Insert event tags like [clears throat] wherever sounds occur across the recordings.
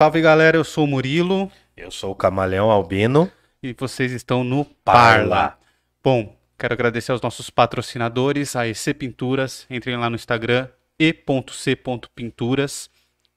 Salve galera, eu sou o Murilo Eu sou o Camaleão Albino. e vocês estão no Parla. Parla. Bom, quero agradecer aos nossos patrocinadores, a EC Pinturas. Entrem lá no Instagram e.c.pinturas.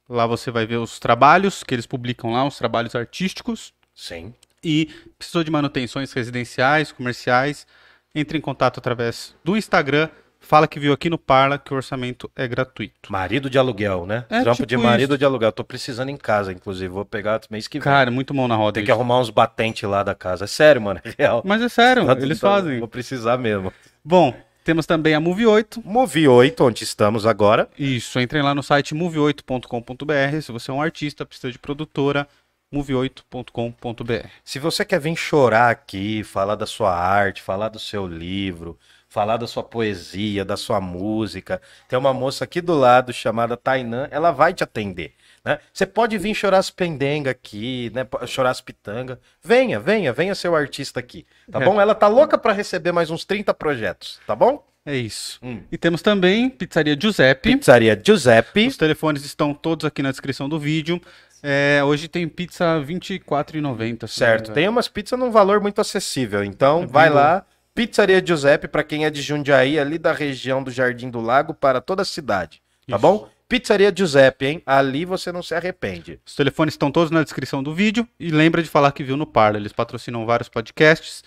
Lá você vai ver os trabalhos que eles publicam lá, os trabalhos artísticos. Sim. E precisou de manutenções residenciais, comerciais, entre em contato através do Instagram. Fala que viu aqui no Parla que o orçamento é gratuito. Marido de aluguel, né? É, Trampo tipo de marido isso. de aluguel. Tô precisando em casa, inclusive. Vou pegar mês que vem. Cara, muito mão na roda. Tem que isso. arrumar uns batentes lá da casa. É sério, mano. É real. Mas é sério, Tá- eles fazem. Vou precisar mesmo. Bom, temos também a Move 8. Movi 8, onde estamos agora. Isso, entrem lá no site move8.com.br. Se você é um artista, precisa de produtora, move8.com.br. Se você quer vir chorar aqui, falar da sua arte, falar do seu livro, falar da sua poesia, da sua música, tem uma moça aqui do lado chamada Tainã, ela vai te atender. Né? Você pode vir chorar as pendengas aqui, né? chorar as pitangas. Venha, venha, venha ser o artista aqui, tá É. bom? Ela tá louca pra receber mais uns 30 projetos, tá bom? É isso. Hum. E temos também Pizzaria Giuseppe. Pizzaria Giuseppe. Os telefones estão todos aqui na descrição do vídeo. É, hoje tem pizza R$ 24,90. se Certo, não me tem umas pizzas num valor muito acessível. Então, É vai bem lá. Pizzaria Giuseppe, para quem é de Jundiaí, ali da região do Jardim do Lago, para toda a cidade. Tá Isso. bom? Pizzaria Giuseppe, hein? Ali você não se arrepende. Os telefones estão todos na descrição do vídeo. E lembra de falar que viu no Parla. Eles patrocinam vários podcasts.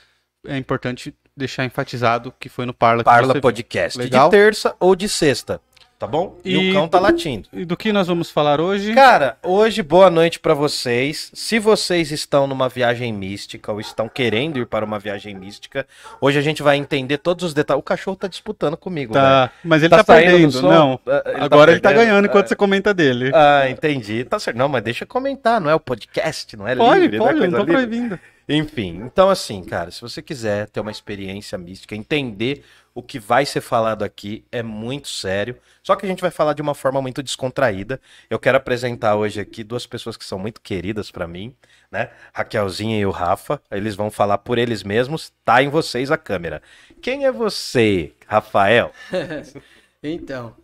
É importante deixar enfatizado que foi no Parla que Parla. Podcast. Legal. De terça ou de sexta. Tá bom? E, E- o cão tá latindo. E do que nós vamos falar hoje? Cara, hoje boa noite pra vocês. Se vocês estão numa viagem mística ou estão querendo ir para uma viagem mística, hoje a gente vai entender todos os detalhes. O cachorro tá disputando comigo. Tá, mas ele Tá tá, perdendo. Não, ele tá agora ele tá perdendo? ganhando enquanto Ah. você comenta dele. Ah, entendi. Tá certo. Não, mas deixa eu comentar, não é o podcast, não é pode, livre, pode, né? não tô livre. proibindo. Enfim, então assim, cara, se você quiser ter uma experiência mística, entender o que vai ser falado aqui é muito sério. Só que a gente vai falar de uma forma muito descontraída. Eu quero apresentar hoje aqui duas pessoas que são muito queridas pra mim, né? Raquelzinha e o Rafa. Eles vão falar por eles mesmos. Tá em vocês a câmera. Quem é você, Rafael? [laughs] Então,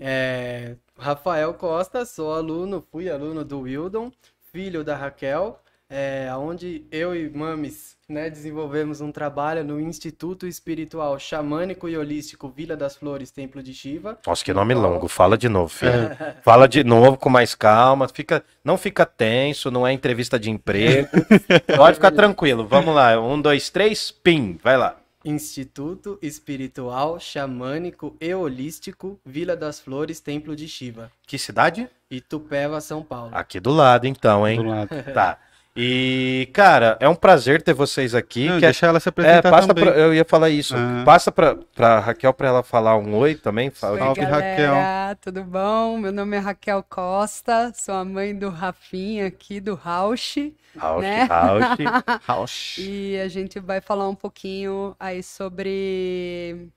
é, Rafael Costa, sou aluno, fui aluno do Wildon, filho da Raquel, é, onde eu e Mames né, desenvolvemos um trabalho no Instituto Espiritual Xamânico e Holístico Vila das Flores, Templo de Shiva. Nossa, que nome longo. Fala de novo, filho. [laughs] Fala de novo com mais calma. Fica, não fica tenso, não é entrevista de emprego. [laughs] Pode ficar tranquilo. Vamos lá. Um, dois, três, pim. Vai lá. Instituto Espiritual Xamânico e Holístico Vila das Flores, Templo de Shiva, Que cidade? Itupeva, São Paulo. Aqui do lado, então, Do hein? lado. Tá. E, cara, é um prazer ter vocês aqui. Não, que é- deixa ela se é, apresentar passa também. pra, eu ia falar isso. Ah. Passa pra, pra Raquel pra ela falar um oi também. Fala, Oi, Salve, galera, tudo bom? Meu nome é Raquel Costa, sou a mãe do Rafinha aqui do Rausch, Rausch, né? Rausch. [laughs] Rausch. e a gente vai falar um pouquinho aí sobre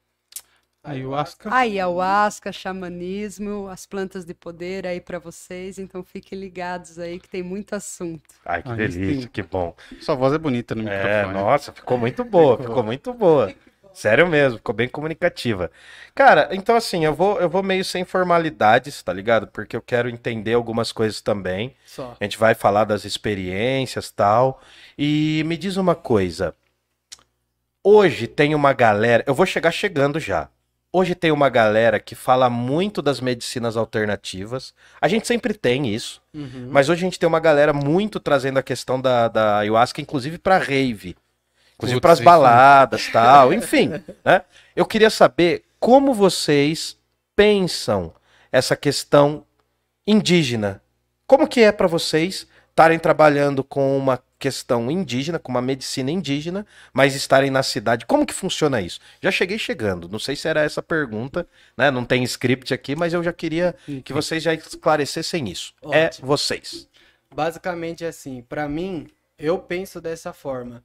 Ayahuasca. ayahuasca, xamanismo, as plantas de poder aí pra vocês, então fiquem ligados aí que tem muito assunto. Ai, que Aí delícia, sim. que bom. Sua voz é bonita no É, microfone. nossa, ficou muito boa, Ficou. ficou muito boa. Sério mesmo, ficou bem comunicativa. Cara, então assim, eu vou, eu vou meio sem formalidades, tá ligado? Porque eu quero entender algumas coisas também. Só. A gente vai falar das experiências tal. E me diz uma coisa. Hoje tem uma galera. Eu vou chegar chegando já. Hoje tem uma galera que fala muito das medicinas alternativas. A gente sempre tem isso. Uhum. Mas hoje a gente tem uma galera muito trazendo a questão da, da ayahuasca, inclusive pra rave. Inclusive Putz, pras isso- baladas [laughs] tal, enfim. né? Eu queria saber como vocês pensam essa questão indígena. Como que é pra vocês estarem trabalhando com uma questão indígena, com uma medicina indígena, mas estarem na cidade? Como que funciona isso? Já cheguei chegando. Não sei se era essa pergunta, né? Não tem script aqui, mas eu já queria que vocês já esclarecessem isso. É Ótimo. vocês. Basicamente assim, pra mim, eu penso dessa forma.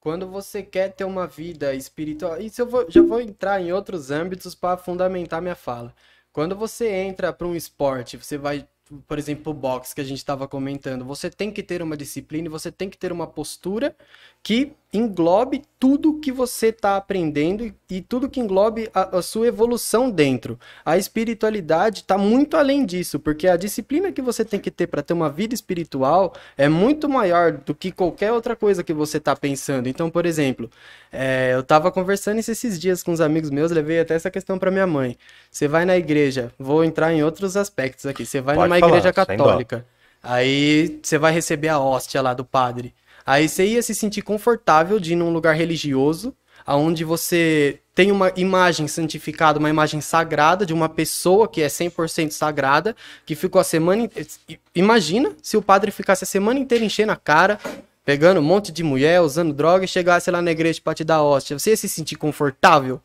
Quando você quer ter uma vida espiritual, isso eu vou- já vou entrar em outros âmbitos para fundamentar minha fala. Quando você entra para um esporte, você vai por exemplo, o box que a gente estava comentando, você tem que ter uma disciplina você tem que ter uma postura que englobe tudo que você está aprendendo e, tudo que englobe a, a sua evolução dentro. A espiritualidade está muito além disso, porque a disciplina que você tem que ter para ter uma vida espiritual é muito maior do que qualquer outra coisa que você está pensando. Então, por exemplo, é, eu estava conversando esses dias com os amigos meus, levei até essa questão para minha mãe. Você vai na igreja, vou entrar em outros aspectos aqui. Você vai Pode numa falar, igreja católica, aí você vai receber a hóstia lá do padre. Aí você ia se sentir confortável de ir num lugar religioso, aonde você tem uma imagem santificada, uma imagem sagrada de uma pessoa que é 100% sagrada, que ficou a semana... Imagina se o padre ficasse a semana inteira enchendo a cara, pegando um monte de mulher, usando droga e chegasse lá na igreja pra te dar hóstia. Você ia se sentir confortável?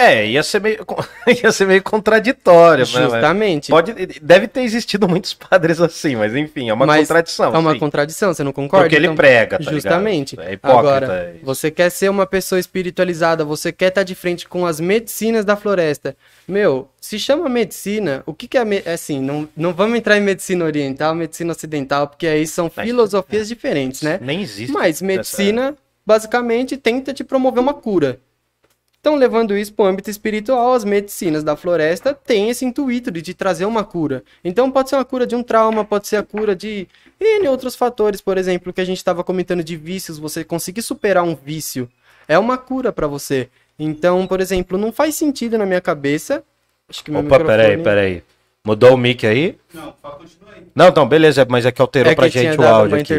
É, ia ser meio, [laughs] ia ser meio contraditório, Justamente. Né? Pode, deve ter existido muitos padres assim, mas enfim, é uma mas contradição. É uma sim. contradição, você não concorda? Porque então, ele prega, tá Justamente. Ligado? É hipócrita. Agora, é você quer ser uma pessoa espiritualizada, você quer estar de frente com as medicinas da floresta. Meu, se chama medicina, o que, que é, é assim, não, não vamos entrar em medicina oriental, medicina ocidental, porque aí são filosofias diferentes, né? Nem existe. Mas medicina, basicamente, tenta te promover uma cura. Então, levando isso para o âmbito espiritual, as medicinas da floresta têm esse intuito de te trazer uma cura. Então, pode ser uma cura de um trauma, pode ser a cura de N outros fatores, por exemplo, que a gente estava comentando de vícios, você conseguir superar um vício é uma cura para você. Então, por exemplo, não faz sentido na minha cabeça. Acho que meu Opa, microfone... peraí, peraí. Mudou o mic aí? Não, continua aí. Não, não, beleza, mas é que alterou é que pra gente o áudio uma aqui.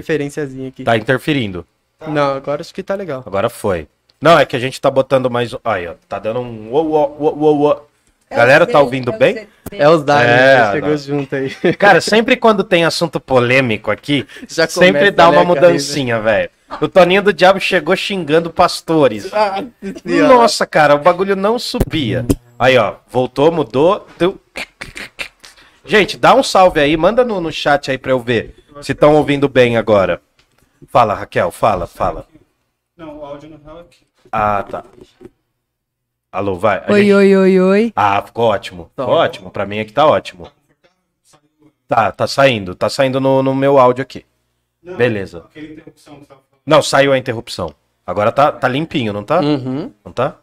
aqui. Tá interferindo. Tá. Não, agora acho que tá legal. Agora foi. Não, é que a gente tá botando mais. Aí, ó. Tá dando um. Uou, uou, uou, uou. É Galera, tá ouvindo bem? É os dados, é, chegou junto aí. [laughs] Cara, [laughs] sempre quando tem assunto polêmico aqui, Já sempre dá uma mudancinha, velho. O Toninho do Diabo chegou xingando pastores. Ah, Nossa, cara, o bagulho não subia. Aí, ó, voltou, mudou. Deu... Gente, dá um salve aí, manda no, no chat aí pra eu ver se estão ouvindo bem agora. Fala, Raquel, fala, fala. Não, o áudio não é aqui. Ah, tá. Alô, vai. oi, gente... oi, oi, oi. Ah, ficou ótimo. Tá ficou ótimo. Pra mim aqui tá ótimo. Tá, tá saindo. Tá saindo no, no meu áudio aqui. Não, Beleza. Não, saiu a interrupção. Agora tá, tá limpinho, não tá? Uhum. Não tá?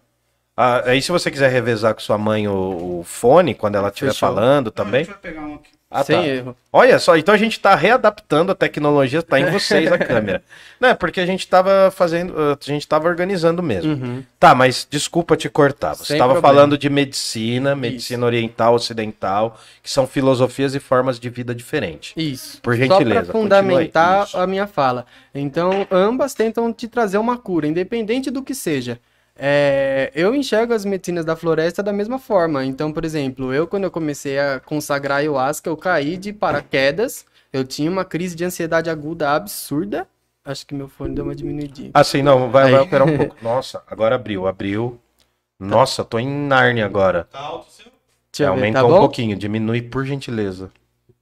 Ah, aí se você quiser revezar com sua mãe o, o fone, quando ela estiver falando também. Não, a gente vai pegar um aqui. Ah, Sem tá. erro. Olha só, então a gente está readaptando a tecnologia, está em [laughs] vocês a câmera. Não, é porque a gente estava fazendo, a gente estava organizando mesmo. Uhum. Tá, mas desculpa te cortar. Você estava falando de medicina, medicina Isso. oriental, ocidental, que são filosofias e formas de vida diferentes. Isso. Por gentileza. Só para fundamentar a minha fala. Então, ambas tentam te trazer uma cura, independente do que seja. É, eu enxergo as medicinas da floresta da mesma forma. Então, por exemplo, eu quando eu comecei a consagrar ayahuasca, eu caí de paraquedas. Eu tinha uma crise de ansiedade aguda absurda. Acho que meu fone deu uma diminuidinha. Ah, sim, não, vai, vai operar um [laughs] pouco. Nossa, agora abriu, abriu. Nossa, tô em Nárnia agora. Tá alto o seu? Deixa Aumenta tá um pouquinho, diminui por gentileza.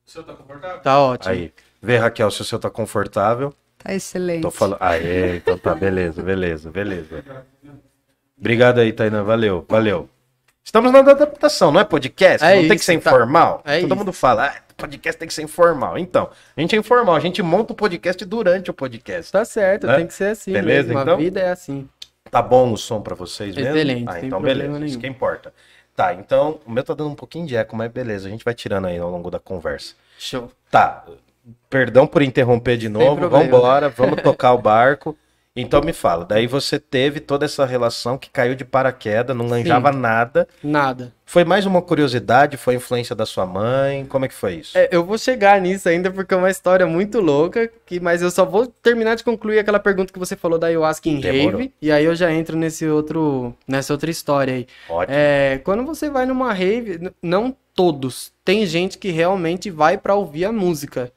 O seu tá confortável? Tá ótimo. Aí, vê Raquel se o seu tá confortável. Tá excelente. Tô falando. Aê, então tá, beleza, beleza, beleza. Obrigado aí, Tainá. Valeu, valeu. Estamos na adaptação, não é podcast? É não isso, tem que ser tá. informal? É Todo isso. mundo fala, ah, podcast tem que ser informal. Então, a gente é informal, a gente monta o podcast durante o podcast. Tá certo, né? tem que ser assim. Beleza, mesmo. então? A vida é assim. Tá bom o som para vocês mesmo? Excelente. Ah, então beleza, nenhum. isso que importa. Tá, então, o meu tá dando um pouquinho de eco, mas beleza, a gente vai tirando aí ao longo da conversa. Show. Tá, perdão por interromper de novo, vamos embora, vamos tocar o barco. [laughs] Então me fala, daí você teve toda essa relação que caiu de paraquedas, não manjava Sim, nada. Nada. Foi mais uma curiosidade, foi influência da sua mãe? Como é que foi isso? É, eu vou chegar nisso ainda porque é uma história muito louca, que, mas eu só vou terminar de concluir aquela pergunta que você falou da ayahuasca em Demorou. rave, e aí eu já entro nesse outro, nessa outra história aí. Ótimo. É, quando você vai numa rave, não todos, tem gente que realmente vai para ouvir a música.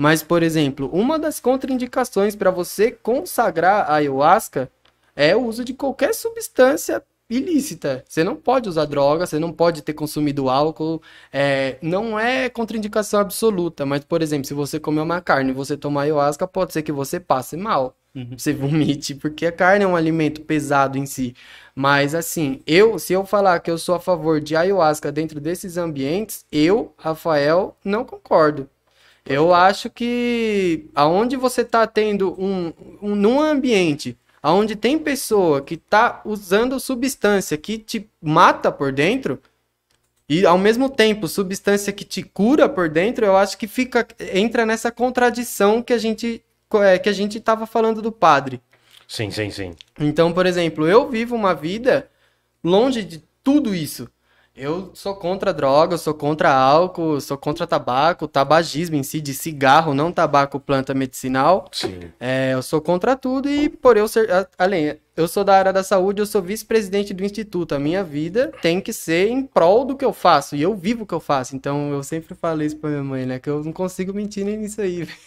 Mas, por exemplo, uma das contraindicações para você consagrar a ayahuasca é o uso de qualquer substância ilícita. Você não pode usar droga, você não pode ter consumido álcool. É, não é contraindicação absoluta, mas, por exemplo, se você comer uma carne e você tomar ayahuasca, pode ser que você passe mal. Uhum. Você vomite, porque a carne é um alimento pesado em si. Mas assim, eu, se eu falar que eu sou a favor de ayahuasca dentro desses ambientes, eu, Rafael, não concordo. Eu acho que aonde você tá tendo um, um num ambiente aonde tem pessoa que tá usando substância que te mata por dentro e ao mesmo tempo substância que te cura por dentro, eu acho que fica entra nessa contradição que a gente é, que a gente tava falando do padre. Sim, sim, sim. Então, por exemplo, eu vivo uma vida longe de tudo isso. Eu sou contra droga, eu sou contra álcool, eu sou contra tabaco, tabagismo em si, de cigarro, não tabaco, planta medicinal. Sim. É, eu sou contra tudo e por eu ser, além, eu sou da área da saúde, eu sou vice-presidente do instituto. A minha vida tem que ser em prol do que eu faço e eu vivo o que eu faço. Então eu sempre falo isso pra minha mãe, né, que eu não consigo mentir nem nisso aí. [laughs]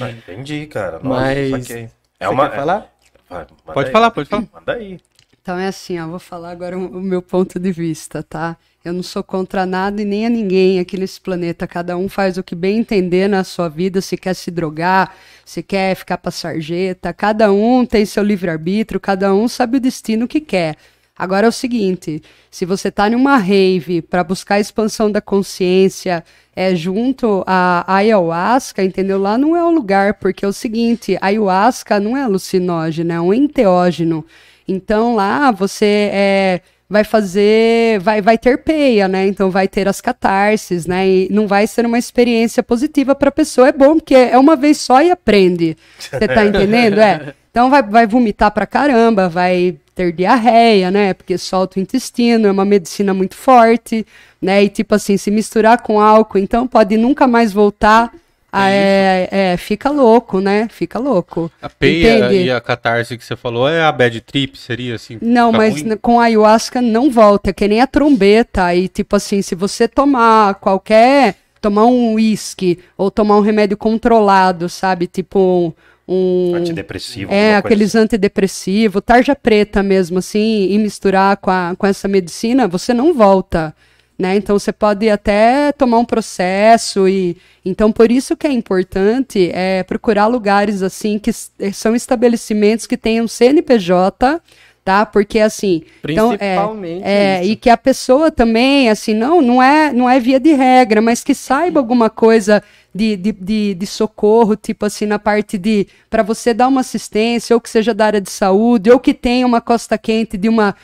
Ah, entendi, cara. Nossa, Mas- saquei. É Você uma. quer falar? Vai, Pode aí. falar, pode falar. Manda aí. Então é assim, ó, vou falar agora o, meu ponto de vista, tá? Eu não sou contra nada e nem a ninguém aqui nesse planeta. Cada um faz o que bem entender na sua vida, se quer se drogar, se quer ficar pra sarjeta. Cada um tem seu livre-arbítrio, cada um sabe o destino que quer. Agora é o seguinte, se você tá numa rave para buscar a expansão da consciência, é junto à ayahuasca, entendeu? Lá não é o lugar, porque é o seguinte, a ayahuasca não é alucinógeno, é um enteógeno. Então lá você é, vai fazer, vai, vai ter peia, né? Então vai ter as catarses, né? E não vai ser uma experiência positiva para a pessoa. É bom porque é uma vez só e aprende. Você tá [laughs] entendendo? É. Então vai, vai vomitar pra caramba, vai ter diarreia, né? Porque solta o intestino, é uma medicina muito forte, né? E tipo assim, se misturar com álcool, então pode nunca mais voltar. A- é, é, fica louco, né? Fica louco. A peia e a catarse que você falou é a bad trip, seria assim? Não, mas ruim? com a ayahuasca não volta, é que nem a trombeta. E tipo assim, se você tomar qualquer. Tomar um uísque ou tomar um remédio controlado, sabe? Tipo um. Antidepressivo. É, aqueles antidepressivos, tarja preta mesmo, assim, e misturar com, a- com essa medicina, você não volta, né? Então você pode até tomar um processo e então por isso que é importante é procurar lugares assim que s- são estabelecimentos que tenham CNPJ, tá? Porque assim, então, é, Principalmente é, isso. e que a pessoa também, assim, não, não é, não é via de regra, mas que saiba alguma coisa de, de, de, de socorro, tipo assim, na parte de para você dar uma assistência, ou que seja da área de saúde, ou que tenha uma costa quente de uma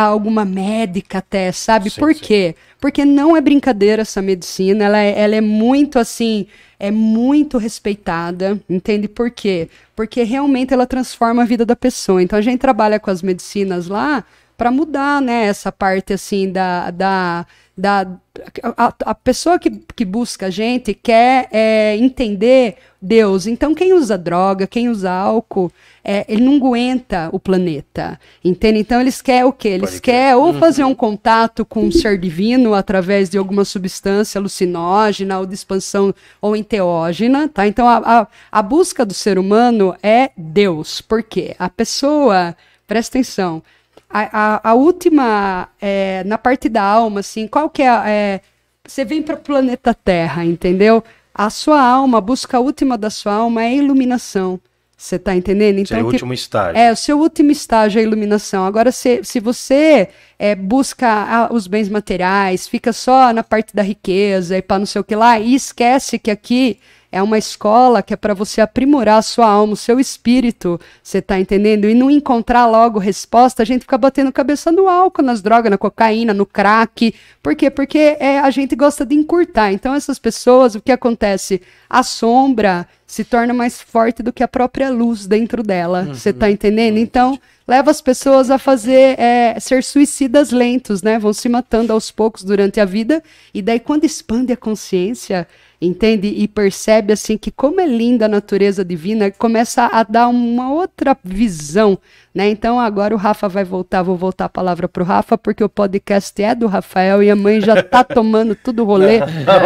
alguma médica até, sabe? Sim, Por sim. quê? Porque não é brincadeira essa medicina, ela é, ela é muito assim, é muito respeitada, entende por quê? Porque realmente ela transforma a vida da pessoa. Então a gente trabalha com as medicinas lá para mudar, né, essa parte assim da, da, da a, a pessoa que, que busca a gente quer é, entender Deus. Então quem usa droga, quem usa álcool, é, ele não aguenta o planeta, entende? Então eles querem o quê? Eles Pode querem ou fazer um contato com um ser divino através de alguma substância alucinógena ou de expansão ou enteógena, tá? Então a, a, a busca do ser humano é Deus. Por quê? A pessoa, presta atenção, a, a, a última, é, na parte da alma, assim, qual que é, é você vem para o planeta Terra, entendeu? A sua alma, a busca última da sua alma é a iluminação. Você tá entendendo? Seria o que- último estágio. é, o seu último estágio é a iluminação. Agora, se, se você é, busca ah, os bens materiais, fica só na parte da riqueza e para não sei o que lá, e esquece que aqui é uma escola que é para você aprimorar a sua alma, o seu espírito, você tá entendendo? E não encontrar logo resposta, a gente fica batendo cabeça no álcool, nas drogas, na cocaína, no crack. Por quê? Porque é, a gente gosta de encurtar. Então, essas pessoas, o que acontece? A sombra se torna mais forte do que a própria luz dentro dela. Você tá entendendo? Então, leva as pessoas a fazer é, ser suicidas lentos, né? Vão se matando aos poucos durante a vida. E daí, quando expande a consciência, entende? E percebe assim que como é linda a natureza divina, começa a dar uma outra visão, né? Então agora o Rafa vai voltar, vou voltar a palavra pro Rafa, porque o podcast é do Rafael e a mãe já tá [laughs] tomando tudo o rolê.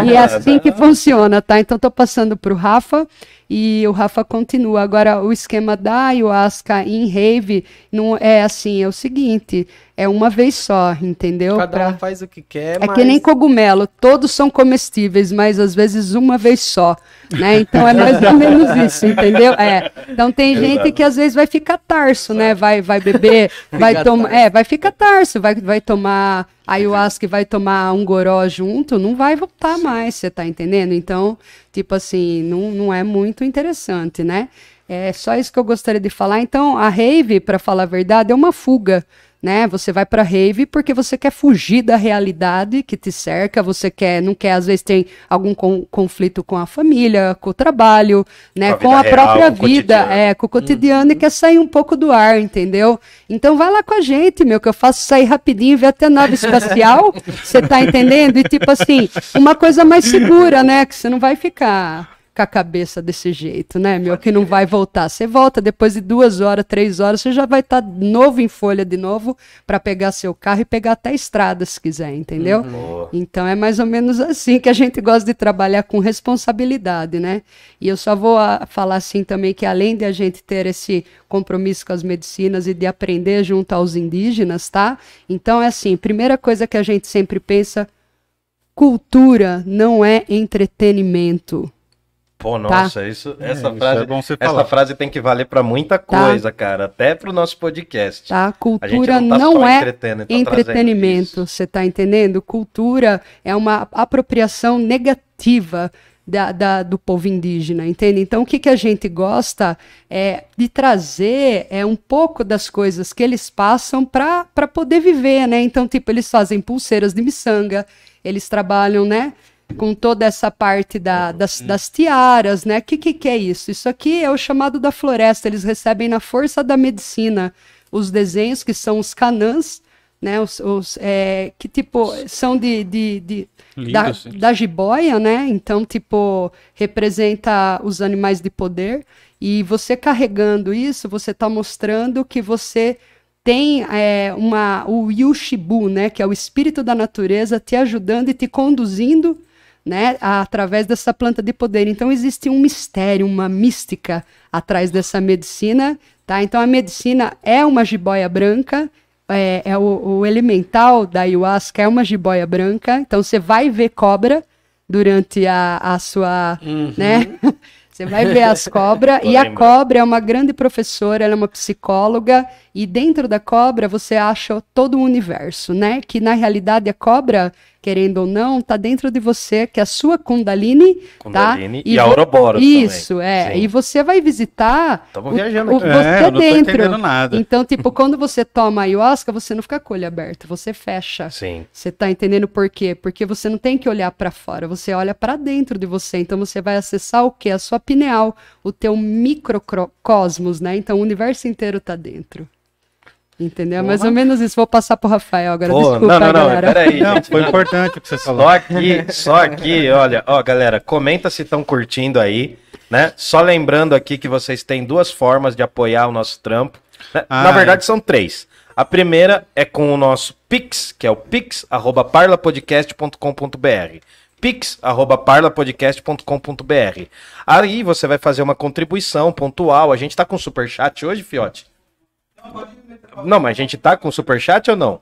e é assim que funciona, tá? Então tô passando pro Rafa e o Rafa continua. Agora o esquema da ayahuasca em rave não é assim, é o seguinte, é uma vez só, entendeu? Cada Pra- um faz o que quer, É mas... que nem cogumelo, todos são comestíveis, mas às vezes uma vez só, né? Então é mais ou menos isso, entendeu? É. Então tem gente que às vezes vai ficar tarso, né? Vai, vai beber, [laughs] vai tomar, é, vai ficar tarso, vai, vai tomar ayahuasca e vai tomar um goró junto, não vai voltar mais, você tá entendendo? Então, tipo assim, não, não é muito interessante, né? É só isso que eu gostaria de falar. Então, a rave, para falar a verdade, é uma fuga né? Você vai para rave porque você quer fugir da realidade que te cerca, você quer, não quer às vezes tem algum con- conflito com a família, com o trabalho, né, Com a com a real, própria com vida, é, com o cotidiano e quer sair um pouco do ar, entendeu? Então vai lá com a gente, meu, que eu faço sair rapidinho e ver até nave espacial, [laughs] você tá entendendo? E tipo assim, uma coisa mais segura, né, que você não vai ficar com a cabeça desse jeito, né, meu, que não vai voltar. Você volta depois de duas horas, três horas, você já vai estar novo em folha de novo para pegar seu carro e pegar até a estrada, se quiser, entendeu? Boa. Então é mais ou menos assim que a gente gosta de trabalhar com responsabilidade, né? E eu só vou ah, falar assim também que além de a gente ter esse compromisso com as medicinas e de aprender junto aos indígenas, tá? Então é assim, primeira coisa que a gente sempre pensa, cultura não é entretenimento. Pô, Tá. nossa, isso, essa isso frase, é bom você essa falar. frase tem que valer pra muita coisa, cara, até pro nosso podcast. Tá? A gente Cultura não tá não, é tá entretenimento, isso. você tá entendendo? Cultura é uma apropriação negativa da, da- do povo indígena, entende? Então, o que, que a gente gosta é de trazer é um pouco das coisas que eles passam para poder viver, né? Então, tipo, eles fazem pulseiras de miçanga, eles trabalham, né? Com toda essa parte da- das, das tiaras, né? O que, que, que é isso? Isso aqui é o chamado da floresta. Eles recebem na força da medicina os desenhos que são os canãs, né? Os, os, é, que tipo são de, de, de- Lindo, da, assim. da jiboia, né? Então, tipo, representa os animais de poder. E você carregando isso, você está mostrando que você tem é, uma, o Yushibu, né? Que é o espírito da natureza te ajudando e te conduzindo né, através dessa planta de poder. Então existe um mistério, uma mística atrás dessa medicina, tá? Então a medicina é uma jiboia branca, é, é o, o elemental da ayahuasca é uma jiboia branca. Então você vai ver cobra durante a, a sua, né? [laughs] Você vai ver as cobras e a cobra é uma grande professora, ela é uma psicóloga e dentro da cobra você acha todo o universo, né? Que na realidade a cobra, querendo ou não, tá dentro de você, que é a sua Kundalini, Kundalini tá? e a vo- Ouroboros também. Isso, é. Sim. E você vai visitar Tamo o- viajando o- aqui. É, você eu não tô dentro. entendendo nada. Então, tipo, quando você toma ayahuasca, você não fica com o olho aberto, você fecha. Sim. Você tá entendendo por quê? Porque você não tem que olhar para fora, você olha para dentro de você. Então você vai acessar o quê? A sua pineal, o teu microcosmos, né? Então o universo inteiro tá dentro. Entendeu? Mais ou menos isso. Vou passar pro Rafael agora. Pô, Desculpa, não, não, não, galera. peraí, Não, gente. foi importante o que você falou. Só aqui, só aqui, olha, ó, galera, comenta se estão curtindo aí, né? Só lembrando aqui que vocês têm duas formas de apoiar o nosso trampo. né? Ah, Na verdade, são três. A primeira é com o nosso Pix, que é o pix@parlapodcast.com.br. pix@parlapodcast.com.br. Aí você vai fazer uma contribuição pontual. A gente tá com superchat hoje, fiote? Não, mas a gente tá com superchat ou não?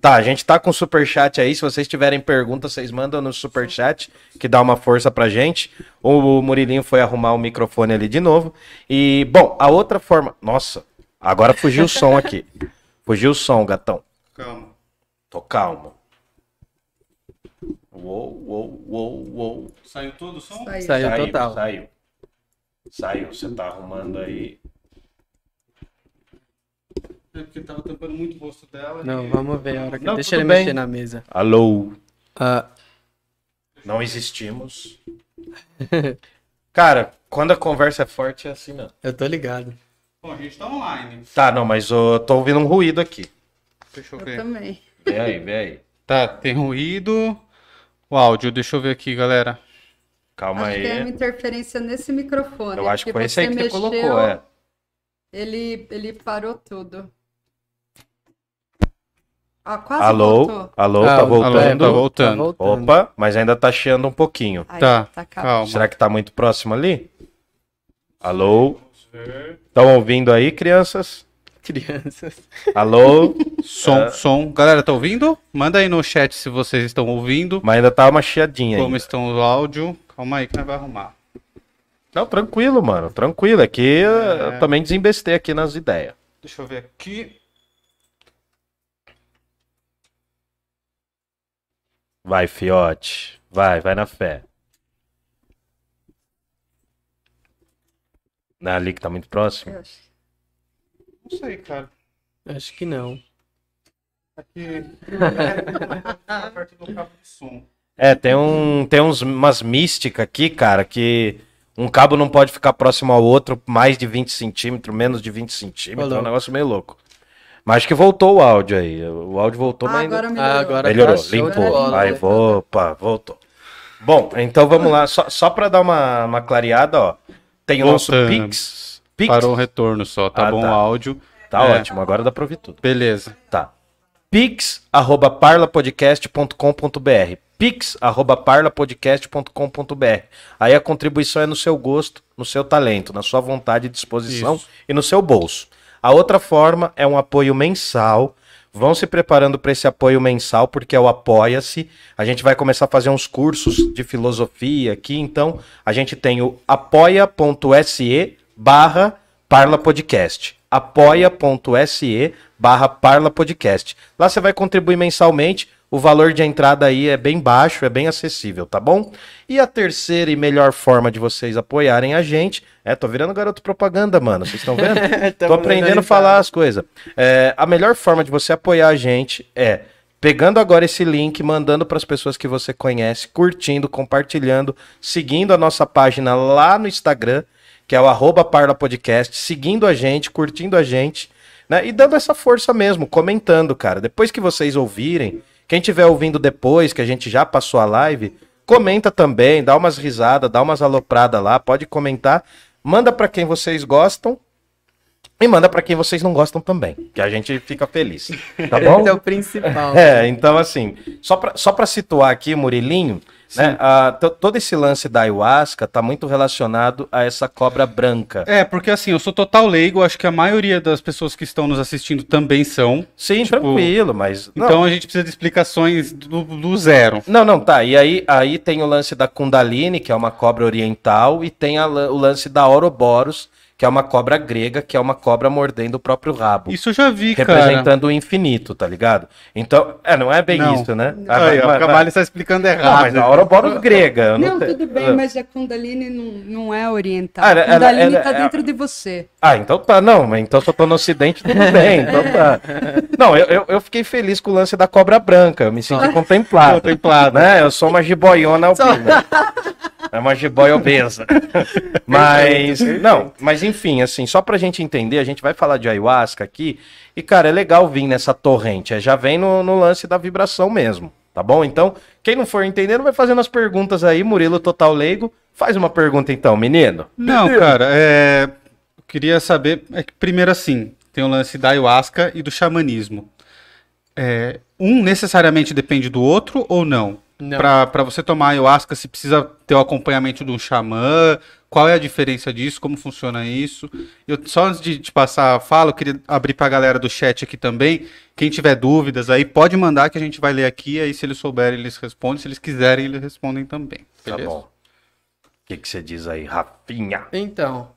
Tá, a gente tá com superchat aí. Se vocês tiverem perguntas, vocês mandam no superchat, que dá uma força pra gente. O Murilinho foi arrumar o microfone ali de novo. E, bom, a outra forma. Nossa, agora fugiu o som aqui. [laughs] Fugiu o som, gatão. Calma. Tô calmo. Uou, uou, uou, uou. Saiu todo o som? Saiu total. Saiu. Saiu, você tá arrumando aí. É porque tava tampando muito o rosto dela. Não, vamos ver a hora que Não, deixa ele bem. mexer na mesa. Alô, Ah, não existimos. Cara, quando a conversa é forte é assim, não. eu tô ligado. Bom, a gente tá online. Tá, não, mas eu tô ouvindo um ruído aqui. Deixa eu Eu ver. também. Vê aí, vê aí. Tá, tem ruído. O áudio, deixa eu ver aqui, galera. Calma Acho que é uma aí. interferência nesse microfone. Eu acho que foi esse aí que você mexeu, colocou, é. Ele, ele parou tudo. Ah, quase Alô, voltou. alô, Ah, tá alô, voltando. é, tá voltando. Opa, mas ainda tá chiando um pouquinho. Aí, Tá, calmo. calma. Será que tá muito próximo ali? Alô? Estão ouvindo aí, crianças? Crianças. Alô? [laughs] Som, som. Galera, tá ouvindo? Manda aí no chat se vocês estão ouvindo. Mas ainda tá uma chiadinha aí. Como estão o áudio. Calma aí que nós vai arrumar. Não, tranquilo, mano. Tranquilo. É que É. eu também desembestei aqui nas ideias. Deixa eu ver aqui. Vai, fiote. Vai, vai na fé. Não é ali que tá muito próximo? Não sei, cara. Acho que não. Aqui. É, [laughs] perto do cabo de som. É, tem, um, tem uns, umas místicas aqui, cara, que um cabo não pode ficar próximo ao outro mais de 20 centímetros, menos de 20 centímetros. É um negócio meio louco. Mas acho que voltou o áudio aí. O áudio voltou, mas ainda- agora melhorou. Ah, agora melhorou, limpou. bola, Aí, né? opa, voltou. Bom, então vamos lá. Só, só pra dar uma, uma clareada, ó. Tem o nosso. Pix. Pix. Parou o retorno só, tá Ah, bom tá. o áudio. Tá É. ótimo, agora dá pra ouvir tudo. Beleza. Tá. Pix, arroba parlapodcast.com.br. Pix, arroba parlapodcast.com.br. Aí a contribuição é no seu gosto, no seu talento, na sua vontade e disposição Isso. e no seu bolso. A outra forma é um apoio mensal. Vão se preparando para esse apoio mensal, porque é o Apoia-se. A gente vai começar a fazer uns cursos de filosofia aqui. Então, a gente tem o apoia.se barra Parla Podcast. apoia.se barra Parla Podcast. Lá você vai contribuir mensalmente. O valor de entrada aí é bem baixo, é bem acessível, tá bom? E a terceira e melhor forma de vocês apoiarem a gente. É, tô virando garoto propaganda, mano. Vocês estão vendo? [laughs] Tô aprendendo a falar as coisas. É, a melhor forma de você apoiar a gente é pegando agora esse link, mandando para as pessoas que você conhece, curtindo, compartilhando, seguindo a nossa página lá no Instagram, que é o arroba Parla Podcast, seguindo a gente, curtindo a gente, né? E dando essa força mesmo, comentando, cara. Depois que vocês ouvirem, quem estiver ouvindo depois, que a gente já passou a live, comenta também, dá umas risadas, dá umas alopradas lá, pode comentar. Manda para quem vocês gostam e manda para quem vocês não gostam também, que a gente fica feliz. Tá bom? [laughs] Esse é o principal. É, então assim, só pra, só pra situar aqui, Murilinho, né, a- to- todo esse lance da ayahuasca tá muito relacionado a essa cobra branca. É, porque assim, eu sou total leigo, acho que a maioria das pessoas que estão nos assistindo também são. Sim, tipo, tranquilo, mas... não. Então a gente precisa de explicações do, do zero. Não, não, tá. E aí, aí tem o lance da Kundalini, que é uma cobra oriental, e tem a o lance da Ouroboros, que é uma cobra grega, que é uma cobra mordendo o próprio rabo. Isso eu já vi, cara. representando o infinito, tá ligado? Então, é, não é bem Não. isso, né? Ah, Aí, vai- ó, vai- o Cavalho está explicando errado. [laughs] Não, mas a Ouroboros grega. Não, sei- tudo bem, mas a Kundalini não, não é oriental. Ah, ela- a Kundalini ela- tá ela- dentro de você. Ah, então tá, não, mas então se eu tô no ocidente, tudo [laughs] bem, então tá. Não, eu, eu, eu fiquei feliz com o lance da cobra branca, eu me senti contemplado. Contemplado. Né? Eu sou uma jiboiona alpina. [laughs] É uma jiboia obesa. [laughs] Mas, não, mas enfim, assim, só pra gente entender, a gente vai falar de ayahuasca aqui, e cara, é legal vir nessa torrente, é, já vem no, no lance da vibração mesmo, tá bom? Então, quem não for entendendo, vai fazendo as perguntas aí, Murilo Total Leigo, faz uma pergunta então, menino. Não, cara, é... eu queria saber. É que primeiro assim, tem o lance da ayahuasca e do xamanismo. É, um necessariamente depende do outro ou não? Pra você tomar ayahuasca, você precisa ter o acompanhamento de um xamã? Qual é a diferença disso? Como funciona isso? Eu, só antes de, de passar a fala, eu queria abrir pra galera do chat aqui também. Quem tiver dúvidas aí, pode mandar que a gente vai ler aqui. Aí, se eles souberem, eles respondem. Se eles quiserem, eles respondem também. Tá Beleza? bom. O que que você diz aí, Rafinha? Então,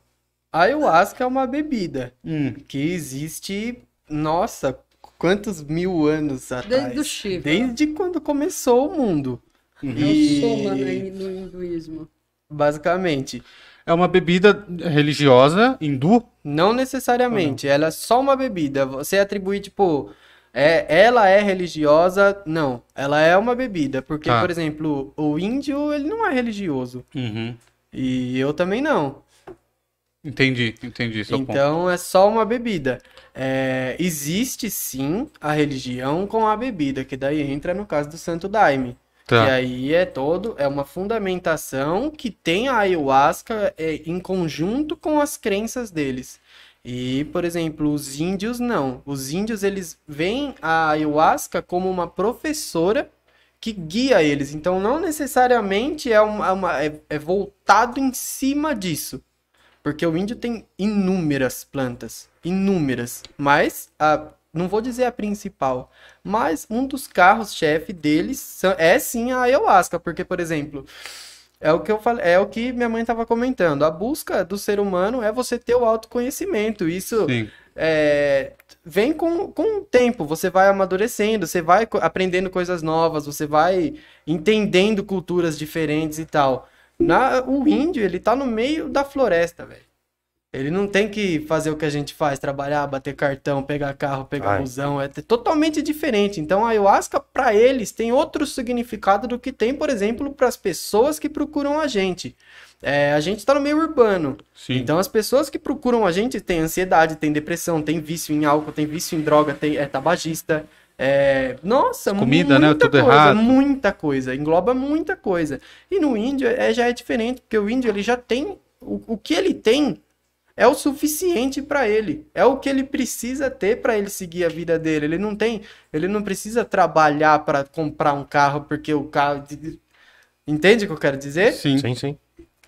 a ayahuasca é uma bebida Hum, que existe, nossa, quantos mil anos atrás? Desde o Shiva. Desde quando começou o mundo. É o E- soma no hinduísmo. Basicamente. É uma bebida religiosa hindu? Não necessariamente, ela é só uma bebida. Você atribui, tipo, é, ela é religiosa? Não, ela é uma bebida. Porque, Tá. por exemplo, o índio, ele não é religioso. E eu também não. Entendi, entendi seu ponto. Então é só uma bebida. É, existe sim a religião com a bebida, que daí entra no caso do Santo Daime. Tá. E aí é todo, é uma fundamentação que tem a ayahuasca é, em conjunto com as crenças deles. E, por exemplo, os índios não. Os índios eles veem a ayahuasca como uma professora que guia eles. Então não necessariamente é, uma, é uma- é- é voltado em cima disso. Porque o índio tem inúmeras plantas, inúmeras. Mas, a, não vou dizer a principal, mas um dos carros-chefe deles é sim a ayahuasca. Porque, por exemplo, é o que eu falei, é o que minha mãe estava comentando. A busca do ser humano é você ter o autoconhecimento. Isso é, vem com, com o tempo, você vai amadurecendo, você vai aprendendo coisas novas, você vai entendendo culturas diferentes e tal. Na, o índio, ele tá no meio da floresta, velho. Ele não tem que fazer o que a gente faz, trabalhar, bater cartão, pegar carro, pegar Ai. busão, é totalmente diferente. Então a ayahuasca, para eles, tem outro significado do que tem, por exemplo, para as pessoas que procuram a gente. É, a gente tá no meio urbano, Sim. então as pessoas que procuram a gente têm ansiedade, têm depressão, têm vício em álcool, têm vício em droga, tem, é tabagista. É, nossa, Comida, né? muita Tudo coisa, errado. muita coisa, engloba muita coisa. E no índio é, já é diferente, porque o índio ele já tem o, o que ele tem é o suficiente para ele, é o que ele precisa ter para ele seguir a vida dele. Ele não tem, ele não precisa trabalhar para comprar um carro porque o carro Entende o que eu quero dizer? Sim. Sim, sim.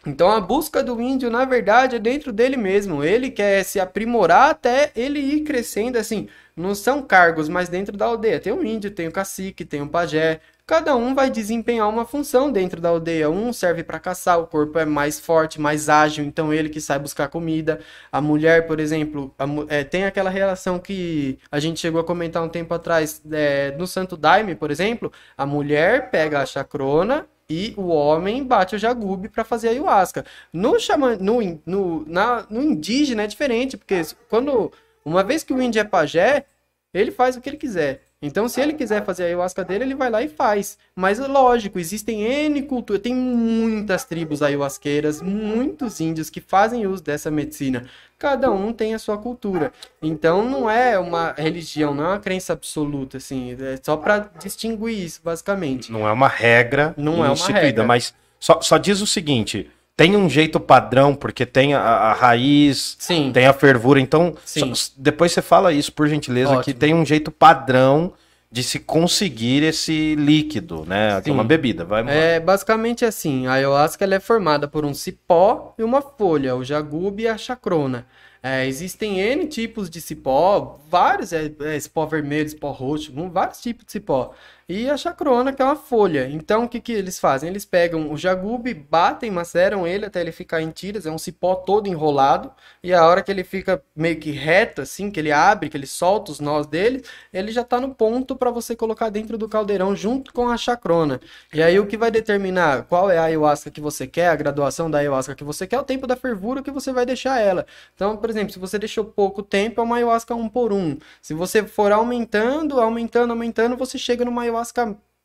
Então a busca do índio, na verdade, é dentro dele mesmo. Ele quer se aprimorar até ele ir crescendo, assim. Não são cargos, mas dentro da aldeia. Tem o índio, tem o cacique, tem o pajé. Cada um vai desempenhar uma função dentro da aldeia. Um serve para caçar, o corpo é mais forte, mais ágil, então ele que sai buscar comida. A mulher, por exemplo, a é, tem aquela relação que a gente chegou a comentar um tempo atrás é, no Santo Daime, por exemplo. A mulher pega a chacrona e o homem bate o jagube para fazer a ayahuasca. No, xamã, no, no, na, no indígena é diferente, porque quando uma vez que o índio é pajé, ele faz o que ele quiser. Então, se ele quiser fazer a ayahuasca dele, ele vai lá e faz. Mas, lógico, existem N culturas, tem muitas tribos ayahuasqueiras, muitos índios que fazem uso dessa medicina. Cada um tem a sua cultura. Então, não é uma religião, não é uma crença absoluta, assim. É só para distinguir isso, basicamente. Não é uma regra Não é uma instituída, regra. mas só, só diz o seguinte: tem um jeito padrão, porque tem a, a raiz, Sim. tem a fervura. Então, Sim. só- depois você fala isso, por gentileza, Ótimo. que tem um jeito padrão de se conseguir esse líquido, né? É Sim. uma bebida. Vai É basicamente assim, a ayahuasca ela é formada por um cipó e uma folha, o jagube e a chacrona. É, existem N tipos de cipó, vários, é, é, cipó vermelho, cipó roxo, vários tipos de cipó. E a chacrona, que é uma folha. Então, o que, que eles fazem? Eles pegam o jagube, batem, maceram ele até ele ficar em tiras, é um cipó todo enrolado. E a hora que ele fica meio que reto, assim, que ele abre, que ele solta os nós dele, ele já tá no ponto para você colocar dentro do caldeirão junto com a chacrona. E aí o que vai determinar qual é a ayahuasca que você quer, a graduação da ayahuasca que você quer, o tempo da fervura que você vai deixar ela. Então, por exemplo, se você deixou pouco tempo, é uma ayahuasca um por um. Se você for aumentando, aumentando, aumentando, você chega numa ayahuasca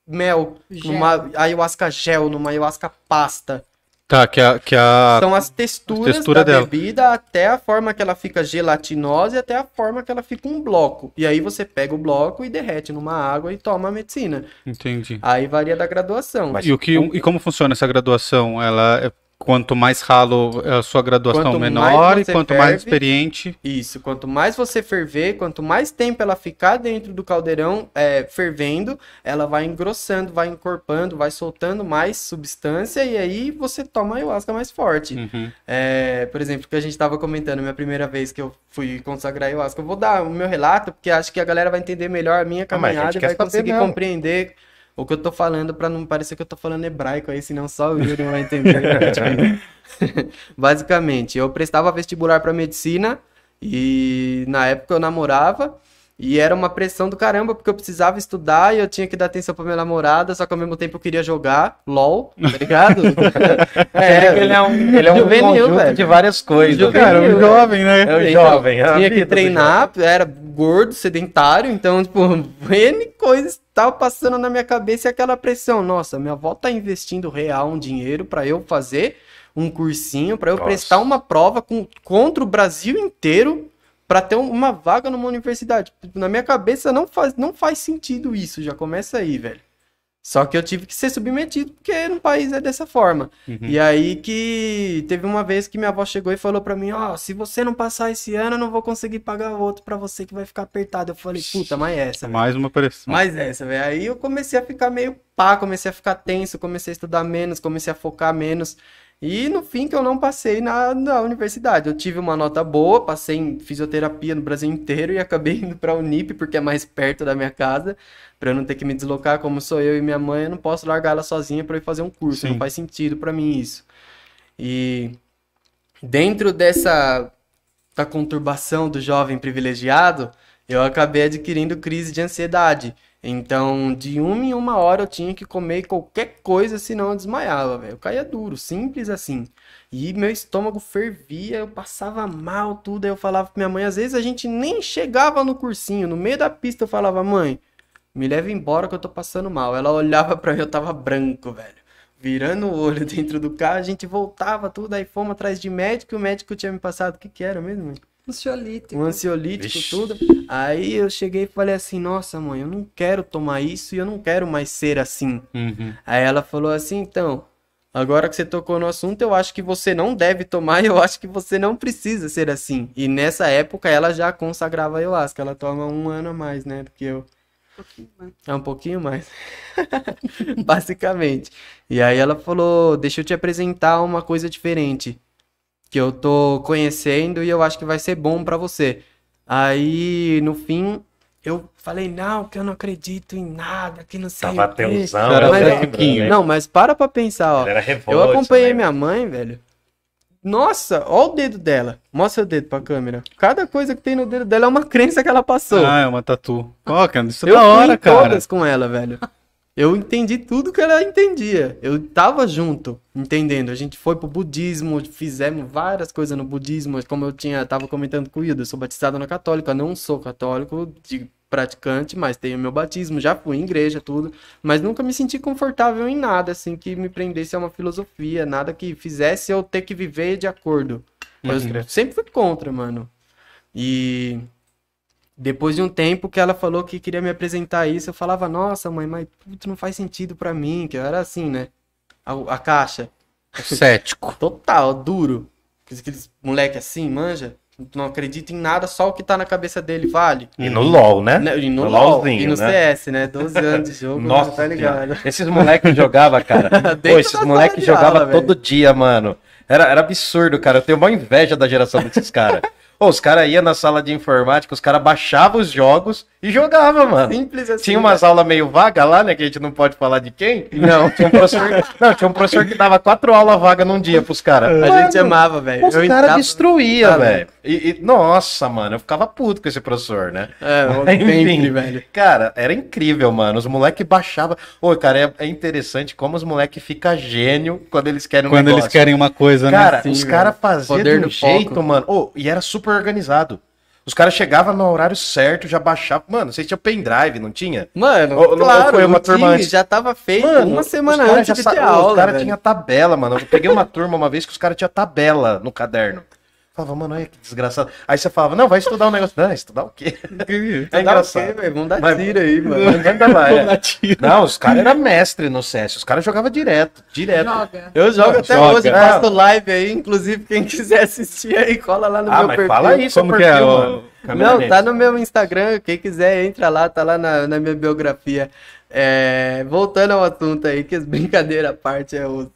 mel, Gel. numa ayahuasca gel, numa ayahuasca pasta. Tá, que a. Que a... São as texturas textura da dela. bebida até a forma que ela fica gelatinosa e até a forma que ela fica um bloco. E aí você pega o bloco e derrete numa água e toma a medicina. Entendi. Aí varia da graduação. Mas- E, o que, e como funciona essa graduação? Ela é quanto mais ralo a sua graduação Quanto menor mais e quanto mais ferve, experiente. Isso, quanto mais você ferver, quanto mais tempo ela ficar dentro do caldeirão é, fervendo, ela vai engrossando, vai encorpando, vai soltando mais substância e aí você toma a ayahuasca mais forte. Uhum. É, por exemplo, o que a gente estava comentando, minha primeira vez que eu fui consagrar ayahuasca. Eu vou dar o meu relato, porque acho que a galera vai entender melhor a minha Ah, a caminhada quer vai conseguir mesmo. compreender o que eu tô falando, para não parecer que eu tô falando hebraico aí, senão só o Yuri vai entender. [laughs] [laughs] Basicamente, eu prestava vestibular para medicina e na época eu namorava. E era uma pressão do caramba, porque eu precisava estudar e eu tinha que dar atenção pra minha namorada, só que ao mesmo tempo eu queria jogar LOL, tá ligado? [laughs] É, ele é um, ele é um Juvenil, conjunto velho. de várias coisas. Juvenil. Cara, um jovem, né? É o Então, jovem. é tinha que treinar, era gordo, sedentário, então, tipo, [laughs] N coisas tava passando na minha cabeça e aquela pressão. Nossa, minha avó tá investindo real um dinheiro pra eu fazer um cursinho, pra eu Nossa. prestar uma prova com, contra o Brasil inteiro pra ter um- uma vaga numa universidade. Tipo, Na minha cabeça não faz, não faz sentido isso, já começa aí, velho. Só que eu tive que ser submetido, porque no país é dessa forma. Uhum. E aí que teve uma vez que minha avó chegou e falou pra mim, ó, se você não passar esse ano, eu não vou conseguir pagar o outro pra você que vai ficar apertado. Eu falei, puta, mas essa, velho. Mais uma pressão. mais essa, velho. Aí eu comecei a ficar meio pá, comecei a ficar tenso, comecei a estudar menos, comecei a focar menos. E no fim que eu não passei na, na universidade. Eu tive uma nota boa, passei em fisioterapia no Brasil inteiro e acabei [laughs] indo pra Unip, porque é mais perto da minha casa, pra eu não ter que me deslocar. Como sou eu e minha mãe, eu não posso largar ela sozinha pra ir fazer um curso. Sim. Não faz sentido pra mim isso. E dentro dessa da conturbação do jovem privilegiado, eu acabei adquirindo crise de ansiedade. Então, de uma em uma hora eu tinha que comer qualquer coisa, senão eu desmaiava, velho. Eu caía duro, simples assim. E meu estômago fervia, eu passava mal, tudo. Aí eu falava pra minha mãe, às vezes a gente nem chegava no cursinho, no meio da pista eu falava, mãe, me leva embora que eu tô passando mal. Ela olhava pra mim, eu tava branco, velho. Virando o olho [laughs] dentro do carro, a gente voltava, tudo. Aí fomos atrás de médico, e o médico tinha me passado, o que que era mesmo, mãe? Ansiolítico. um ansiolítico, Vixe. tudo. Aí eu cheguei e falei assim, nossa mãe, eu não quero tomar isso e eu não quero mais ser assim. Uhum. Aí ela falou assim, então, agora que você tocou no assunto, eu acho que você não deve tomar e eu acho que você não precisa ser assim. E nessa época ela já consagrava a ayahuasca, ela toma um ano a mais, né, do que eu. É um pouquinho mais. [laughs] Basicamente. E aí ela falou: Deixa eu te apresentar uma coisa diferente. Que eu tô conhecendo e eu acho que vai ser bom pra você. Aí, no fim, eu falei: Não, que eu não acredito em nada, que não sei Tava o quê. tensão, Mas- lembro, né? Não, mas para pra pensar, ó. Revolto, Eu acompanhei né? minha mãe, velho. Nossa, ó o dedo dela. Mostra o dedo pra câmera. Cada coisa que tem no dedo dela é uma crença que ela passou. Ah, é uma tatu. Ó, cara, isso é eu da hora, cara. todas com ela, velho. Eu entendi tudo que ela entendia. Eu tava junto, entendendo. A gente foi pro budismo, fizemos várias coisas no budismo. Como eu tinha, tava comentando com o Hildo, eu sou batizado na católica. Não sou católico de praticante, mas tenho meu batismo. Já fui em igreja, tudo. Mas nunca me senti confortável em nada, assim, que me prendesse a uma filosofia. Nada que fizesse eu ter que viver de acordo. Eu Uhum. sempre fui contra, mano. E depois de um tempo que ela falou que queria me apresentar isso, eu falava, nossa, mãe, mas puto, não faz sentido pra mim, que eu era assim, né? A, a caixa. Cético. [laughs] Total, duro. Aqueles, moleque assim, manja. Não acredita em nada, só o que tá na cabeça dele vale. E no LOL, né? Né? E no, No LOL, LOLzinho, e no né? CS, né? 12 anos de jogo, [laughs] Nossa, tá ligado? Esses moleques jogavam, cara. [laughs] Pô, esses moleques jogavam todo dia, mano. Era, era absurdo, cara. Eu tenho uma inveja da geração desses caras. Pô, os caras iam na sala de informática, os caras baixavam os jogos e jogavam, mano. Simples assim. Tinha umas aulas meio vagas lá, né? Que a gente não pode falar de quem. Não, tinha um professor, não, tinha um professor que dava quatro aulas vagas num dia pros caras. A gente amava, velho. Os caras sabe? velho. E, e- nossa, mano, eu ficava puto com esse professor, né? É, Mas, [laughs] sempre, enfim, velho. Cara, era incrível, mano. Os moleques baixavam. Ô, cara, é, é interessante como os moleques ficam gênio quando eles querem um Quando eles negócio. querem uma coisa, né? Cara, os caras faziam de um no foco. jeito, mano. Ô, e era super organizado. Os caras chegavam no horário certo, já baixavam. Mano, vocês tinham pendrive, não tinha? Mano, Ou- ou claro, foi uma turma antes? já tava feito Mano, uma semana os caras antes já de ter Os aula, caras velho. tinham tabela, mano. Eu peguei uma turma uma vez que os caras tinham tabela no caderno. Falava, mano, olha que desgraçado. Aí você falava, não, vai estudar um negócio. Não, estudar o quê? [laughs] É É engraçado. Vamos dar Mas- tiro aí, mano. Manda lá, é. Não, os caras eram mestre no CS. Os caras jogavam direto, direto. Joga. Eu jogo até Joga. hoje, faço live aí, inclusive quem quiser assistir aí, cola lá no Ah, meu mas perfil. fala aí seu Como que é, perfil, mano. Não, tá no meu Instagram, quem quiser entra lá, tá lá na, na minha biografia. É, voltando ao assunto aí, que as brincadeiras à parte é outro.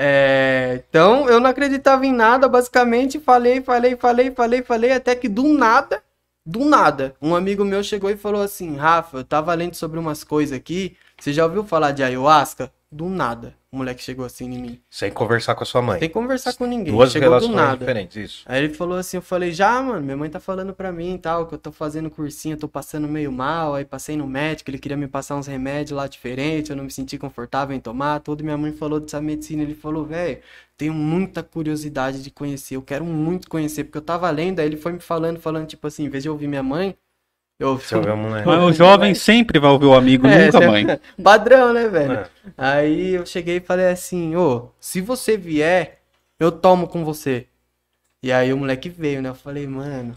É, então, eu não acreditava em nada, basicamente, falei, falei, falei, falei, falei, até que do nada, do nada, um amigo meu chegou e falou assim, Rafa, eu tava lendo sobre umas coisas aqui, você já ouviu falar de ayahuasca? Do nada, o moleque chegou assim em mim, Sem conversar com a sua mãe. sem conversar com ninguém, Duas chegou do relações nada. diferentes, isso. Aí ele falou assim, eu falei, já, mano, minha mãe tá falando pra mim e tal, que eu tô fazendo cursinho, eu tô passando meio mal, aí passei no médico, ele queria me passar uns remédios lá diferentes, eu não me senti confortável em tomar, tudo, minha mãe falou dessa medicina, ele falou, velho, tenho muita curiosidade de conhecer, eu quero muito conhecer, porque eu tava lendo, aí ele foi me falando, falando, tipo assim, em vez de eu ouvir minha mãe, eu Você ouviu a mulher. Mas o jovem sempre vai ouvir o amigo, É, nunca mãe. Padrão, né, velho? É. Aí eu cheguei e falei assim, ô, se você vier, eu tomo com você. E aí o moleque veio, né? Eu falei, mano,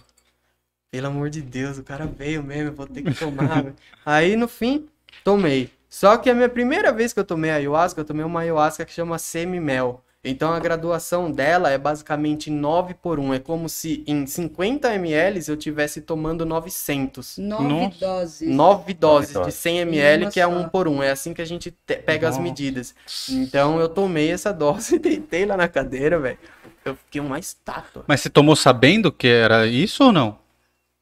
pelo amor de Deus, o cara veio mesmo, eu vou ter que tomar. [laughs] aí no fim, tomei. Só que a minha primeira vez que eu tomei ayahuasca, eu tomei uma ayahuasca que chama semi-mel. Então a graduação dela é basicamente 9 por 1. É como se em 50 ml eu tivesse tomando 900. Nove Nossa. doses. 9 doses de 100 ml, que é só. 1 por 1. É assim que a gente te- pega as Nossa. medidas. Então eu tomei essa dose, [laughs] deitei lá na cadeira, velho. Eu fiquei uma estátua. Mas você tomou sabendo que era isso ou não?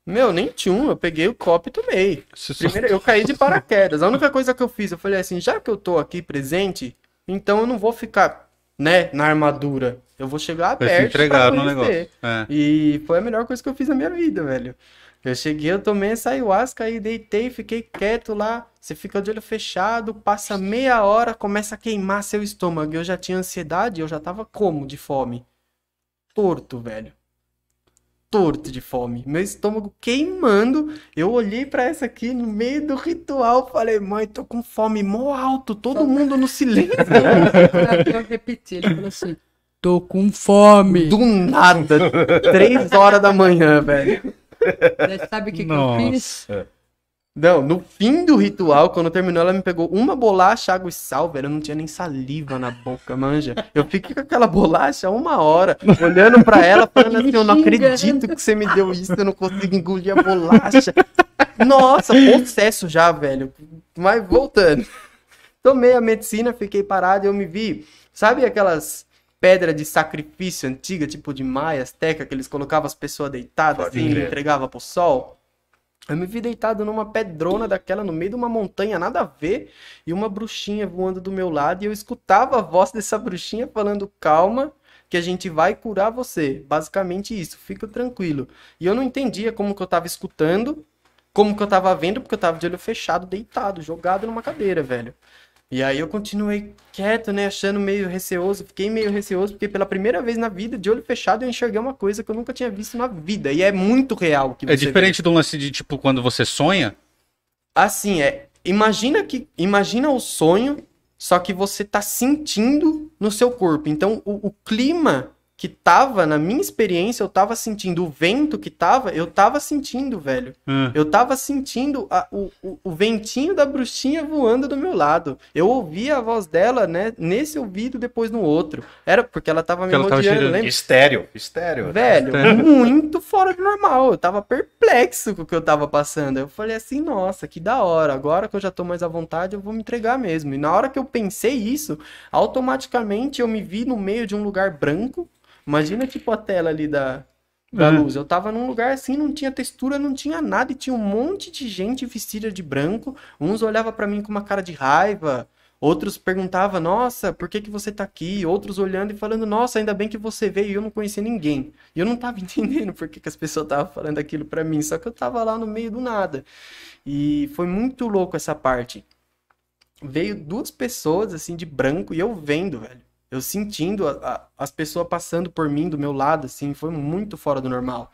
Meu, nem tinha um. Eu peguei o copo e tomei. Primeiro, eu caí de [laughs] paraquedas. A única coisa que eu fiz, eu falei assim, já que eu tô aqui presente, então eu não vou ficar, né, na armadura. Eu vou chegar Vai perto entregar no negócio. É. E foi a melhor coisa que eu fiz na minha vida, velho. Eu cheguei, eu tomei essa ayahuasca aí, deitei, fiquei quieto lá. Você fica de olho fechado, passa meia hora, começa a queimar seu estômago. Eu já tinha ansiedade, eu já tava como de fome? Torto, velho. Torto de fome. Meu estômago queimando. Eu olhei pra essa aqui no meio do ritual, falei, mãe, tô com fome mó alto, todo mundo no [laughs] silêncio. Eu repeti, ele falou assim: tô com fome. Do nada, três horas da manhã, velho. Daí Sabe o que, que eu fiz? Não, no fim do ritual, quando terminou, ela me pegou uma bolacha, água e sal, velho. Eu não tinha nem saliva na boca, manja. Eu fiquei com aquela bolacha uma hora, olhando pra ela, falando assim: Eu não acredito que você me deu isso, eu não consigo engolir a bolacha. Nossa, processo já, velho. Mas voltando. Tomei a medicina, fiquei parado e eu me vi. Sabe aquelas pedras de sacrifício antiga, tipo de maia, azteca, que eles colocavam as pessoas deitadas Pode assim e entregavam pro sol? Eu me vi deitado numa pedrona daquela no meio de uma montanha, nada a ver, e uma bruxinha voando do meu lado, e eu escutava a voz dessa bruxinha falando: calma, que a gente vai curar você. Basicamente isso, fica tranquilo. E eu não entendia como que eu tava escutando, como que eu tava vendo, porque eu tava de olho fechado, deitado, jogado numa cadeira, velho. E aí eu continuei quieto, né, achando meio receoso, fiquei meio receoso, porque pela primeira vez na vida, de olho fechado, eu enxerguei uma coisa que eu nunca tinha visto na vida, e é muito real que É você vê. diferente do lance de, tipo, quando você sonha. Assim, é. Imagina que. Imagina o sonho, só que você tá sentindo no seu corpo. Então, o, o clima que tava, na minha experiência, eu tava sentindo. O vento que tava, eu tava sentindo, velho. Ah, Eu tava sentindo a- o, o, o ventinho da bruxinha voando do meu lado. Eu ouvia a voz dela, né? Nesse ouvido, depois no outro. Era porque ela tava me Porque tava rodeando, lembra? Estéreo, estéreo. Velho, É. muito fora do normal. Eu tava perplexo com o que eu tava passando. Eu falei assim, nossa, que da hora. Agora que eu já tô mais à vontade, eu vou me entregar mesmo. E na hora que eu pensei isso, automaticamente eu me vi no meio de um lugar branco. Imagina tipo a tela ali da, da É. luz. Eu tava num lugar assim, não tinha textura, não tinha nada. E tinha um monte de gente vestida de branco. Uns olhavam pra mim com uma cara de raiva. Outros perguntavam, nossa, por que que você tá aqui? Outros olhando e falando, nossa, ainda bem que você veio e eu não conhecia ninguém. E eu não tava [laughs] entendendo por que que as pessoas estavam falando aquilo pra mim, só que eu tava lá no meio do nada. E foi muito louco essa parte. Veio duas pessoas, assim, de branco, e eu vendo, velho. Eu sentindo a- a- as pessoas passando por mim, do meu lado, assim, foi muito fora do normal.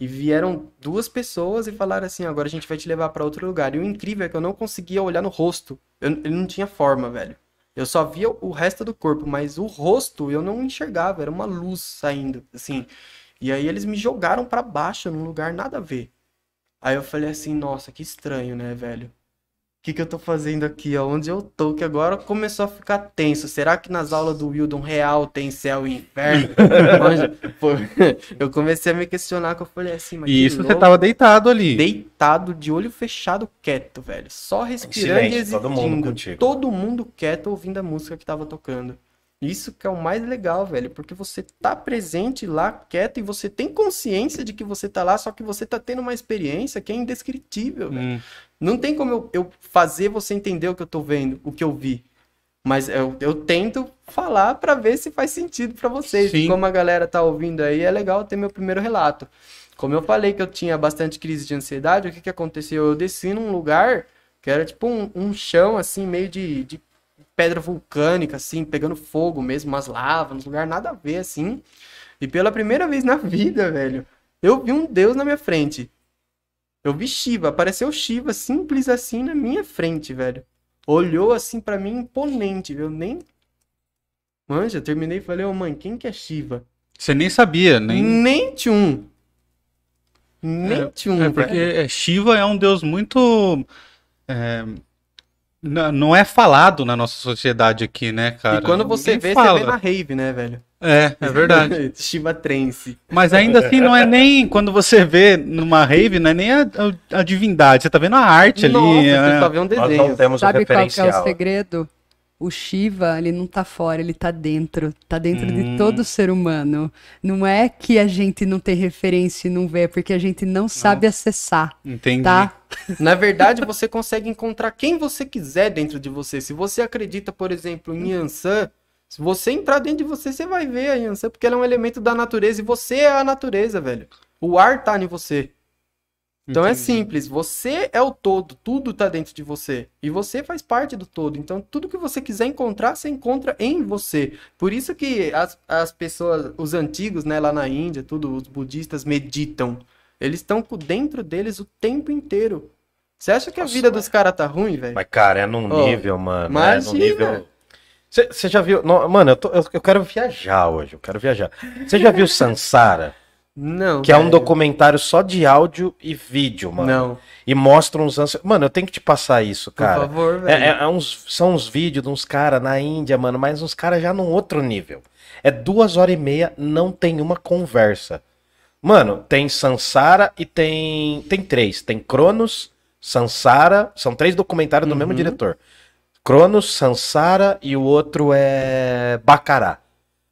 E vieram duas pessoas e falaram assim: agora a gente vai te levar pra outro lugar. E o incrível é que eu não conseguia olhar no rosto. Eu- ele não tinha forma, velho. Eu só via o resto do corpo, mas o rosto eu não enxergava, era uma luz saindo, assim. E aí eles me jogaram pra baixo, num lugar nada a ver. Aí eu falei assim: nossa, que estranho, né, velho? O que que eu tô fazendo aqui? Onde eu tô? Que agora começou a ficar tenso. Será que nas aulas do Wildon real tem céu e inferno? [laughs] Eu comecei a me questionar, que eu falei assim, mas E isso você louco. tava deitado ali. deitado, de olho fechado, quieto, velho. Só respirando e silêncio, todo mundo contigo. Todo mundo quieto ouvindo a música que tava tocando. Isso que é o mais legal, velho, porque você tá presente lá, quieto, e você tem consciência de que você tá lá, só que você tá tendo uma experiência que é indescritível, velho. Hum. Não tem como eu, eu fazer você entender o que eu tô vendo, o que eu vi. Mas eu, eu tento falar pra ver se faz sentido pra vocês. Sim. Como a galera tá ouvindo aí, é legal ter meu primeiro relato. Como eu falei que eu tinha bastante crise de ansiedade, o que que aconteceu? Eu desci num lugar que era tipo um, um chão, assim, meio de, de pedra vulcânica, assim, pegando fogo mesmo, umas lavas, uns lugar nada a ver, assim. E pela primeira vez na [laughs] vida, velho, eu vi um deus na minha frente. Eu vi Shiva, apareceu Shiva simples assim na minha frente, velho. Olhou assim pra mim imponente, viu? Nem. Manja, terminei e falei, ô mãe, quem que é Shiva? Você nem sabia, nem. Nem tchum. Nem tchum, É porque velho. é, Shiva é um deus muito. é, n- não é falado na nossa sociedade aqui, né, cara? e quando você Ninguém vê, fala. você vê na rave, né, velho? É, é verdade. [laughs] Shiva Trance. Mas ainda assim, não é nem. Quando você vê numa rave, não é nem a, a- a divindade. Você tá vendo a arte Nossa, ali. você é. só vê um Nós não desenho. temos Sabe qual que é o segredo? O Shiva, ele não tá fora, ele tá dentro. Tá dentro Hum. de todo ser humano. Não é que a gente não tem referência e não vê, é porque a gente não sabe acessar, Entendi. tá? Na verdade, você consegue encontrar quem você quiser dentro de você. Se você acredita, por exemplo, em Yansan, se você entrar dentro de você, você vai ver a Yansan, porque ela é um elemento da natureza e você é a natureza, velho. O ar tá em você. Então é Entendi. simples, você é o todo, tudo tá dentro de você. E você faz parte do todo. Então tudo que você quiser encontrar, você encontra em você. Por isso que as, as pessoas, os antigos, né, lá na Índia, tudo, os budistas meditam. Eles estão com- dentro deles o tempo inteiro. Você acha que a Nossa, vida mas- dos caras tá ruim, velho? Mas, cara, é num Ó, nível, mano. É num imagina. nível. Você já viu. não, mano, eu, tô- eu- eu quero viajar hoje. Eu quero viajar. Você já viu Sansara? Não. Que é um documentário só de áudio e vídeo, mano. Não, E mostra uns. Mano, eu tenho que te passar isso, por cara. favor, É, velho. é- é uns, são uns vídeos de uns caras na Índia, mano, mas uns caras já num outro nível. É duas horas e meia, não tem uma conversa. Mano, tem Sansara e tem. Tem três. Tem Cronos, Sansara. São três documentários do mesmo Uhum. diretor. Cronos, Sansara e o outro é. Bacará.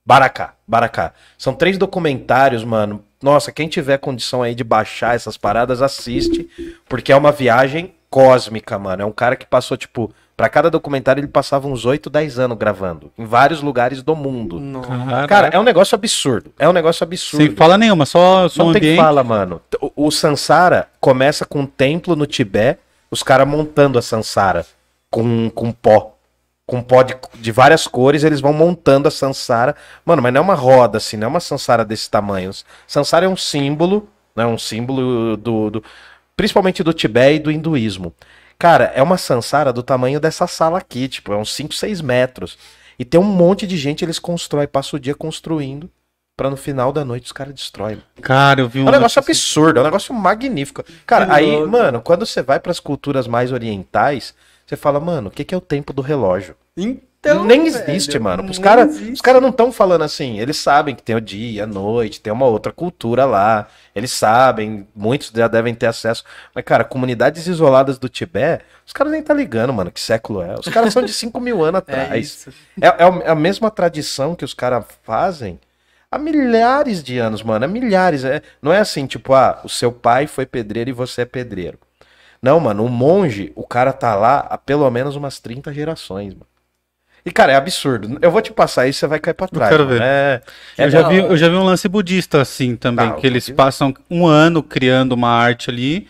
Baracá. Baracá. São três documentários, mano. Nossa, quem tiver condição aí de baixar essas paradas, assiste. Porque é uma viagem cósmica, mano. É um cara que passou, tipo, pra cada documentário ele passava uns 8, 10 anos gravando. Em vários lugares do mundo. Cara, é um negócio absurdo. É um negócio absurdo. Sem fala nenhuma, só, só Não um tem ambiente. fala, mano. O, o Sansara começa com um templo no Tibete, os caras montando a Sansara com, com pó. Com pó de, de várias cores, eles vão montando a Sansara. Mano, mas não é uma roda assim, não é uma Sansara desse tamanho. Sansara é um símbolo, né? Um símbolo do, do- principalmente do Tibete e do hinduísmo. Cara, é uma Sansara do tamanho dessa sala aqui, tipo, é uns 5, 6 metros. E tem um monte de gente, eles constroem, passa o dia construindo, pra no final da noite os caras destroem. Cara, eu vi um. É um negócio assim. absurdo, é um negócio magnífico. Cara, Que aí, louco. mano, quando você vai pras culturas mais orientais, você fala, mano, o que, que é o tempo do relógio? Então, Nem velho, existe, mano. Os nem caras cara não estão falando assim. Eles sabem que tem o dia, a noite, tem uma outra cultura lá. Eles sabem, muitos já devem ter acesso. Mas, cara, comunidades isoladas do Tibete, os caras nem tá ligando, mano, que século é. Os caras são de 5 mil anos [laughs] É atrás. É, é o- é a mesma tradição que os caras fazem há milhares de anos, mano. Há milhares. É, não é assim, tipo, ah, o seu pai foi pedreiro e você é pedreiro. Não, mano, o monge, o cara tá lá há pelo menos umas 30 gerações, mano. E, cara, é absurdo. Eu vou te passar isso, você vai cair pra trás. quero mano. ver. É, é Eu já, da vi, eu já vi um lance budista assim também, Ah, que eles budismo. passam um ano criando uma arte ali,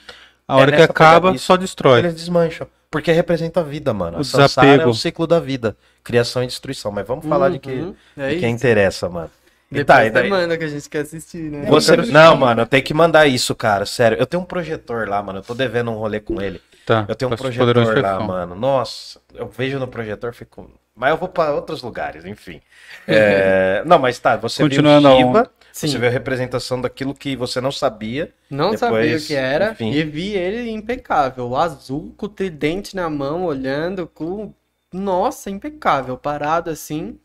a hora que acaba, só destrói. Eles desmancham. Porque representa a vida, mano. O A Sansara desapego. é o ciclo da vida. Criação e destruição. Mas vamos falar de que, Uhum, é de quem isso. interessa, mano. E Depois tá, e você daí- manda que a gente quer assistir, né? Você... Não, mano, eu tenho que mandar isso, cara. Sério. Eu tenho um projetor lá, mano. Eu tô devendo um rolê com ele. Tá, Eu tenho um projetor lá, mano. Nossa, eu vejo no projetor, fico. Mas eu vou pra outros lugares, enfim. [laughs] É, Não, mas tá, você Continuando a viu Shiva, onda. você Sim. viu a representação daquilo que você não sabia. Não sabia o Depois, que era enfim. e vi ele impecável. O azul com o tridente na mão, olhando com. Nossa, impecável, parado assim.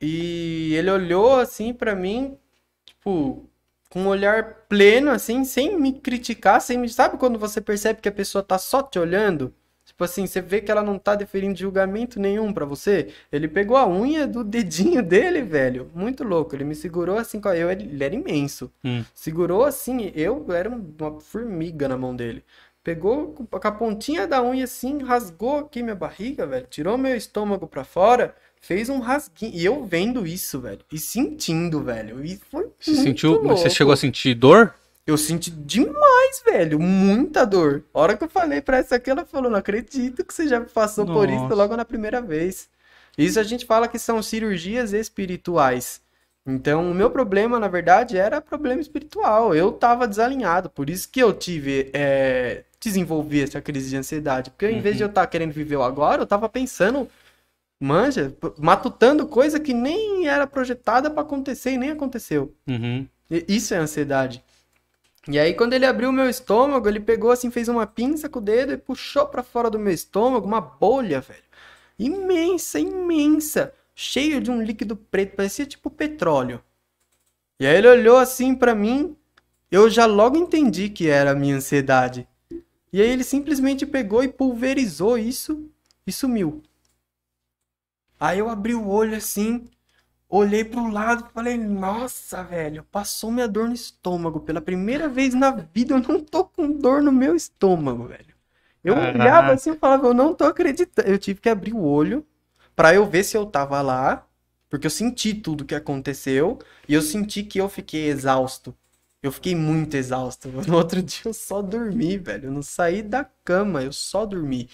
E ele olhou assim pra mim, tipo, com um olhar pleno, assim, sem me criticar, sem me. Sabe quando você percebe que a pessoa tá só te olhando? Tipo assim, você vê que ela não tá deferindo julgamento nenhum pra você. Ele pegou a unha do dedinho [laughs] dele, velho. Muito louco. Ele me segurou assim, com a- eu, ele era imenso. Hum. Segurou assim, eu era uma formiga na mão dele. Pegou com a pontinha da unha assim, rasgou aqui minha barriga, velho. Tirou meu estômago pra fora, fez um rasguinho. E eu vendo isso, velho. E sentindo, velho. E foi Você sentiu, você louco. chegou a sentir dor? Eu senti demais, velho. Muita dor. A hora que eu falei pra essa aqui, ela falou: Não acredito que você já passou por isso Nossa. logo na primeira vez. Isso a gente fala que são cirurgias espirituais. Então, o meu problema, na verdade, era problema espiritual. Eu tava desalinhado. Por isso que eu tive. É, desenvolvi essa crise de ansiedade. Porque em vez de eu estar querendo viver o agora, eu tava pensando. Manja, matutando coisa que nem era projetada pra acontecer e nem aconteceu. Uhum. E Isso é ansiedade. E aí, quando ele abriu o meu estômago, ele pegou assim, fez uma pinça com o dedo e puxou pra fora do meu estômago uma bolha, velho. Imensa, imensa. Cheio de um líquido preto, parecia tipo petróleo. E aí ele olhou assim pra mim, eu já logo entendi que era a minha ansiedade. E aí ele simplesmente pegou e pulverizou isso e sumiu. Aí eu abri o olho assim, olhei pro lado e falei, nossa, velho, passou minha dor no estômago. Pela primeira vez na vida eu não tô com dor no meu estômago, velho. Eu Caraca. olhava assim e falava, eu não tô acreditando. Eu tive que abrir o olho pra eu ver se eu tava lá, porque eu senti tudo que aconteceu e eu senti que eu fiquei exausto. Eu fiquei muito exausto. [laughs] No outro dia eu só dormi, velho. Eu não saí da cama, eu só dormi.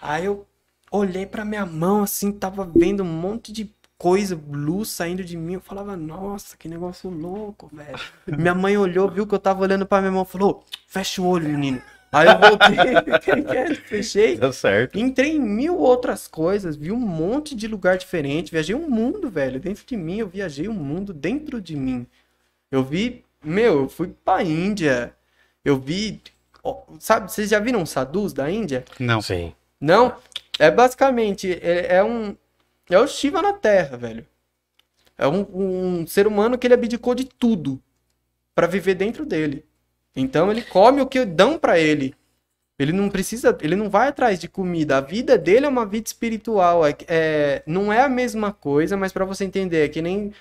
Aí eu olhei pra minha mão assim, tava vendo um monte de coisa, luz saindo de mim. Eu falava, nossa, que negócio louco, velho. minha mãe olhou, viu que eu tava olhando pra minha mão, falou, fecha o olho, menino. Aí eu voltei, [laughs] fechei. Deu certo. Entrei em mil outras coisas, vi um monte de lugar diferente, viajei um mundo, velho, dentro de mim, eu viajei um mundo dentro de mim. Eu vi, meu, eu fui pra Índia, eu vi, ó, sabe, vocês já viram sadhus da Índia? Não. Sim. Não, é basicamente, é, é um, é o Shiva na Terra, velho. É um, um ser humano que ele abdicou de tudo pra viver dentro dele. Então ele come o que dão pra ele. Ele não precisa, ele não vai atrás de comida. A vida dele é uma vida espiritual. É, é- não é a mesma coisa, mas pra você entender, é que nem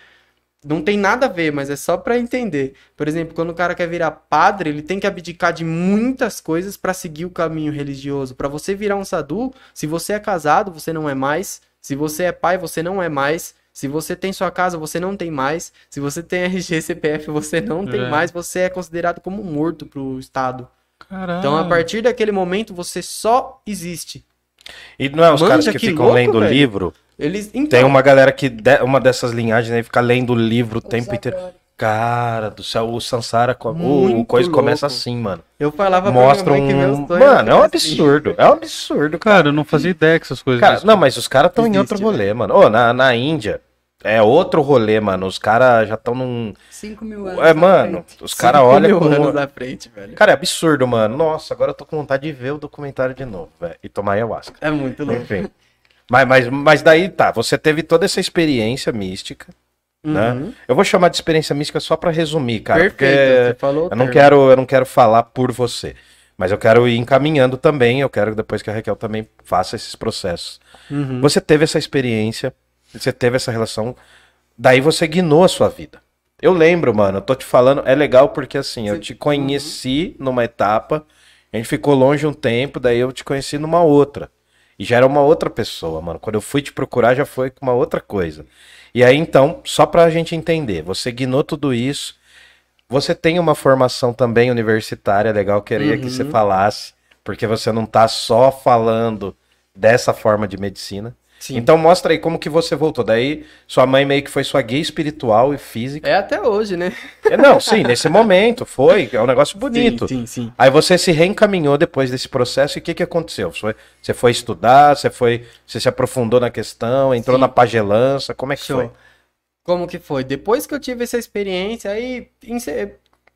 não tem nada a ver, mas é só pra entender. Por exemplo, quando o cara quer virar padre, ele tem que abdicar de muitas coisas pra seguir o caminho religioso. Pra você virar um sadhu, se você é casado, você não é mais. Se você é pai, você não é mais. Se você tem sua casa, você não tem mais. Se você tem [laughs] RG, CPF, você não tem É. mais. Você é considerado como morto pro Estado. Caralho. Então, a partir daquele momento, você só existe. E não é os Manja, caras que, que ficam louco, lendo o livro? Eles, então, Tem uma galera que, de- uma dessas linhagens aí, fica lendo o livro o tempo inteiro. Cara do céu, o Sansara, o, o coisa começa louco. assim, mano. eu falava Mostra pra minha mãe que meu um. Mano, é um assim. absurdo. É um absurdo, cara. Cara, eu não fazia ideia que essas coisas. Cara, não, mas os caras estão em outro rolê, mano. Ô, na, na Índia, é outro rolê, mano. Os caras já estão num. 5 mil anos. É, mano, frente. os caras Cinco olham mil com. anos na frente, velho. Cara, é absurdo, mano. Nossa, agora eu tô com vontade de ver o documentário de novo, velho. E tomar ayahuasca. É muito louco. Enfim. mas, mas, mas daí tá, você teve toda essa experiência mística, né? Uhum. Eu vou chamar de experiência mística só pra resumir, cara. Perfeito, porque você falou. eu não termo. quero, eu não quero falar por você. Mas eu quero ir encaminhando também. Eu quero depois que a Raquel também faça esses processos. Uhum. Você teve essa experiência, você teve essa relação, daí você guinou a sua vida. Eu lembro, mano, eu tô te falando, é legal porque assim, eu te conheci numa etapa, a gente ficou longe um tempo, daí eu te conheci numa outra. E já era uma outra pessoa, mano. Quando eu fui te procurar, já foi com uma outra coisa. E aí, então, só pra gente entender, você guinou tudo isso. Você tem uma formação também universitária, legal, queria que você Uhum. falasse, porque você não tá só falando dessa forma de medicina. Sim. Então mostra aí como que você voltou. Daí sua mãe meio que foi sua guia espiritual e física. É até hoje, né? É, Não, sim, [laughs] nesse momento foi, é um negócio bonito. Sim, sim, sim. Aí você se reencaminhou depois desse processo e o que, que aconteceu? Você foi, você foi estudar, você foi, você se aprofundou na questão, entrou Sim. na pagelança, como é que Show. foi? Como que foi? Depois que eu tive essa experiência, aí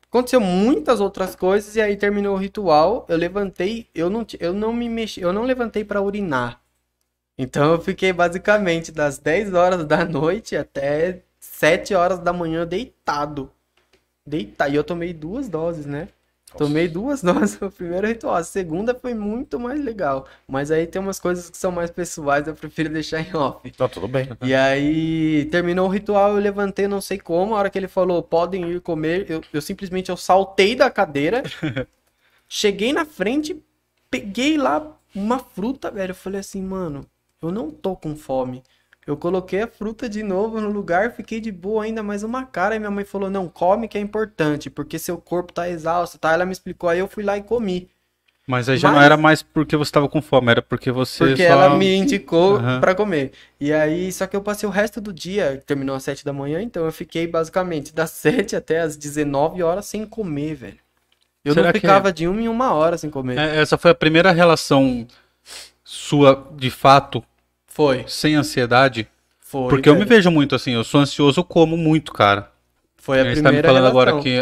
aconteceu muitas outras coisas e aí terminou o ritual. Eu levantei, eu não, eu não me mexi, eu não levantei pra urinar. Então eu fiquei basicamente das 10 horas da noite até 7 horas da manhã deitado. Deitado. E eu tomei duas doses, né? Tomei duas [laughs] doses no primeiro ritual. A segunda foi muito mais legal. Mas aí tem umas coisas que são mais pessoais, eu prefiro deixar em off. Não, tudo bem. E aí, terminou o ritual, eu levantei, não sei como, a hora que ele falou, podem ir comer, eu, eu simplesmente eu saltei da cadeira, [laughs] cheguei na frente, peguei lá uma fruta, velho, eu falei assim, mano, eu não tô com fome. Eu coloquei a fruta de novo no lugar, fiquei de boa ainda mais uma cara, e minha mãe falou, não, come que é importante, porque seu corpo tá exausto, tá? Ela me explicou, aí eu fui lá e comi. Mas aí já não Mas- era mais porque você tava com fome, era porque você Porque só... ela me indicou Aham. pra comer. E aí, só que eu passei o resto do dia, terminou às 7 da manhã, então eu fiquei basicamente das [laughs] 7 até as 19 horas sem comer, velho. Eu Será não que- ficava de uma em uma hora sem comer. É, Essa foi a primeira relação sua, de fato, Foi, sem ansiedade? foi. Porque eu me velho. vejo muito assim, eu sou ansioso, eu como muito, cara. Foi a Você tá me primeira falando relação. agora que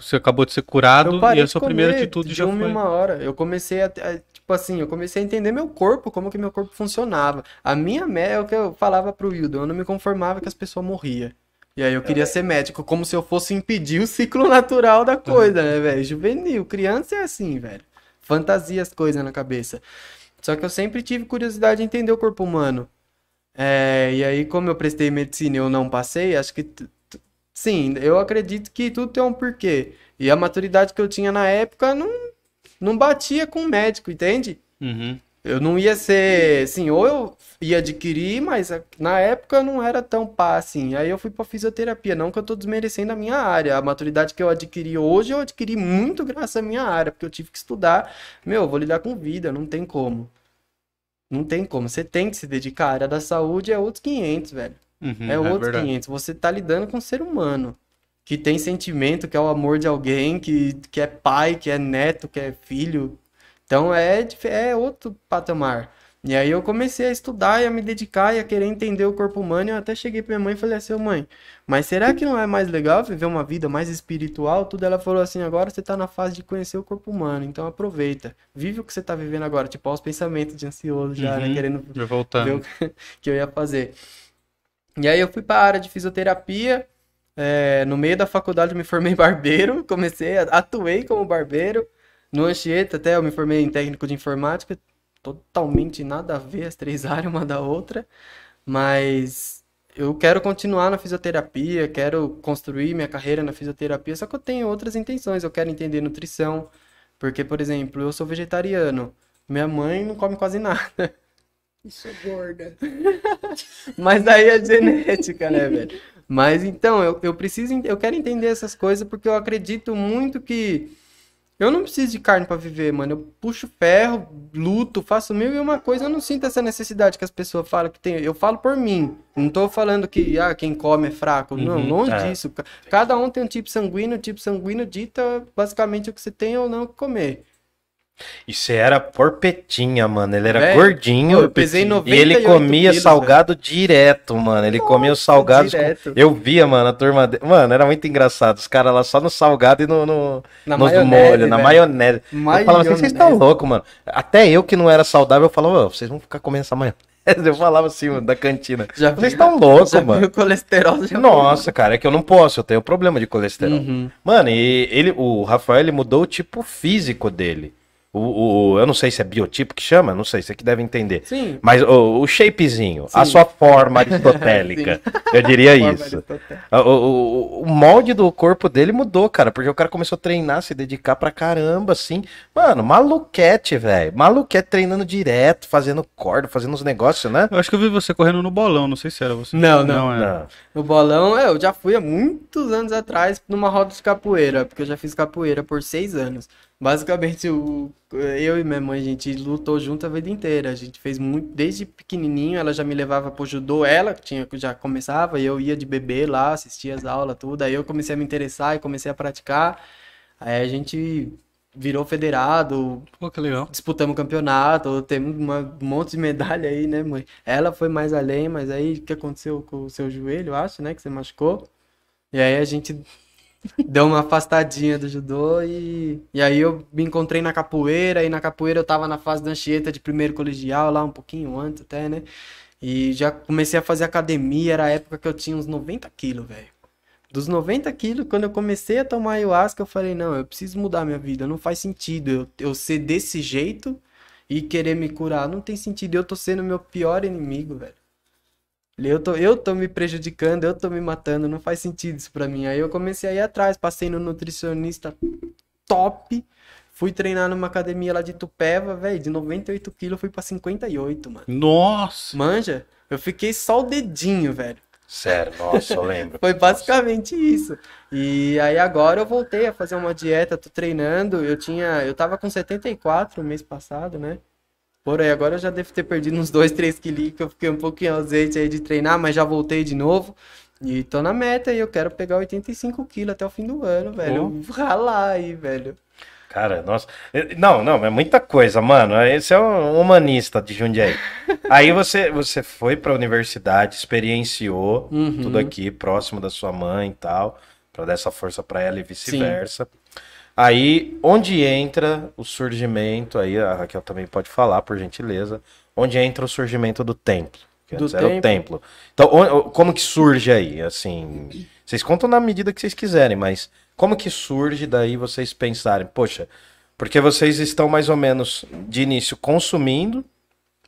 você acabou de ser curado e a sua primeira comer atitude de já uma foi. uma hora. Eu comecei a, a- tipo assim, eu comecei a entender meu corpo, como que meu corpo funcionava. A minha é o que eu falava pro Wildo, eu não me conformava que as pessoas morriam. E aí eu queria ser médico, como se eu fosse impedir o ciclo natural da coisa, né, velho? Juvenil, criança é assim, velho. Fantasia as coisas na cabeça. Só que eu sempre tive curiosidade de entender o corpo humano. É, e aí, como eu prestei medicina e eu não passei, acho que sim, eu acredito que tudo tem um porquê. E a maturidade que eu tinha na época não, não batia com o médico, entende? Uhum. Eu não ia ser, assim, ou eu ia adquirir, mas a- na época não era tão pá assim. Aí eu fui pra fisioterapia, não que eu tô desmerecendo a minha área. A maturidade que eu adquiri hoje, eu adquiri muito graças à minha área, porque eu tive que estudar. Meu, eu vou lidar com vida, não tem como. Não tem como. Você tem que se dedicar. A área da saúde é outros 500, velho. Uhum, É outros verdade. 500. Você tá lidando com um ser humano que tem sentimento, que é o amor de alguém, que, que é pai, que é neto, que é filho. Então é, é outro patamar. E aí eu comecei a estudar e a me dedicar e a querer entender o corpo humano. E eu até cheguei pra minha mãe e falei assim, "Ô, mãe, mas será que não é mais legal viver uma vida mais espiritual? Tudo ela falou assim, agora você tá na fase de conhecer o corpo humano, então aproveita. Vive o que você tá vivendo agora, tipo, aos pensamentos de ansioso já, né? Uhum. Querendo Já voltando. ver o [laughs] que eu ia fazer. E aí eu fui para a área de fisioterapia. é, no meio da faculdade eu me formei barbeiro, [laughs] comecei, a, atuei como barbeiro. No Anchieta até eu me formei em técnico de informática, totalmente nada a ver as três [laughs] áreas uma da outra, mas eu quero continuar na fisioterapia, quero construir minha carreira na fisioterapia, só que eu tenho outras intenções, eu quero entender nutrição, porque, por exemplo, eu sou vegetariano, minha mãe não come quase nada. Isso é gorda. [laughs] Mas daí é genética, né, velho? Mas então, eu, eu preciso, eu quero entender essas coisas porque eu acredito muito que eu não preciso de carne pra viver, mano. Eu puxo ferro, luto, faço mil e uma coisa, eu não sinto essa necessidade que as pessoas falam que tem. Eu falo por mim. Não tô falando que ah, quem come é fraco. Não, Uhum, longe é. disso. Ca- Cada um tem um tipo sanguíneo, o tipo sanguíneo dita basicamente o que você tem ou não que comer. E você era porpetinha, mano. Ele era gordinho. eu pesei E 98 ele comia quilos, salgado direto, mano. Ele comia os salgados. com-. Eu via, mano, a turma. de- Mano, era muito engraçado. Os caras lá só no salgado e no, no, Na nos maionese, molhos, na velho. maionese. Eu falava assim, vocês estão Maionese. loucos, mano. Até eu que não era saudável, eu falava, "Ô, vocês vão ficar comendo essa maionese. [laughs] Eu falava assim, mano, da cantina. Já Vocês estão loucos, mano. o colesterol já Nossa, cara, é que eu não posso, eu tenho problema de colesterol. Uhum. Mano, e ele, o Rafael, ele mudou o tipo físico dele. O, o- eu não sei se é biotipo que chama, não sei, você que deve entender. Sim. Mas o, o shapezinho, a Sim. sua forma [laughs] aristotélica, eu diria isso. O, o- o molde do corpo dele mudou, cara, porque o cara começou a treinar, se dedicar pra caramba, assim. Mano, maluquete, velho. Maluquete treinando direto, fazendo corda, fazendo uns negócios, né? Eu acho que eu vi você correndo no bolão, não sei se era você. Não, não. é. Não. No bolão, é, eu já fui há muitos anos atrás numa roda de capoeira, porque eu já fiz capoeira por seis anos. Basicamente, o, eu e minha mãe, a gente lutou junto a vida inteira. A gente fez muito, desde pequenininho, ela já me levava pro judô, ela que tinha, já começava, e eu ia de bebê lá, assistia as aulas, tudo. Aí eu comecei a me interessar e comecei a praticar. Aí a gente virou federado, Pô, que legal. disputamos campeonato, temos uma- um monte de medalha aí, né, mãe? Ela foi mais além, mas aí o que aconteceu com o seu joelho, acho, né, que você machucou? E aí a gente deu uma afastadinha do judô e, e aí eu me encontrei na capoeira, e na capoeira eu tava na fase da Anchieta de primeiro colegial, lá um pouquinho antes até, né? E já comecei a fazer academia, era a época que eu tinha uns 90 quilos, velho. Dos 90 quilos, quando eu comecei a tomar ayahuasca, eu falei, não, eu preciso mudar minha vida, não faz sentido eu, eu ser desse jeito e querer me curar, não tem sentido, eu tô sendo meu pior inimigo, velho. Eu tô, eu tô me prejudicando, eu tô me matando, não faz sentido isso pra mim. Aí eu comecei a ir atrás, passei no nutricionista top, fui treinar numa academia lá de Tupéva, velho, de 98 quilos eu fui pra 58, mano. Nossa! Manja, eu fiquei só o dedinho, velho. Sério, nossa, eu lembro. [laughs] Foi basicamente isso. E aí agora eu voltei a fazer uma dieta, tô treinando. Eu tinha, eu tava com 74 mês passado, né? Por aí, agora eu já devo ter perdido uns 2, 3 quilos, que eu fiquei um pouquinho ausente aí de treinar, mas já voltei de novo. E tô na meta e eu quero pegar 85 quilos até o fim do ano, velho. Ralar aí, velho. Cara, nossa. Não, não, é muita coisa, mano. Esse é um humanista de Jundiaí. [laughs] Aí você, você foi pra universidade, experienciou Uhum. tudo aqui, próximo da sua mãe e tal. Pra dar essa força pra ela e vice-versa. Aí, onde entra o surgimento, aí a Raquel também pode falar, por gentileza, onde entra o surgimento do templo. Que Do antes era o templo. templo. Então, como que surge aí? Assim, vocês contam na medida que vocês quiserem, mas como que surge daí vocês pensarem, poxa, porque vocês estão mais ou menos de início consumindo,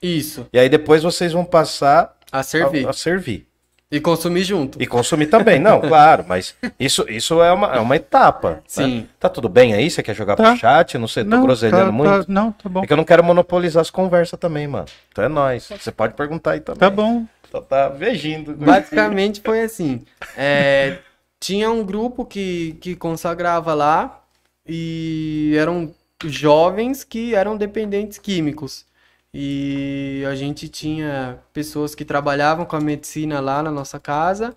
Isso, e aí depois vocês vão passar a servir. a, a servir. E consumir junto. E consumir também, não, [laughs] claro, mas isso, isso é, uma, é uma etapa. né? Sim. Tá tudo bem aí? Você quer jogar Tá. pro chat? Não sei, tô Não, groselhando tá- muito. tá- não, tá bom. É que eu não quero monopolizar as conversas também, mano. Então é nóis. Você pode perguntar aí também. Tá bom. Só tá vegindo. Basicamente foi assim. é, tinha um grupo que, que consagrava lá e eram jovens que eram dependentes químicos. E a gente tinha pessoas que trabalhavam com a medicina lá na nossa casa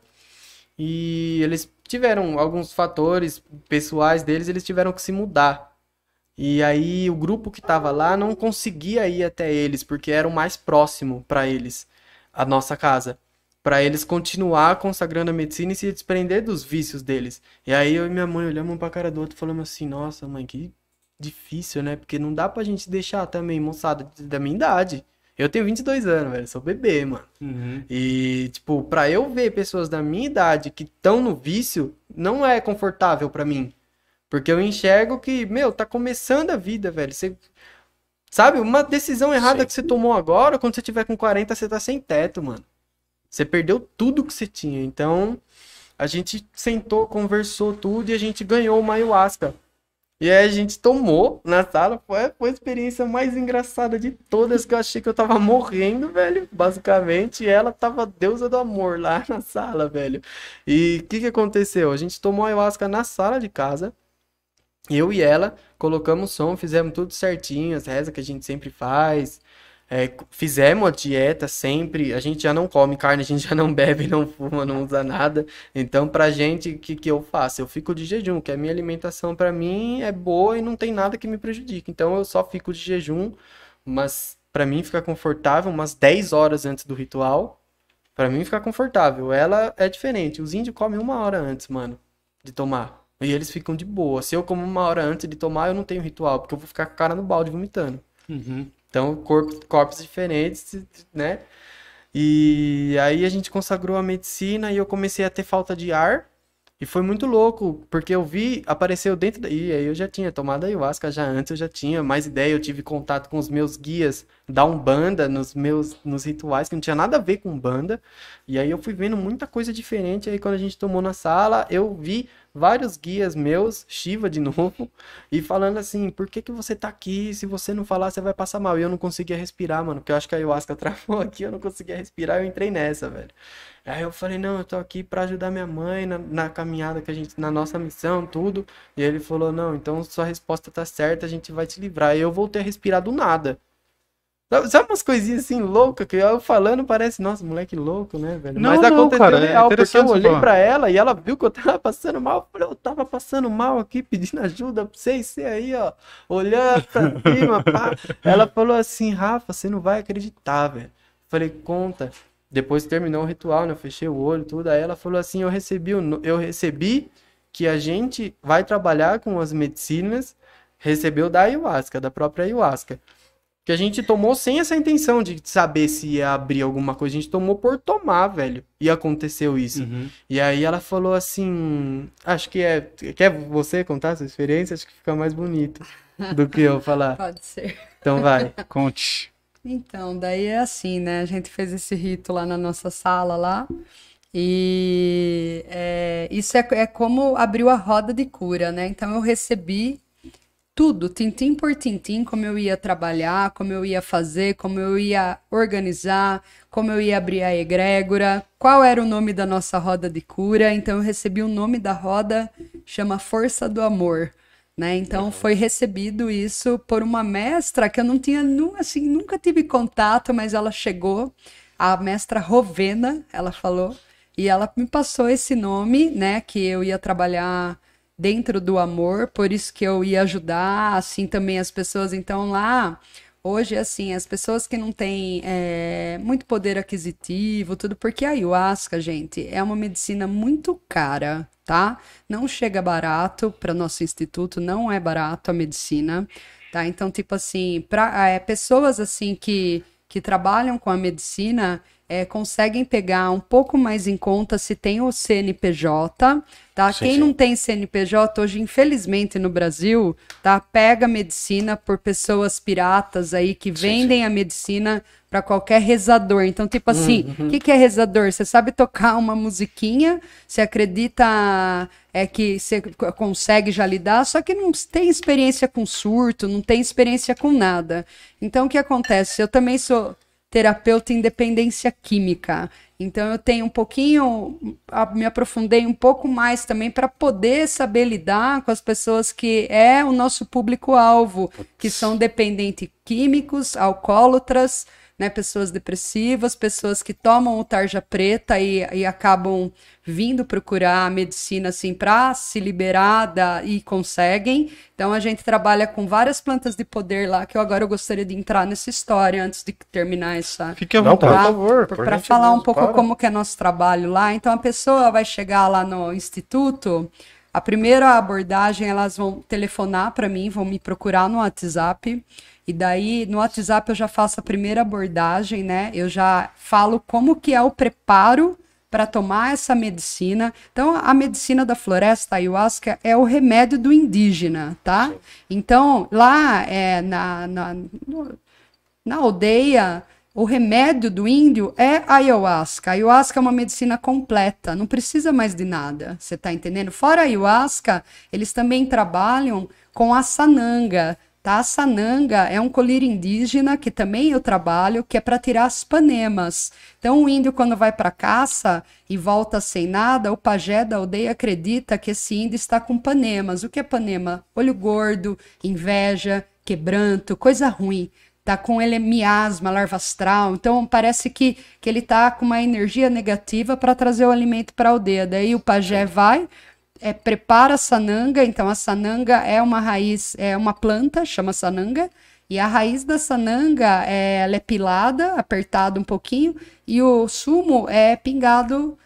e eles tiveram alguns fatores pessoais deles, eles tiveram que se mudar. E aí o grupo que estava lá não conseguia ir até eles porque era o mais próximo para eles, a nossa casa para eles continuar consagrando a medicina e se desprender dos vícios deles. E aí eu e minha mãe olhamos um pra cara do outro falamos assim, nossa mãe, que difícil, né? Porque não dá pra gente deixar também moçada da minha idade. Eu tenho 22 anos, velho, sou bebê, mano. E, tipo, pra eu ver pessoas da minha idade que estão no vício, não é confortável pra mim. Porque eu enxergo que, meu, tá começando a vida, velho. Você. Sabe, uma decisão errada Sim. que você tomou agora, quando você tiver com 40, você tá sem teto, mano. Você perdeu tudo que você tinha. Então, a gente sentou, conversou tudo e a gente ganhou uma ayahuasca. E aí a gente tomou na sala. Foi, foi a experiência mais engraçada de todas que eu achei que eu tava morrendo, velho. Basicamente, e ela tava deusa do amor lá [laughs] na sala, velho. E o que que aconteceu? A gente tomou ayahuasca na sala de casa. Eu e ela colocamos som, fizemos tudo certinho, as rezas que a gente sempre faz. É, fizemos a dieta sempre. A gente já não come carne, a gente já não bebe, não fuma, não usa nada. Então, pra gente, o que, que eu faço? Eu fico de jejum, que a minha alimentação pra mim é boa e não tem nada que me prejudique. Então, eu só fico de jejum, mas pra mim fica confortável umas 10 horas antes do ritual. Pra mim fica confortável. Ela é diferente. Os índios comem uma hora antes, mano, de tomar. E eles ficam de boa. Se eu como uma hora antes de tomar, eu não tenho ritual, porque eu vou ficar com a cara no balde vomitando. Então, corpos, diferentes, né? E aí a gente consagrou a medicina e eu comecei a ter falta de ar. E foi muito louco, porque eu vi, apareceu dentro da. E aí eu já tinha tomado ayahuasca já antes, eu já tinha mais ideia, eu tive contato com os meus guias da Umbanda, nos meus nos rituais, que não tinha nada a ver com Umbanda. E aí eu fui vendo muita coisa diferente. Aí quando a gente tomou na sala, eu vi vários guias meus, Shiva de [laughs] novo, e falando assim: por que que você tá aqui? Se você não falar, você vai passar mal. E eu não conseguia respirar, mano, porque eu acho que a ayahuasca [laughs] travou aqui, eu não conseguia respirar, eu entrei nessa, velho. Aí eu falei, não, eu tô aqui pra ajudar minha mãe na, na caminhada que a gente, na nossa missão, tudo. E ele falou, não, então sua resposta tá certa, a gente vai te livrar. E eu voltei a respirar do nada. Sabe, sabe umas coisinhas assim loucas que eu falando parece, nossa, moleque louco, né, velho? Não, Mas não, aconteceu cara, é real, porque interessante eu olhei pra ela e ela viu que eu tava passando mal. Eu falei, eu tava passando mal aqui, pedindo ajuda pra vocês, você aí, ó, olhando pra cima, pá. Ela falou assim, Rafa, você não vai acreditar, velho. Falei, conta. Depois terminou o ritual, né? Eu fechei o olho, tudo. Aí ela falou assim: eu recebi, o eu recebi que a gente vai trabalhar com as medicinas, recebeu da ayahuasca, da própria ayahuasca. Que a gente tomou sem essa intenção de saber se ia abrir alguma coisa. A gente tomou por tomar, velho. E aconteceu isso. Uhum. E aí ela falou assim: Acho que é. Quer você contar a sua experiência? Acho que fica mais bonito do que eu falar. [laughs] Pode ser. Então vai. Conte. Então, daí é assim, né? A gente fez esse rito lá na nossa sala lá. E é, isso é, é como abriu a roda de cura, né? Então eu recebi tudo, tintim por tintim, como eu ia trabalhar, como eu ia fazer, como eu ia organizar, como eu ia abrir a egrégora, qual era o nome da nossa roda de cura. Então eu recebi o nome da roda, chama Força do Amor. Né? Então foi recebido isso por uma mestra que eu não tinha, assim, nunca tive contato, mas ela chegou, a mestra Rovena, ela falou, e ela me passou esse nome, né, que eu ia trabalhar dentro do amor, por isso que eu ia ajudar, assim também as pessoas. Então lá Hoje, assim, as pessoas que não têm é, muito poder aquisitivo, tudo, porque a ayahuasca, gente, é uma medicina muito cara, tá? Não chega barato para nosso instituto, não é barato a medicina, tá? Então, tipo assim, para é, pessoas assim que, que trabalham com a medicina é, conseguem pegar um pouco mais em conta se tem o CNPJ, tá? Sim, Quem sim. não tem CNPJ hoje, infelizmente no Brasil, tá? Pega medicina por pessoas piratas aí que Sim, vendem a medicina para qualquer rezador. Então, tipo assim, o que, que é rezador? Você sabe tocar uma musiquinha, você acredita é que você consegue já lidar, só que não tem experiência com surto, não tem experiência com nada. Então, o que acontece? Eu também sou terapeuta em dependência química. Então eu tenho um pouquinho, me aprofundei um pouco mais também para poder saber lidar com as pessoas que é o nosso público-alvo, que são dependentes químicos, alcoólatras, né, pessoas depressivas, pessoas que tomam o tarja preta e, e acabam vindo procurar a medicina assim para se liberar da, e conseguem. Então a gente trabalha com várias plantas de poder lá que eu agora eu gostaria de entrar nessa história antes de terminar essa Fique à por vontade. favor. por para gentileza, falar um pouco claro. como que é nosso trabalho lá. Então a pessoa vai chegar lá no instituto, a primeira abordagem elas vão telefonar para mim, vão me procurar no WhatsApp. E daí no WhatsApp eu já faço a primeira abordagem, né? Eu já falo como que é o preparo para tomar essa medicina. Então, a medicina da floresta ayahuasca é o remédio do indígena, tá? Então, lá é, na, na, na aldeia, o remédio do índio é a ayahuasca. A ayahuasca é uma medicina completa, não precisa mais de nada, você tá entendendo? Fora a ayahuasca, eles também trabalham com a sananga, tá? A sananga é um colírio indígena que também eu trabalho, que é para tirar as panemas. Então, o índio, quando vai para caça e volta sem nada, o pajé da aldeia acredita que esse índio está com panemas. O que é panema? Olho gordo, inveja, quebranto, coisa ruim tá com ele miasma, larva astral, então parece que, que ele tá com uma energia negativa para trazer o alimento para a aldeia. Daí o pajé vai, é, prepara a sananga, então a sananga é uma raiz, é uma planta, chama sananga, e a raiz da sananga é, ela é pilada, apertada um pouquinho, e o sumo é pingado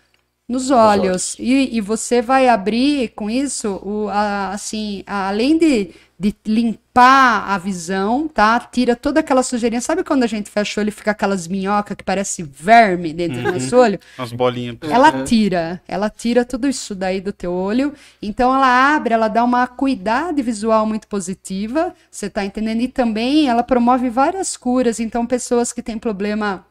nos olhos. E, e você vai abrir com isso, o, a- assim, a- além de, de limpar a visão, tá? Tira toda aquela sujeirinha. Sabe quando a gente fecha o olho e fica aquelas minhocas que parece verme dentro do nosso olho? Umas bolinhas. Ela tira, ela tira tudo isso daí do teu olho. Então ela abre, ela dá uma acuidade visual muito positiva, você tá entendendo? E também ela promove várias curas. Então pessoas que têm problema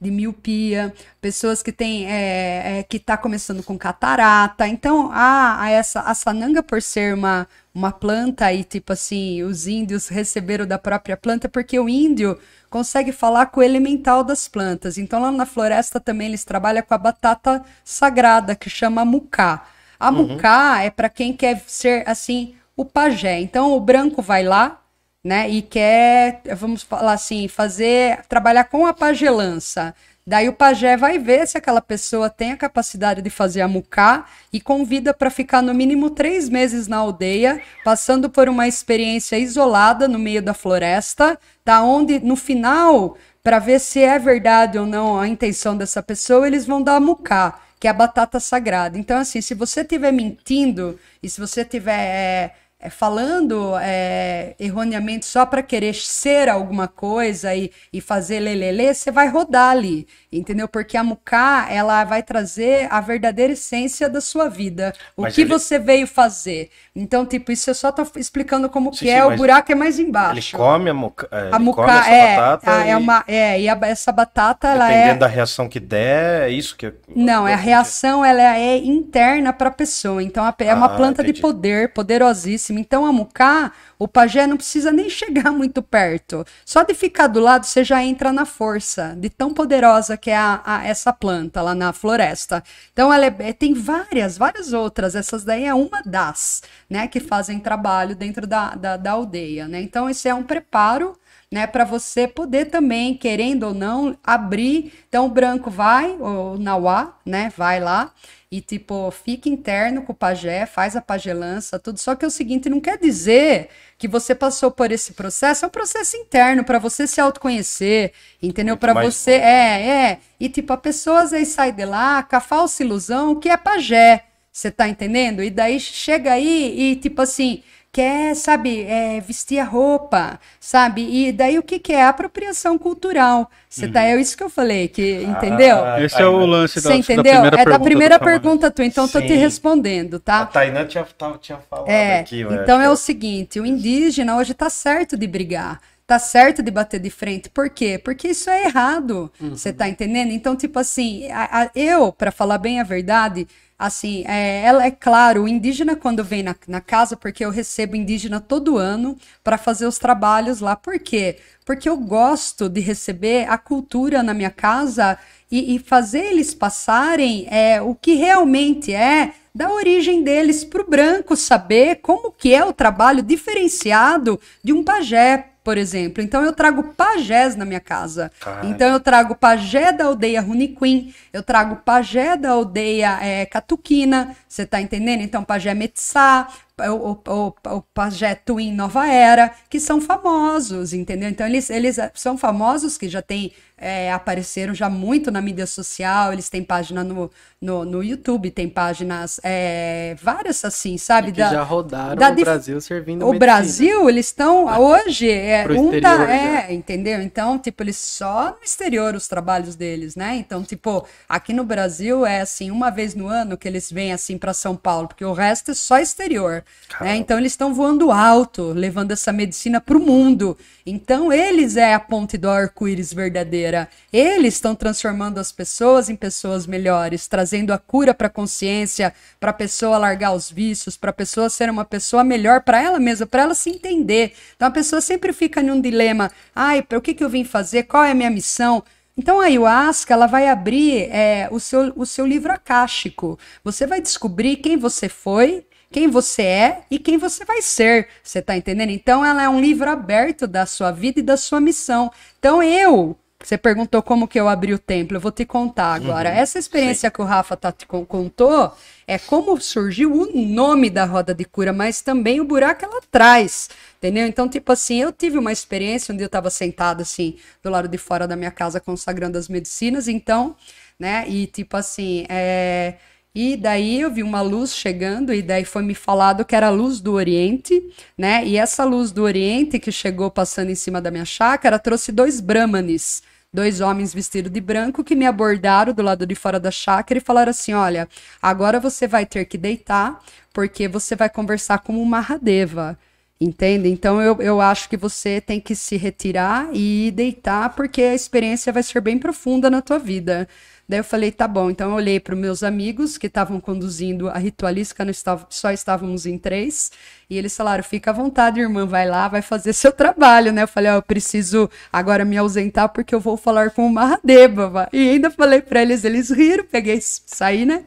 de miopia, pessoas que têm é, é, que tá começando com catarata. Então, a, a essa a sananga por ser uma uma planta e tipo assim, os índios receberam da própria planta porque o índio consegue falar com o elemental das plantas. Então, lá na floresta também eles trabalham com a batata sagrada que chama mucá. A mucá é para quem quer ser assim o pajé. Então, o branco vai lá, né? E quer, vamos falar assim, fazer, trabalhar com a pagelança. Daí o pajé vai ver se aquela pessoa tem a capacidade de fazer a mucá e convida para ficar no mínimo três meses na aldeia, passando por uma experiência isolada no meio da floresta, tá? Onde no final, para ver se é verdade ou não a intenção dessa pessoa, eles vão dar a mucá, que é a batata sagrada. Então, assim, se você estiver mentindo e se você estiver é, falando é, erroneamente só para querer ser alguma coisa e, e fazer lelele, você vai rodar ali, entendeu? Porque a mucá, ela vai trazer a verdadeira essência da sua vida. O Mas que ele- você veio fazer. Então, tipo, isso eu só tô explicando como Sim, que sim, é, o buraco é mais Ele embaixo. come a muca, é, a ele come mucá é, batata a- é e, uma é, e a- essa batata ela dependendo é da reação que der, é isso que... não, é a reação ela é interna para a pessoa. Então é uma Ah, planta entendi. de poder, poderosíssima. Então a mucá, o pajé não precisa nem [laughs] chegar muito perto. Só de ficar do lado você já entra na força de tão poderosa que é a, a- essa planta lá na floresta. Então ela é- é- tem várias, várias outras. Essas daí é uma das, né, que fazem trabalho dentro da, da, da aldeia, né? Então esse é um preparo né, para você poder também, querendo ou não, abrir. Então o branco vai, o Nauá, né, vai lá e tipo, fica interno com o pajé, faz a pagelança, tudo. Só que é o seguinte, não quer dizer que você passou por esse processo, é um processo interno para você se autoconhecer, entendeu? Para você, é, é. E tipo, a pessoa vezes sai de lá com a falsa ilusão que é pajé. Você tá entendendo? E daí chega aí e tipo assim, quer, sabe, é, vestir a roupa, sabe? E daí o que, que é? Apropriação cultural. Você tá, é isso que eu falei, que, entendeu? Ah, Esse é o lance da, Você da entendeu? primeira é da pergunta. primeira do Camargo. pergunta tua, então eu tô te Sim. respondendo, A tá? Tainã tinha, tava- tinha falado É, aqui, eu então é o seguinte, o indígena hoje tá certo de brigar, tá certo de bater de frente. Por quê? Porque isso é errado. Você tá entendendo? Então, tipo assim, a- a- eu, para falar bem a verdade, assim, é, ela é claro, o indígena quando vem na, na casa, porque eu recebo indígena todo ano para fazer os trabalhos lá. Por quê? Porque eu gosto de receber a cultura na minha casa e, e fazer eles passarem é, o que realmente é da origem deles para o branco saber como que é o trabalho diferenciado de um pajé, por exemplo. Então eu trago pajés na minha casa. Caralho. Então eu trago pajé da aldeia Runiquim, eu trago pajé da aldeia é, Catuquina, você tá entendendo? Então pajé Metsá, o, o, o, pajé Twin Nova Era, que são famosos, entendeu? Então eles, eles são famosos que já tem é, apareceram já muito na mídia social, eles têm página no, no, no YouTube, tem páginas é, várias assim, sabe? Que já rodaram da o dif- Brasil servindo o medicina. Brasil, eles estão hoje, é, um exterior tá, é, entendeu? Então, tipo, eles só no exterior os trabalhos deles, né? Então, tipo, aqui no Brasil é assim, uma vez no ano que eles vêm assim para São Paulo, porque o resto é só exterior, né? Então, eles estão voando alto, levando essa medicina pro mundo. Então, eles é a ponte do arco-íris verdadeira. Eles estão transformando as pessoas em pessoas melhores, trazendo a cura para a consciência, para a pessoa largar os vícios, para a pessoa ser uma pessoa melhor para ela mesma, para ela se entender. Então a pessoa sempre fica num dilema: ai, para o que, que eu vim fazer? Qual é a minha missão? Então a ayahuasca ela vai abrir é, o, seu, o seu livro acástico. Você vai descobrir quem você foi, quem você é e quem você vai ser. Você tá entendendo? Então ela é um livro aberto da sua vida e da sua missão. Então eu você perguntou como que eu abri o templo, eu vou te contar agora. Essa experiência que o Rafa tá te con- contou é como surgiu o nome da roda de cura, mas também o buraco ela traz, entendeu? Então, tipo assim, eu tive uma experiência onde eu tava sentada assim, do lado de fora da minha casa consagrando as medicinas, então, né? E tipo assim, é... E daí eu vi uma luz chegando, e daí foi me falado que era a luz do Oriente, né? E essa luz do Oriente que chegou passando em cima da minha chácara trouxe dois brahmanes, dois homens vestidos de branco que me abordaram do lado de fora da chácara e falaram assim: olha, agora você vai ter que deitar, porque você vai conversar com o Mahadeva. Entende? Então eu, eu acho que você tem que se retirar e deitar, porque a experiência vai ser bem profunda na tua vida. Daí eu falei, tá bom. Então eu olhei para os meus amigos que estavam conduzindo a ritualística, estava, só estávamos em três, e eles falaram: fica à vontade, irmã, vai lá, vai fazer seu trabalho, né? Eu falei: ó, eu preciso agora me ausentar porque eu vou falar com o Mahadeva. va." E ainda falei para eles, eles riram, peguei, saí, né?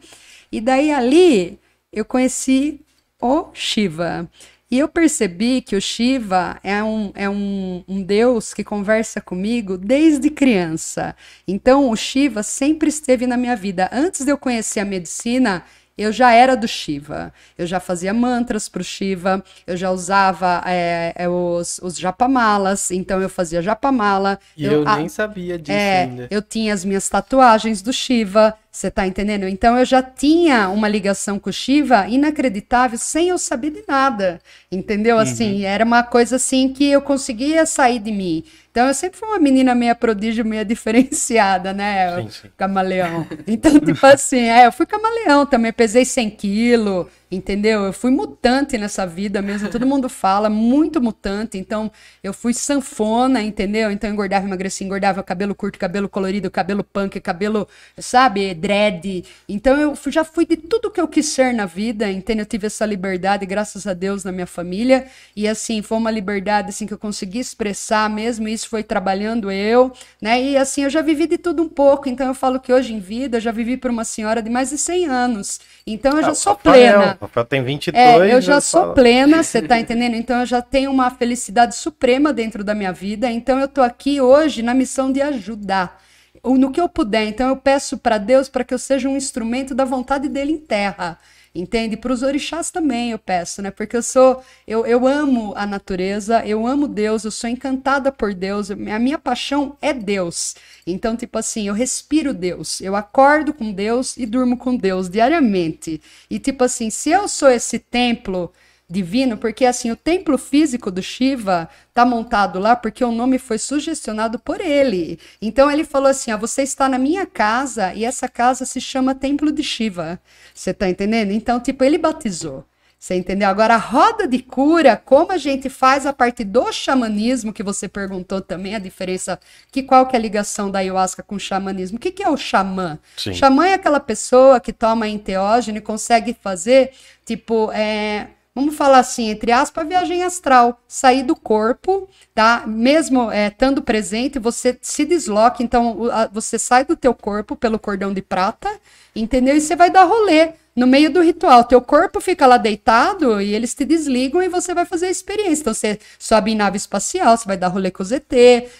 E daí ali eu conheci o Shiva. E eu percebi que o Shiva é um, é um, um deus que conversa comigo desde criança. Então, o Shiva sempre esteve na minha vida. Antes de eu conhecer a medicina, eu já era do Shiva. Eu já fazia mantras pro Shiva, eu já usava é, é, os, os japamalas, então eu fazia japamala. E eu, a- nem sabia disso é, ainda. eu tinha as minhas tatuagens do Shiva, você tá entendendo? Então eu já tinha uma ligação com o Shiva inacreditável sem eu saber de nada, entendeu? Assim, era uma coisa assim que eu conseguia sair de mim. Então eu sempre fui uma menina meia prodígio, meia [laughs] diferenciada, né? Sim, sim. Camaleão. Então, tipo assim, é, eu fui camaleão também, pesei 100 quilos, entendeu? Eu fui mutante nessa vida mesmo, todo mundo fala, muito mutante. Então, eu fui sanfona, entendeu? Então, eu engordava, emagrecia, engordava, cabelo curto, cabelo colorido, cabelo punk, cabelo, sabe, dread. Então, eu já fui de tudo que eu quis ser na vida, entendeu? Eu tive essa liberdade, graças a Deus, na minha família. E, assim, foi uma liberdade, assim, que eu consegui expressar mesmo, e isso foi trabalhando eu, né? E, assim, eu já vivi de tudo um pouco. Então, eu falo que hoje em vida, eu já vivi por uma senhora de mais de 100 anos. Então, eu já Ah, sou plena. Rafael tem 22. É, eu já sou falo- plena, você tá entendendo? Então eu já tenho uma felicidade suprema dentro da minha vida. Então eu tô aqui hoje na missão de ajudar. No que eu puder. Então eu peço para Deus para que eu seja um instrumento da vontade dele em terra. Entende? Para os orixás também eu peço, né? Porque eu sou, eu, eu amo a natureza, eu amo Deus, eu sou encantada por Deus, a minha paixão é Deus. Então, tipo assim, eu respiro Deus, eu acordo com Deus e durmo com Deus diariamente. E tipo assim, se eu sou esse templo divino, porque assim, o templo físico do Shiva tá montado lá porque o nome foi sugestionado por ele. Então ele falou assim: ó, você está na minha casa e essa casa se chama Templo de Shiva. Você tá entendendo? Então, tipo, ele batizou. Você entendeu? Agora, a roda de cura, como a gente faz a parte do xamanismo, que você perguntou também, a diferença, que qual que é a ligação da ayahuasca com o xamanismo? O que, que é o xamã? Sim. Xamã é aquela pessoa que toma enteógeno e consegue fazer, tipo, é, vamos falar assim, entre aspas, viagem astral, sair do corpo, tá? Mesmo é, estando presente, você se desloca, então o- a- você sai do teu corpo pelo cordão de prata, entendeu? E você vai dar rolê no meio do ritual. Teu corpo fica lá deitado e eles te desligam e você vai fazer a experiência. Então você sobe em nave espacial, você vai dar rolê com os ET,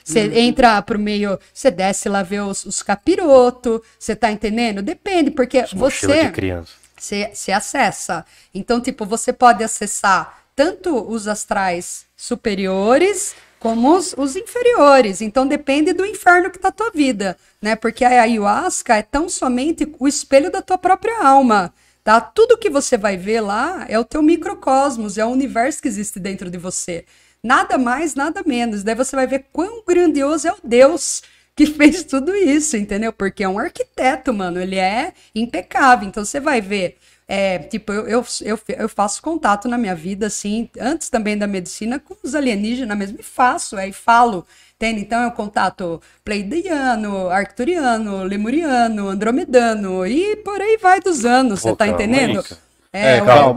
você Uhum. entra pro meio, você desce lá ver os, os capiroto, você tá entendendo? Depende, porque Mochila você de criança. Você se acessa. Então, tipo, você pode acessar tanto os astrais superiores como os, os inferiores. Então, depende do inferno que tá a tua vida, né? Porque a ayahuasca é tão somente o espelho da tua própria alma. Tá? Tudo que você vai ver lá é o teu microcosmos, é o universo que existe dentro de você. Nada mais, nada menos. Daí você vai ver quão grandioso é o Deus que fez tudo isso, entendeu? Porque é um arquiteto, mano. Ele é impecável. Então você vai ver. É, tipo, eu, eu, eu, eu faço contato na minha vida, assim, antes também da medicina, com os alienígenas mesmo, e faço, é, e falo, entende? Então é o contato pleiadiano, arcturiano, lemuriano, andromedano, e por aí vai dos anos, você tá aí, entendendo? É, o- calma.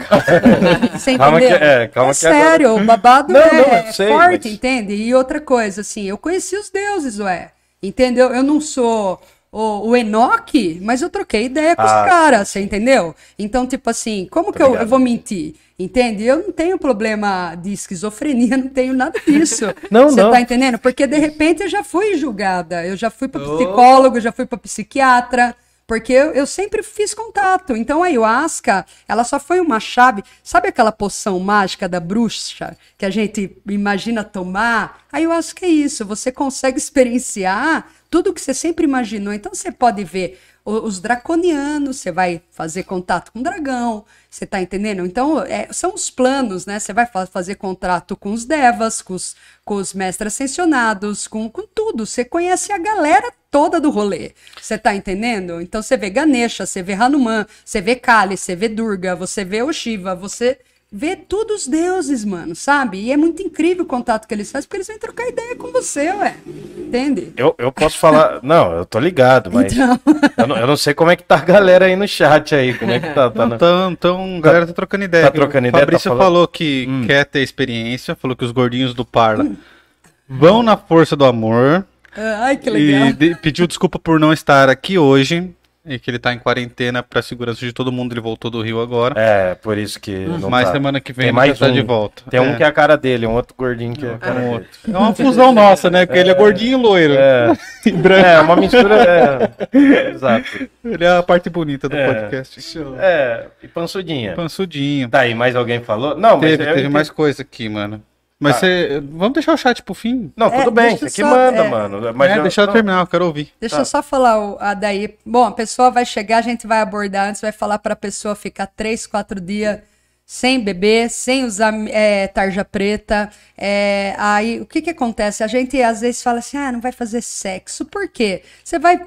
[laughs] Você Calma que- é, calma agora- sério, o babado Não, é, não, eu é sei, forte, mas- entende? E outra coisa, assim, eu conheci os deuses, ué. Entendeu? Eu não sou o, o Enoque, mas eu troquei ideia com Ah, os caras, você entendeu? Então, tipo assim, como que eu, eu vou mentir? Entende? Eu não tenho problema de esquizofrenia, [laughs] não tenho nada disso. [laughs] Não, Você não. tá entendendo? Porque de repente eu já fui julgada, eu já fui para Oh. psicólogo, já fui para psiquiatra, porque eu, eu sempre fiz contato. Então a ayahuasca, ela só foi uma chave. Sabe aquela poção mágica da bruxa que a gente imagina tomar? A ayahuasca é isso. Você consegue experienciar tudo que você sempre imaginou. Então você pode ver os draconianos, você vai fazer contato com o dragão, você tá entendendo? Então, é, são os planos, né? Você vai fa- fazer contrato com os devas, com os, com os mestres ascensionados, com, com tudo. Você conhece a galera toda do rolê. Você tá entendendo? Então, você vê Ganesha, você vê Hanuman, você vê Kali, você vê Durga, você vê o Shiva, você vê todos os deuses, mano, sabe? E é muito incrível o contato que eles fazem, porque eles vêm trocar ideia com você, ué. Entende? Eu, eu posso falar. [laughs] Não, eu tô ligado, mas. Então. [laughs] Eu, não, eu não sei como é que tá a galera aí no chat aí. Como é que tá? tá Não, na- Então, então, a galera tá trocando ideia. tá trocando ideia, O Fabrício tá falando- falou que Hum. quer ter experiência, falou que os gordinhos do Parla vão na força do amor Ai, que legal. e de- pediu desculpa por não estar aqui hoje e que ele tá em quarentena pra segurança de todo mundo, ele voltou do Rio agora. É, por isso que. Não Mas tá. semana que vem Tem ele mais tá um. de volta. Tem um é. que é a cara dele, um outro gordinho que é a cara um dele. outro. É uma fusão nossa, né? Porque ele é gordinho e loiro. É, [laughs] E branco. é, uma mistura. É, exato. Ele é a parte bonita do É. podcast. É, e pançudinha. Pansudinho. Tá aí, mais alguém falou? Não, mas Teve, teve mais coisa aqui, mano. Mas Tá. você. Vamos deixar o chat pro fim. Não, É, tudo bem, deixa você que só- manda, é. mano. Mas é, eu- deixa eu terminar, eu quero ouvir. Deixa Tá. eu só falar o, a daí. Bom, a pessoa vai chegar, a gente vai abordar antes, vai falar para a pessoa ficar três, quatro dias sem beber, sem usar é, tarja preta. É, aí, o que que acontece? A gente às vezes fala assim, ah, não vai fazer sexo. Por quê? Você vai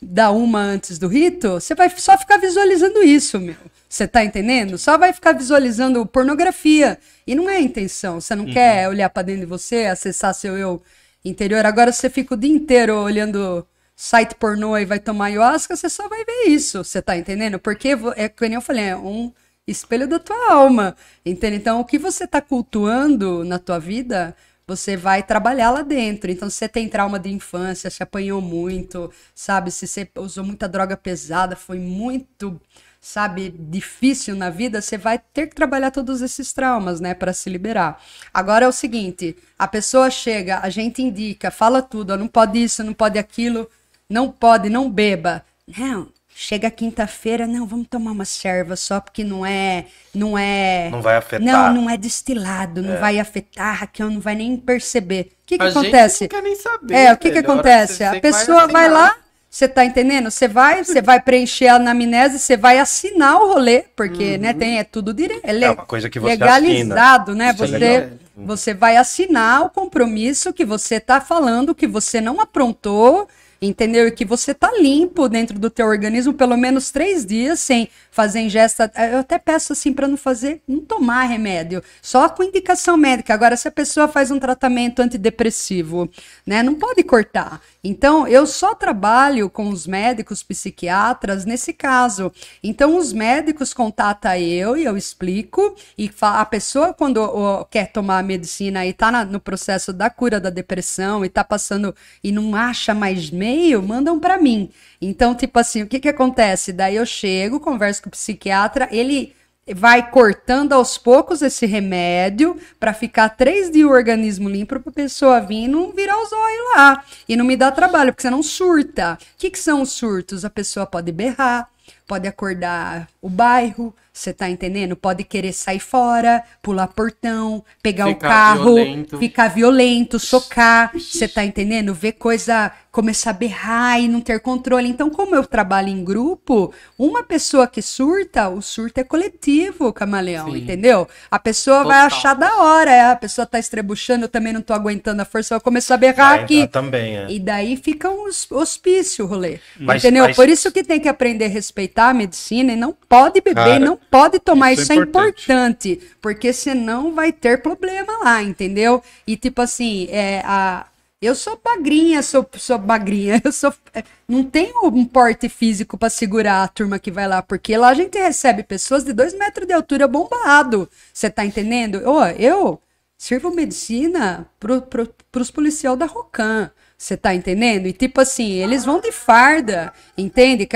dar uma antes do rito, você vai só ficar visualizando isso, meu. Você tá entendendo? Só vai ficar visualizando pornografia. E não é a intenção. Você não quer olhar para dentro de você, acessar seu eu interior. Agora você fica o dia inteiro olhando site pornô e vai tomar ayahuasca, você só vai ver isso. Você tá entendendo? Porque é que nem eu falei, é um espelho da tua alma. Entende? Então, o que você tá cultuando na tua vida, você vai trabalhar lá dentro. Então, se você tem trauma de infância, se apanhou muito, sabe? Se você usou muita droga pesada, foi muito, sabe, difícil na vida, você vai ter que trabalhar todos esses traumas, né, para se liberar. Agora é o seguinte: a pessoa chega, a gente indica, fala tudo, ó, não pode isso, não pode aquilo, não pode, não beba. Não, chega quinta-feira, não, vamos tomar uma serva só porque não é, não é, Não vai afetar. não, não é destilado, não vai afetar, Raquel não vai nem perceber. O que que A gente acontece? não quer nem saber. É, o que que acontece? A pessoa vai assinar. lá, você tá entendendo? Você vai, você vai preencher a anamnese, você vai assinar o rolê, porque, né, tem, é tudo direito, é, le- É uma coisa que você legalizado, né? Isso é Você, legal. você vai assinar o compromisso que você tá falando, que você não aprontou, entendeu? E que você tá limpo dentro do teu organismo pelo menos três dias sem fazer ingesta. Eu até peço assim para não fazer, não tomar remédio, só com indicação médica. Agora, se a pessoa faz um tratamento antidepressivo, né, não pode cortar. Então, eu só trabalho com os médicos psiquiatras nesse caso. Então, os médicos contatam eu e eu explico. E a pessoa, quando quer tomar a medicina e tá na- no processo da cura da depressão e tá passando e não acha mais meio, mandam para mim. Então, tipo assim, o que que acontece? Daí eu chego, converso com o psiquiatra, ele vai cortando aos poucos esse remédio para ficar três dias o organismo limpo para a pessoa vir e não virar os olhos lá e não me dá trabalho porque você não surta. O que, que são os surtos? A pessoa pode berrar, pode acordar o bairro, você tá entendendo? Pode querer sair fora, pular portão, pegar o Ficar carro, violento. ficar violento, socar, você tá entendendo? Ver coisa, começar a berrar e não ter controle. Então, como eu trabalho em grupo, uma pessoa que surta, o surto é coletivo, camaleão, Sim. entendeu? A pessoa vai Total. achar da hora, é, a pessoa tá estrebuchando, eu também não tô aguentando a força, eu vou começar a berrar Vai aqui. também, é. E daí fica um hos- hospício o rolê. Mas- entendeu? mas- Por isso que tem que aprender a respeitar a medicina e não pode beber, Cara, não pode tomar. Isso, isso é é importante. Porque senão vai ter problema lá, entendeu? E tipo assim, é, a, eu sou magrinha, sou, sou magrinha, [laughs] eu sou. é, Não tenho um porte físico pra segurar a turma que vai lá, porque lá a gente recebe pessoas de dois metros de altura bombado. Você tá entendendo? Ô, eu sirvo medicina pro, pro, pros policial da Rocan. Você tá entendendo? E tipo assim, eles vão de farda, entende?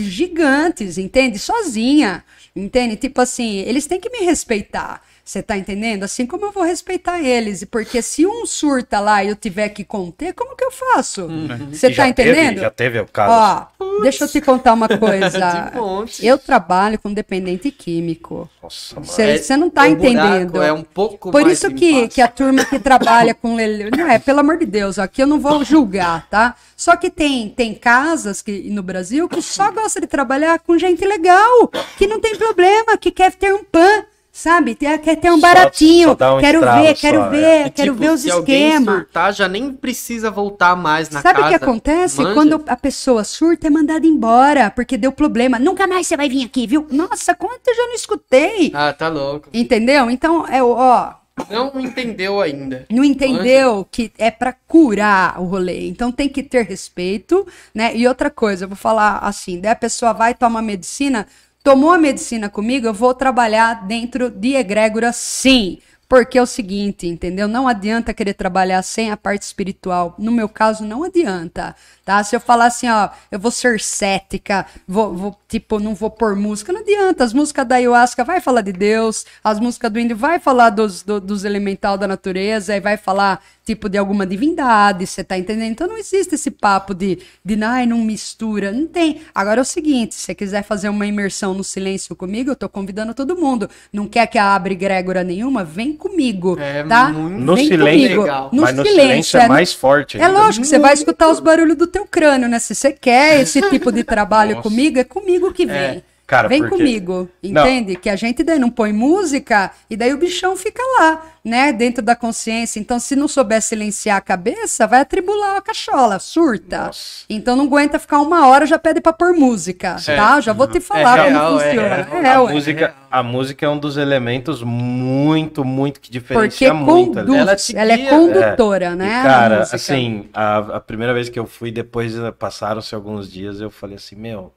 Gigantes, entende? Sozinha, entende? Tipo assim, eles têm que me respeitar. Você tá entendendo? Assim como eu vou respeitar eles. Porque se um surta lá e eu tiver que conter, como que eu faço? Você E já tá teve- entendendo? já teve o caso. Ó, deixa eu te contar uma coisa. [laughs] Eu trabalho com dependente químico. Nossa, mano. Você não tá o buraco entendendo. É um pouco Por mais isso que, que a turma que trabalha com lele... Não é, pelo amor de Deus, aqui eu não vou julgar, tá? Só que tem, tem casas que, no Brasil que só gosta de trabalhar com gente legal, que não tem problema, que quer ter um pan, sabe? Quer quer ter um Só- baratinho. só um quero ver, quero só, ver, é. E, quero tipo, ver os se alguém esquemas. surtar, já nem precisa voltar mais na Sabe o casa. que acontece? Manja. Quando a pessoa surta, é mandada embora, porque deu problema. Nunca mais você vai vir aqui, viu? Nossa, quanto eu já não escutei. Ah, tá louco. Entendeu? Então, é, o- ó, Não entendeu ainda. não entendeu que é pra curar o rolê. Então tem que ter respeito, né? E outra coisa, eu vou falar assim, daí a pessoa vai tomar medicina, tomou a medicina comigo, eu vou trabalhar dentro de egrégora sim. Porque é o seguinte, entendeu? Não adianta querer trabalhar sem a parte espiritual. No meu caso, não adianta, tá? Se eu falar assim, ó, eu vou ser cética, vou, vou, tipo, não vou pôr música, não adianta. As músicas da ayahuasca vai falar de Deus, as músicas do índio vai falar dos, do- dos elemental da natureza, e vai falar, tipo, de alguma divindade, você tá entendendo? Então não existe esse papo de, de ai, não mistura, não tem. Agora é o seguinte, se você quiser fazer uma imersão no silêncio comigo, eu tô convidando todo mundo. Não quer que abra egrégora nenhuma? Vem comigo, É tá? muito No Vem silêncio- comigo. legal. No Mas no silêncio, silêncio é mais forte. é ainda. lógico, você vai escutar os barulhos do teu crânio, né? Se você quer esse tipo de trabalho Nossa. comigo, é comigo que vem. Cara, vem porque- comigo, Não. entende? Que a gente daí não põe música e daí o bichão fica lá, né? Dentro da consciência. Então, se não souber silenciar a cabeça, vai atribular a cachola, surta. Nossa. Então não aguenta ficar uma hora, já pede pra pôr música, tá? Já vou te falar É como real, é funciona. real. É, a, música, a música é um dos elementos muito, muito que Porque diferencia muito. ali. conduz, Ela ela, é condutora, E, né? a cara, música. assim, a, a primeira vez que eu fui, depois passaram-se alguns dias, eu falei assim, meu.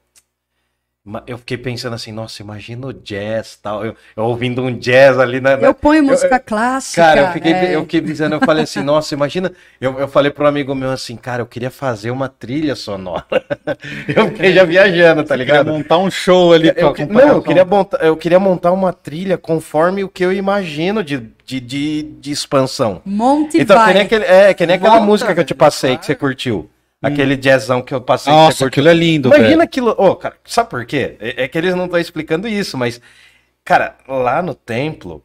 Eu fiquei pensando assim, nossa, imagina o jazz tal. Eu, eu ouvindo um jazz ali na. na- Eu ponho música clássica. Cara, eu fiquei, é. eu fiquei pensando, eu falei assim, [laughs] nossa, imagina. Eu, eu falei para um amigo meu assim, cara, eu queria fazer uma trilha sonora. [laughs] eu fiquei já viajando, tá Queria ligado? montar um show ali Eu, que- não, eu queria, montar, eu queria montar uma trilha conforme o que eu imagino de, de, de, de expansão. Monte Então, que nem, aquele, é, que nem aquela Volta, música que eu te passei, que você curtiu. Aquele jazzão que eu passei. Nossa, aquilo é lindo, Imagina velho. aquilo. Ô, cara, sabe por quê? É, é que eles não estão explicando isso, mas, cara, lá no templo,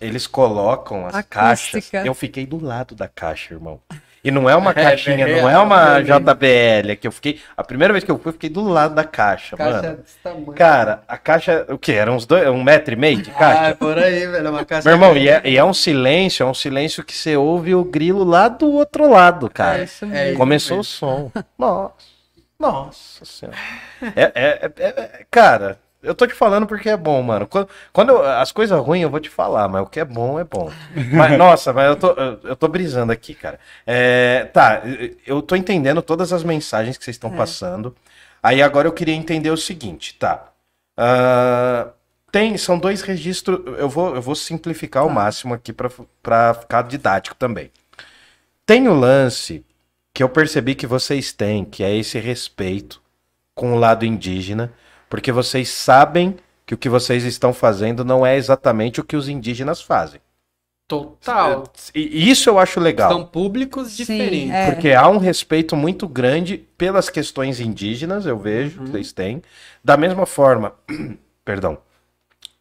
eles colocam as Acústica. caixas. Eu fiquei do lado da caixa, irmão. E não é uma [laughs] É, caixinha, é, não é é, uma é, JBL, é que eu fiquei. A primeira vez que eu fui, eu fiquei do lado da caixa, Caixa mano. desse tamanho. Cara, a caixa, o quê? Era uns dois, um metro e meio de Ah, caixa? é por aí, velho. é Uma caixa. Meu irmão, e é, e é um silêncio, é um silêncio que você ouve o grilo lá do outro lado, cara. É isso É mesmo. isso Começou o mesmo. som. [laughs] Nossa. Nossa senhora. É, é- é- é- é- cara, eu tô te falando porque é bom, mano. Quando, quando eu- as coisas ruins eu vou te falar, mas o que é bom é bom. [laughs] Mas, nossa, mas eu tô, eu, eu tô brisando aqui, cara. É, tá, eu tô entendendo todas as mensagens que vocês estão passando. Aí agora eu queria entender o seguinte, tá? Ah, tem, são dois registros. Eu vou, eu vou simplificar ao máximo aqui pra ficar didático também. Tem o lance que eu percebi que vocês têm, que é esse respeito com o lado indígena, porque vocês sabem que o que vocês estão fazendo não é exatamente o que os indígenas fazem. Total. E isso eu acho legal. São públicos Sim, diferentes. é. Porque há um respeito muito grande pelas questões indígenas, eu vejo que vocês têm. Da mesma forma, [clears throat] perdão,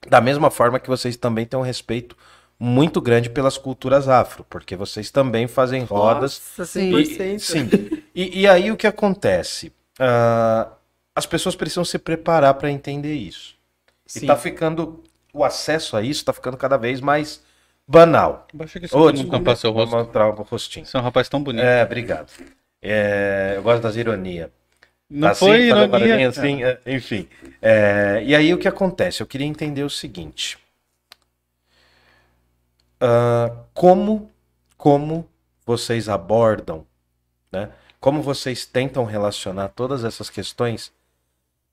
da mesma forma que vocês também têm um respeito muito grande pelas culturas afro, porque vocês também fazem rodas. Nossa, Sim. 100%. E, sim. E, e aí o que acontece? Ah, as pessoas precisam se preparar para entender isso. Sim. E tá ficando. O acesso a isso tá ficando cada vez mais banal. Baixa que tampar seu vou rosto. mostrar o rostinho. Você é um rapaz tão bonito. É, obrigado. É, eu gosto das ironias. não Assim, foi ironia. assim, é, enfim. É, e aí o que acontece? Eu queria entender o seguinte. Ah, como, como vocês abordam, né? Como vocês tentam relacionar todas essas questões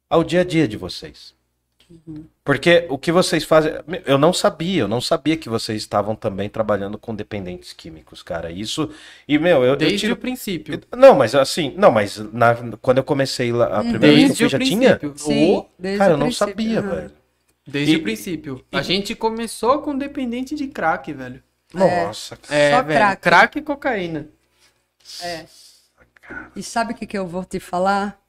ao dia a dia de vocês? Porque o que vocês fazem. Eu não sabia, eu não sabia que vocês estavam também trabalhando com dependentes químicos, cara. Isso. E, meu, eu, eu Desde tive- o princípio. não, mas assim, não, mas na- quando eu comecei lá, a primeira vez que eu Desde fui o já tinha. princípio. Sim, Ô, desde Cara, o eu não princípio, sabia, aham. velho. Desde E- o princípio. e- A gente começou com dependente de crack, velho. Nossa, cara. É, Só velho, crack. crack e cocaína. É. E sabe o que, que eu vou te falar?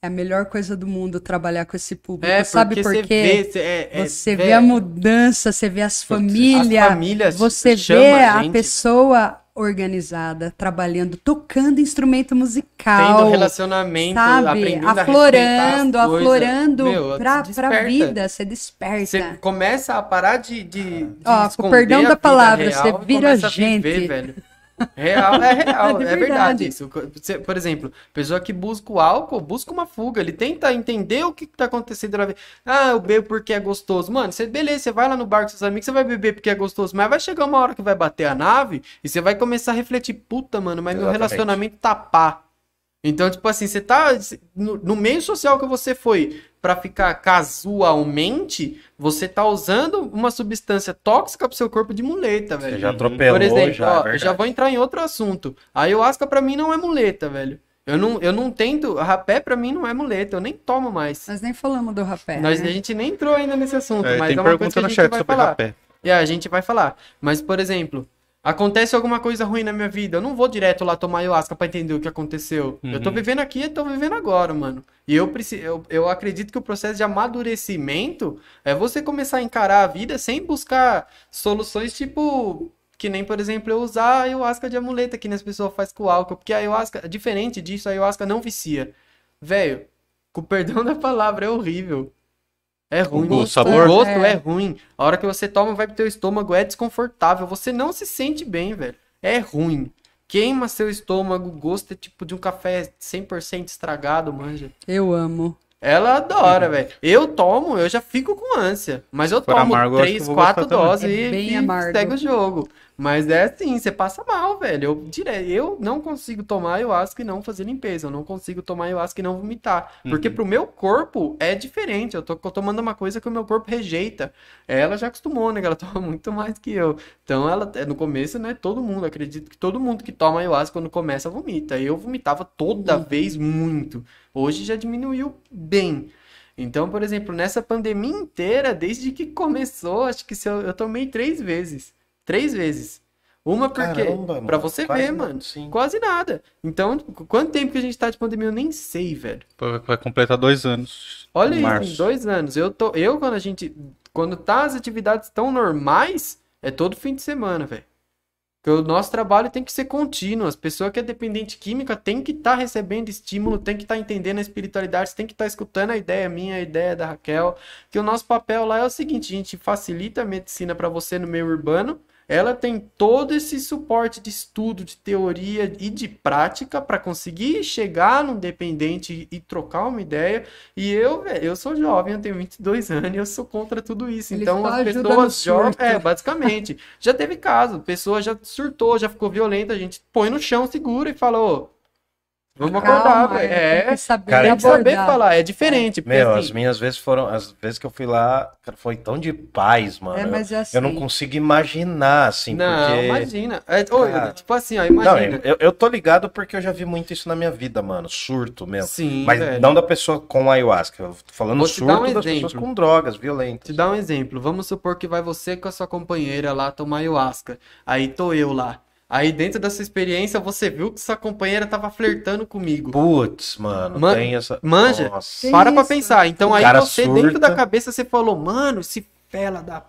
É a melhor coisa do mundo trabalhar com esse público. É, sabe por você quê? vê, cê- é- é- Você vê velho, a mudança, você vê as famílias, As famílias você vê a a, pessoa organizada, trabalhando, tocando instrumento Tendo musical, relacionamento, sabe? Aflorando, aflorando Meu, pra, vida, você desperta. Você começa a parar de. de, de Ó, com esconder perdão da palavra, real você vira gente. viver, velho. Real, é real, De é verdade verdade. isso. Por exemplo, pessoa que busca o álcool, busca uma fuga. Ele tenta entender o que, que tá acontecendo na vida. Ah, eu bebo porque é gostoso. Mano, você, beleza, você vai lá no bar com seus amigos, você vai beber porque é gostoso. Mas vai chegar uma hora que vai bater a nave e você vai começar a refletir: puta, mano, mas meu Exatamente. relacionamento tá pá. Então, tipo assim, você tá. No, no meio social que você foi pra ficar casualmente, você tá usando uma substância tóxica pro seu corpo de muleta, velho. Você já atropelou, Por exemplo, já, é ó, eu verdade. já vou entrar em outro assunto. A ayahuasca pra mim não é muleta, velho. Eu não, eu não tento. Rapé pra mim não é muleta, eu nem tomo mais. Nós nem falamos do rapé. Nós, né? a gente nem entrou ainda nesse assunto, É, mas tem é uma coisa pergunta que a no gente chat vai sobre falar. rapé. É, a gente vai falar. Mas, por exemplo, acontece alguma coisa ruim na minha vida, eu não vou direto lá tomar ayahuasca pra entender o que aconteceu. Eu tô Uhum. vivendo aqui e tô vivendo agora, mano. E eu, preciso, eu, eu acredito que o processo de amadurecimento é você começar a encarar a vida sem buscar soluções tipo. Que nem, por exemplo, eu usar a ayahuasca de amuleta que as pessoas fazem com álcool. Porque a ayahuasca, diferente disso, a ayahuasca não vicia. Velho, com o perdão [laughs] da palavra, é horrível. É ruim. gosto, O sabor? gosto É. é ruim. A hora que você toma, vai pro teu estômago, é desconfortável. Você não se sente bem, velho. É ruim. Queima seu estômago, o gosto é tipo de um café 100% estragado, manja. Eu amo. Ela adora, velho. Eu tomo, eu já fico com ânsia. Mas eu for tomo amargo, eu acho que eu três, vou quatro gostar também. doses É e, e segue o jogo. Mas é assim, você passa mal, velho. Eu, dire... eu não consigo tomar ayahuasca e não fazer limpeza. Eu não consigo tomar ayahuasca e não vomitar. Uhum. Porque pro meu corpo é diferente. Eu tô tomando uma coisa que o meu corpo rejeita. Ela já acostumou, né? Ela [laughs] toma muito mais que eu. Então, ela, no começo, né? Todo mundo, acredito que todo mundo que toma ayahuasca quando começa vomita. Eu vomitava toda Uhum. vez muito. Hoje já diminuiu bem. Então, por exemplo, nessa pandemia inteira, desde que começou, acho que se eu, eu tomei três vezes. Três vezes. Uma porque, Caramba, pra você quase ver, nada, mano, sim. quase nada. Então, qu- quanto tempo que a gente tá de pandemia, eu nem sei, velho. Vai completar dois anos. Olha isso, março. dois anos. Eu, tô, eu, quando a gente. Quando tá as atividades tão normais, é todo fim de semana, velho. Porque o nosso trabalho tem que ser contínuo. As pessoas que é dependente química tem que estar recebendo estímulo, tem que estar entendendo a espiritualidade, tem que estar escutando a ideia minha, a ideia da Raquel. Que o nosso papel lá é o seguinte: a gente facilita a medicina para você no meio urbano. Ela tem todo esse suporte de estudo, de teoria e de prática para conseguir chegar num dependente e, e trocar uma ideia. E eu, velho, eu sou jovem, eu tenho 22 [laughs] anos e eu sou contra tudo isso. Ele então as pessoas jovens. É, basicamente. [laughs] já teve caso, a pessoa já surtou, já ficou violenta, a gente põe no chão, segura e fala, ô, vamos acordar, velho. é, tem que saber Cara, tem que saber falar, é diferente. Meu, assim, as minhas vezes foram. As vezes que eu fui lá, cara, foi tão de paz, mano. É, mas é assim. Eu não consigo imaginar, assim, não, porque. imagina. É, ô, Cara. tipo assim, ó, Não, imagina. eu, eu tô ligado porque eu já vi muito isso na minha vida, mano. Surto mesmo. Sim, Mas velho. não da pessoa com ayahuasca. Eu tô falando Vou surto um das pessoas com drogas violentas. Te dar um exemplo. Vamos supor que vai você com a sua companheira lá tomar ayahuasca. Aí tô eu lá. Aí dentro dessa experiência você viu que sua companheira tava flertando comigo. Putz, mano, Man- tem essa. manja? Nossa. Para pra pensar. Então O aí você surta. dentro da cabeça você falou, mano, esse fela da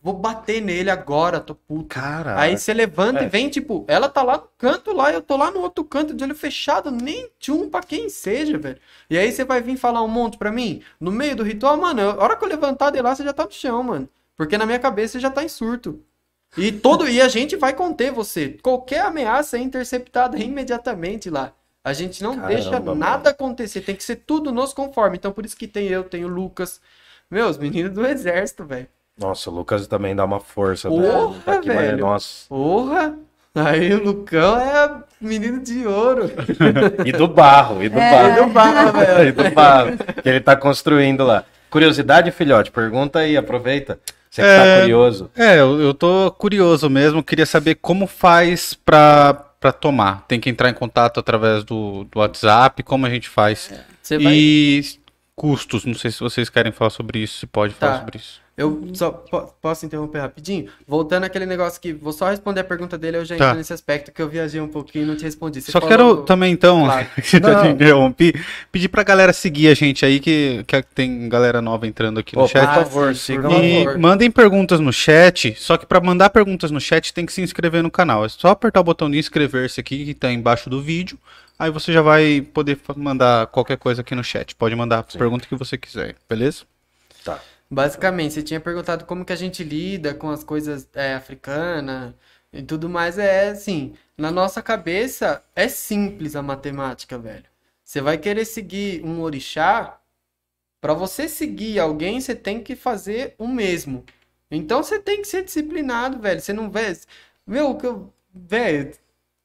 vou bater nele agora, tô puto. Cara. Aí você levanta É. e vem, tipo, ela tá lá no canto lá, eu tô lá no outro canto de olho fechado, nem tchum pra quem seja, velho. E aí você vai vir falar um monte pra mim, no meio do ritual, mano, a hora que eu levantar de lá, você já tá no chão, mano. Porque na minha cabeça você já tá em surto. E todo e a gente vai conter você. Qualquer ameaça é interceptada imediatamente lá. A gente não Caramba, deixa mano. nada acontecer, tem que ser tudo nos conforme. Então por isso que tem eu, tem o Lucas. Meus meninos do exército, velho. Nossa, o Lucas também dá uma força. Porra, né? Tá aqui, mas, velho. Nossa. Porra! Aí o Lucão é menino de ouro. [laughs] E do barro, e do É. barro. Do barro, [laughs] velho. e do barro. Que ele tá construindo lá. Curiosidade, filhote? Pergunta aí, aproveita. Você que tá É. curioso. É, eu, eu tô curioso mesmo, queria saber como faz pra, pra tomar. Tem que entrar em contato através do, do WhatsApp, como a gente faz. Você vai. E custos, não sei se vocês querem falar sobre isso, se pode falar Tá. sobre isso. Eu só po- posso interromper rapidinho? Voltando àquele negócio que vou só responder a pergunta dele, eu já Tá. entro nesse aspecto que eu viajei um pouquinho e não te respondi. Você Só falou quero também, então, Claro. [laughs] que eu Não. te interrompi, pedir pra galera seguir a gente aí, que, que tem galera nova entrando aqui no Pô, chat. por favor, sim, sigam. E favor. mandem perguntas no chat, só que pra mandar perguntas no chat tem que se inscrever no canal. É só apertar o botão de inscrever-se aqui que tá embaixo do vídeo. Aí você já vai poder mandar qualquer coisa aqui no chat. Pode mandar a pergunta que você quiser, beleza? Tá. Basicamente, você tinha perguntado como que a gente lida com as coisas é, africanas e tudo mais. É assim, na nossa cabeça é simples a matemática, velho. Você vai querer seguir um orixá, pra você seguir alguém, você tem que fazer o mesmo. Então você tem que ser disciplinado, velho. Você não vê. Meu, que eu. Velho,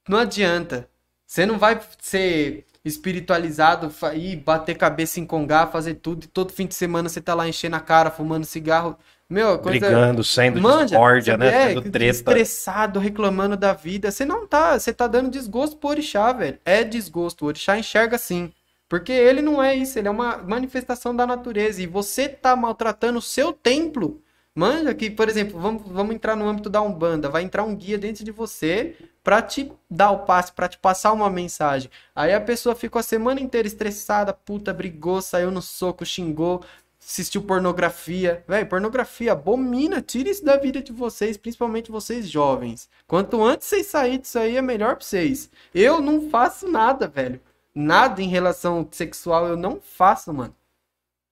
não adianta. Você não vai ser espiritualizado, ir bater cabeça em congar, fazer tudo, e todo fim de semana você tá lá enchendo a cara, fumando cigarro. Meu, coisa. Brigando, sendo Manja, discórdia, né? é, Sendo treta. estressado, reclamando da vida. Você não tá, você tá dando desgosto pro orixá, velho. É desgosto, o orixá enxerga assim. Porque ele não é isso, ele é uma manifestação da natureza. E você tá maltratando o seu templo. Manja que, por exemplo, vamos, vamos entrar no âmbito da Umbanda. Vai entrar um guia dentro de você pra te dar o passe, pra te passar uma mensagem. Aí a pessoa ficou a semana inteira estressada, puta, brigou, saiu no soco, xingou, assistiu pornografia. Véi, pornografia abomina, tira isso da vida de vocês, principalmente vocês jovens. Quanto antes vocês saírem disso aí, é melhor pra vocês. Eu não faço nada, velho. Nada em relação sexual eu não faço, mano.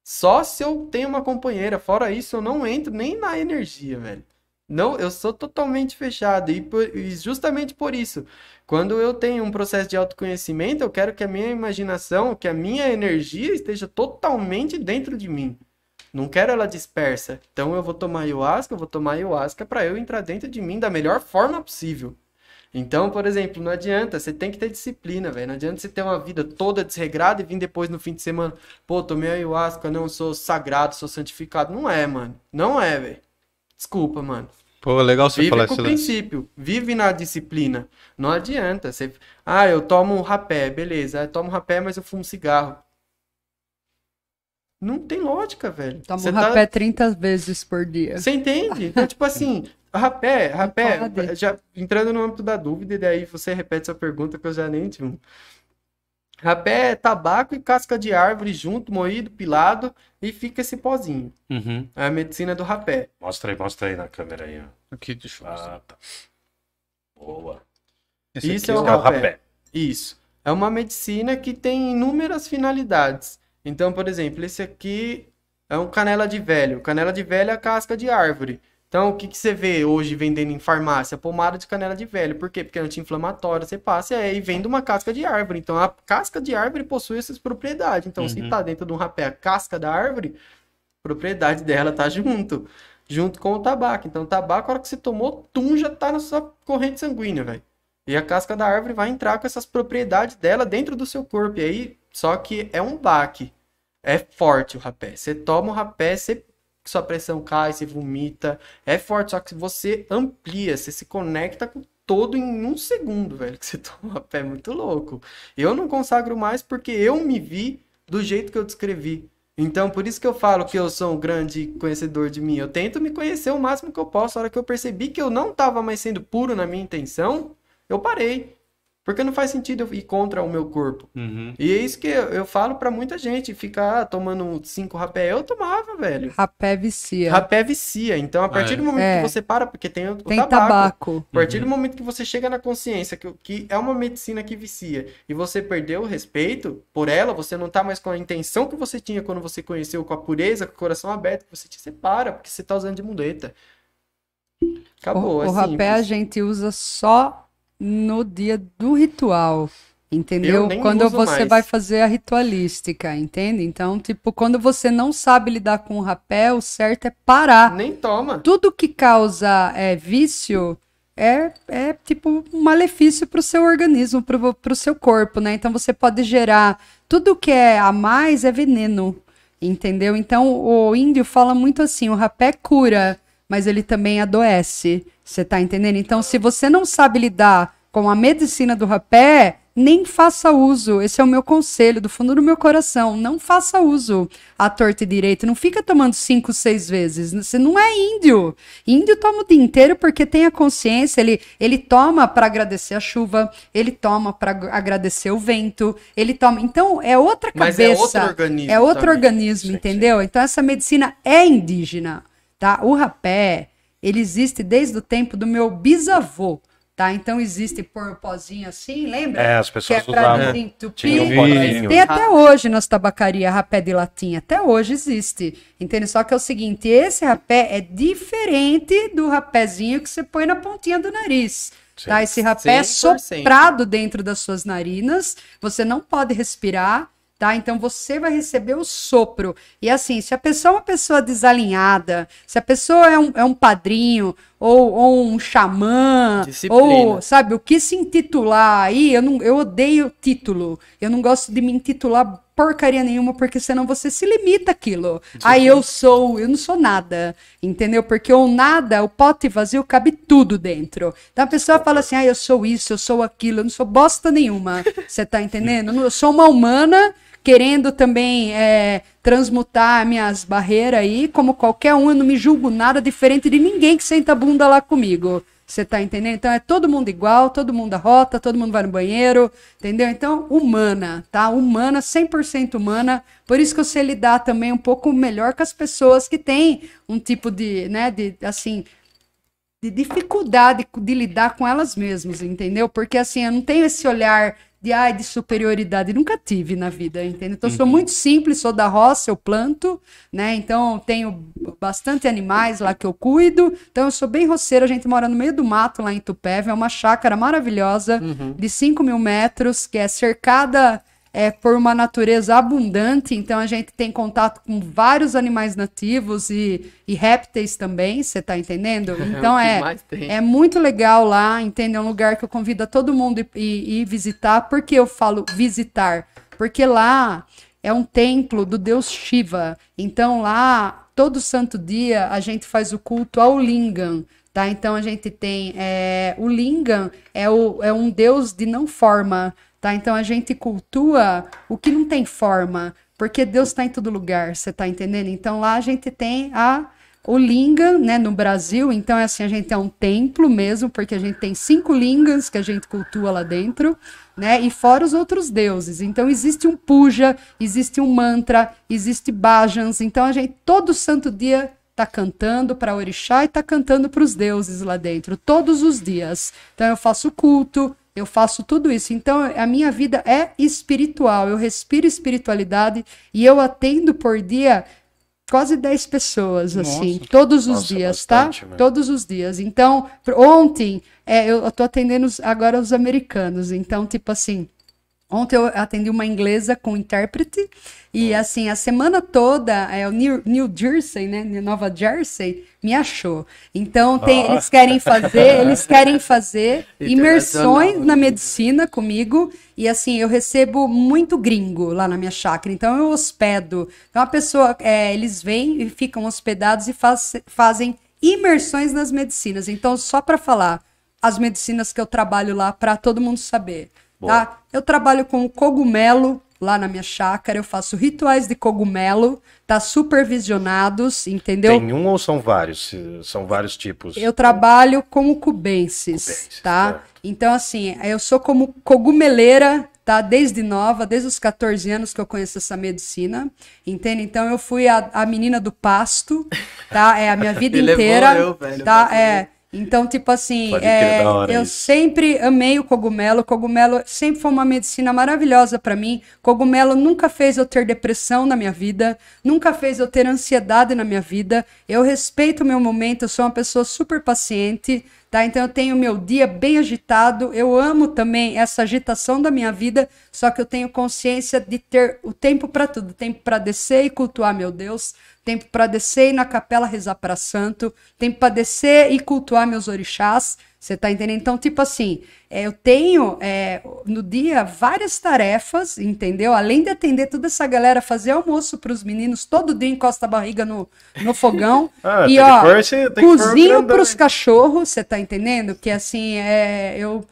Só se eu tenho uma companheira. Fora isso, eu não entro nem na energia, velho. Não, eu sou totalmente fechado. E, por- e justamente por isso, quando eu tenho um processo de autoconhecimento, eu quero que a minha imaginação, que a minha energia esteja totalmente dentro de mim. Não quero ela dispersa. Então eu vou tomar ayahuasca, eu vou tomar ayahuasca para eu entrar dentro de mim da melhor forma possível. Então, por exemplo, não adianta, você tem que ter disciplina, velho. Não adianta você ter uma vida toda desregrada e vir depois no fim de semana, pô, tomei ayahuasca, não sou sagrado, sou santificado. Não é, mano. Não é, velho. Desculpa, mano. Pô, legal você Vive falar com isso. o Lance. princípio, vive na disciplina. Não adianta. Você... Ah, eu tomo um rapé, beleza. Eu tomo um rapé, mas eu fumo cigarro. Não tem lógica, velho. Toma um tá- rapé 30 vezes por dia. Você entende? Então, tipo assim, Rapé, rapé, já entrando no âmbito da dúvida, e daí você repete sua pergunta que eu já nem tive. Rapé é tabaco e casca de árvore junto, moído, pilado, e fica esse pozinho. Uhum. É a medicina do rapé. Mostra aí, mostra aí na câmera aí, ó. Aqui, deixa eu Ah, tá. Boa. Esse Isso aqui, é o É o rapé. rapé. Isso. É uma medicina que tem inúmeras finalidades. Então, por exemplo, esse aqui é um canela de velho. Canela de velho é a casca de árvore. Então, o que, que você vê hoje vendendo em farmácia? Pomada de canela de velho. Por quê? Porque é anti-inflamatório. Você passa e aí vem de uma casca de árvore. Então, a casca de árvore possui essas propriedades. Então, se Uhum. tá dentro de um rapé a casca da árvore, a propriedade dela tá junto. Junto com o tabaco. Então, o tabaco, a hora que você tomou, tum, já tá na sua corrente sanguínea, velho. E a casca da árvore vai entrar com essas propriedades dela dentro do seu corpo. E aí, só que é um baque. É forte o rapé. Você toma o rapé, você, sua pressão cai, você vomita. É forte, só que você amplia, você se conecta com todo em um segundo, velho, que você [laughs] toma rapé. É muito louco. Eu não consagro mais porque eu me vi do jeito que eu descrevi. Então, por isso que eu falo que eu sou um grande conhecedor de mim. Eu tento me conhecer o máximo que eu posso. A hora que eu percebi que eu não estava mais sendo puro na minha intenção, eu parei. Porque não faz sentido eu ir contra o meu corpo. Uhum. E é isso que eu, eu falo pra muita gente, ficar tomando cinco rapé. Eu tomava, velho. Rapé vicia. Rapé vicia. Então, a partir É. do momento É. que você para, porque tem o, o Tem tabaco. tabaco. A partir do momento que você chega na consciência que, que é uma medicina que vicia e você perdeu o respeito por ela, você não tá mais com a intenção que você tinha quando você conheceu, com a pureza, com o coração aberto, você te separa, porque você tá usando de muleta. Acabou, o é o rapé a gente usa só no dia do ritual. Entendeu? Quando você mais. vai fazer a ritualística, entende? Então, tipo, quando você não sabe lidar com o rapé, o certo é parar. Nem toma. Tudo que causa é, vício é, é tipo um malefício pro seu organismo, pro, pro seu corpo, né? Então você pode gerar. Tudo que é a mais é veneno, entendeu? Então o índio fala muito assim: o rapé cura, mas ele também adoece. Você tá entendendo? Então, se você não sabe lidar com a medicina do rapé, nem faça uso. Esse é o meu conselho, do fundo do meu coração. Não faça uso à torta e direito. Não fica tomando cinco, seis vezes. Você não é índio. Índio toma o dia inteiro porque tem a consciência. Ele, ele toma para agradecer a chuva, ele toma para agradecer o vento, ele toma. Então, é outra Mas cabeça. é outro organismo É outro também. organismo, entendeu? Então, essa medicina é indígena, tá? O rapé, ele existe desde o tempo do meu bisavô, tá? Então, existe por pozinho assim, lembra? É, as que pessoas é pra usavam. Tinha um. Tem até hoje nas tabacarias rapé de latinha. Até hoje existe. Entende? Só que é o seguinte: esse rapé é diferente do rapézinho que você põe na pontinha do nariz. Tá? Esse rapé é 100%. soprado dentro das suas narinas. Você não pode respirar. Tá? Então você vai receber o sopro. E assim, se a pessoa é uma pessoa desalinhada, se a pessoa é um, é um padrinho, ou, ou um xamã, Disciplina. ou sabe, o que se intitular aí, eu, não, eu odeio título. Eu não gosto de me intitular porcaria nenhuma, porque senão você se limita àquilo. Aí eu sou, eu não sou nada, entendeu? Porque o nada, o pote vazio, cabe tudo dentro. Então a pessoa fala assim, ah, eu sou isso, eu sou aquilo, eu não sou bosta nenhuma. Você tá entendendo? Eu sou uma humana querendo também é, transmutar minhas barreiras aí, como qualquer um, eu não me julgo nada diferente de ninguém que senta a bunda lá comigo. Você tá entendendo? Então é todo mundo igual, todo mundo arrota, todo mundo vai no banheiro, entendeu? Então, humana, tá? Humana, 100% humana. Por isso que eu sei lidar também um pouco melhor com as pessoas que têm um tipo de, né, de, assim, de dificuldade de lidar com elas mesmas, entendeu? Porque assim, eu não tenho esse olhar de ai de superioridade, nunca tive na vida, entendeu? Então eu sou muito simples, sou da roça, eu planto, né? Então tenho bastante animais lá que eu cuido. Então eu sou bem roceira, a gente mora no meio do mato lá em Tupéva, é uma chácara maravilhosa de 5 mil metros, que é cercada é, por uma natureza abundante, então a gente tem contato com vários animais nativos e, e répteis também, você tá entendendo? [laughs] Então é, mais tem. é muito legal lá, entende? É um lugar que eu convido a todo mundo ir- ir visitar. Por que eu falo visitar? Porque lá é um templo do deus Shiva. Então lá, todo santo dia, a gente faz o culto ao Lingam. Tá? Então a gente tem é, o Lingam é, o, é um deus de não forma. Tá? Então a gente cultua o que não tem forma, porque Deus está em todo lugar, você tá entendendo? Então lá a gente tem a o lingam, né, no Brasil. Então, é assim, a gente é um templo mesmo, porque a gente tem cinco lingams que a gente cultua lá dentro, né? E fora os outros deuses. Então, existe um puja, existe um mantra, existe bhajans. Então, a gente todo santo dia tá cantando para orixá e tá cantando para os deuses lá dentro, todos os dias. Então, eu faço culto, eu faço tudo isso. Então, a minha vida é espiritual. Eu respiro espiritualidade e eu atendo por dia quase 10 pessoas, assim, todos os Nossa, dias, bastante, tá? né? Todos os dias. Então, ontem, é, eu, eu tô atendendo os- agora os americanos. Então, tipo assim, ontem eu atendi uma inglesa com intérprete. E, assim, a semana toda, é, o New, New Jersey, né? Nova Jersey, me achou. Então, tem, eles querem fazer, eles querem fazer [laughs] imersões Internacional. na medicina comigo. E assim, eu recebo muito gringo lá na minha chácara. Então eu hospedo. Então a pessoa, é, eles vêm e ficam hospedados e faz- fazem imersões nas medicinas. Então, só para falar as medicinas que eu trabalho lá para todo mundo saber, tá? Eu trabalho com cogumelo lá na minha chácara, eu faço rituais de cogumelo, tá supervisionados, entendeu? Tem um ou são vários? São vários tipos. Eu trabalho como cubensis, Cubensis, tá? certo. Então, assim, eu sou como cogumeleira, tá? Desde nova, desde os 14 anos que eu conheço essa medicina, entende? Então, eu fui a, a menina do pasto, tá? É a minha [laughs] vida inteira, eu, velho, tá? É. Então, tipo assim, é, eu isso. sempre amei o cogumelo. O cogumelo sempre foi uma medicina maravilhosa pra mim. Cogumelo nunca fez eu ter depressão na minha vida, nunca fez eu ter ansiedade na minha vida. Eu respeito o meu momento, eu sou uma pessoa super paciente, tá? Então eu tenho meu dia bem agitado. Eu amo também essa agitação da minha vida, só que eu tenho consciência de ter o tempo pra tudo, tempo pra descer e cultuar meu Deus, tempo para descer e ir na capela rezar para santo, tempo para descer e cultuar meus orixás. Você tá entendendo? Então, tipo assim, é, eu tenho é, no dia várias tarefas, entendeu? Além de atender toda essa galera, fazer almoço para os meninos, todo dia encosta a barriga no, no fogão. [laughs] Ah, e ó, cozinho para os cachorros, você tá entendendo? Que assim, é, eu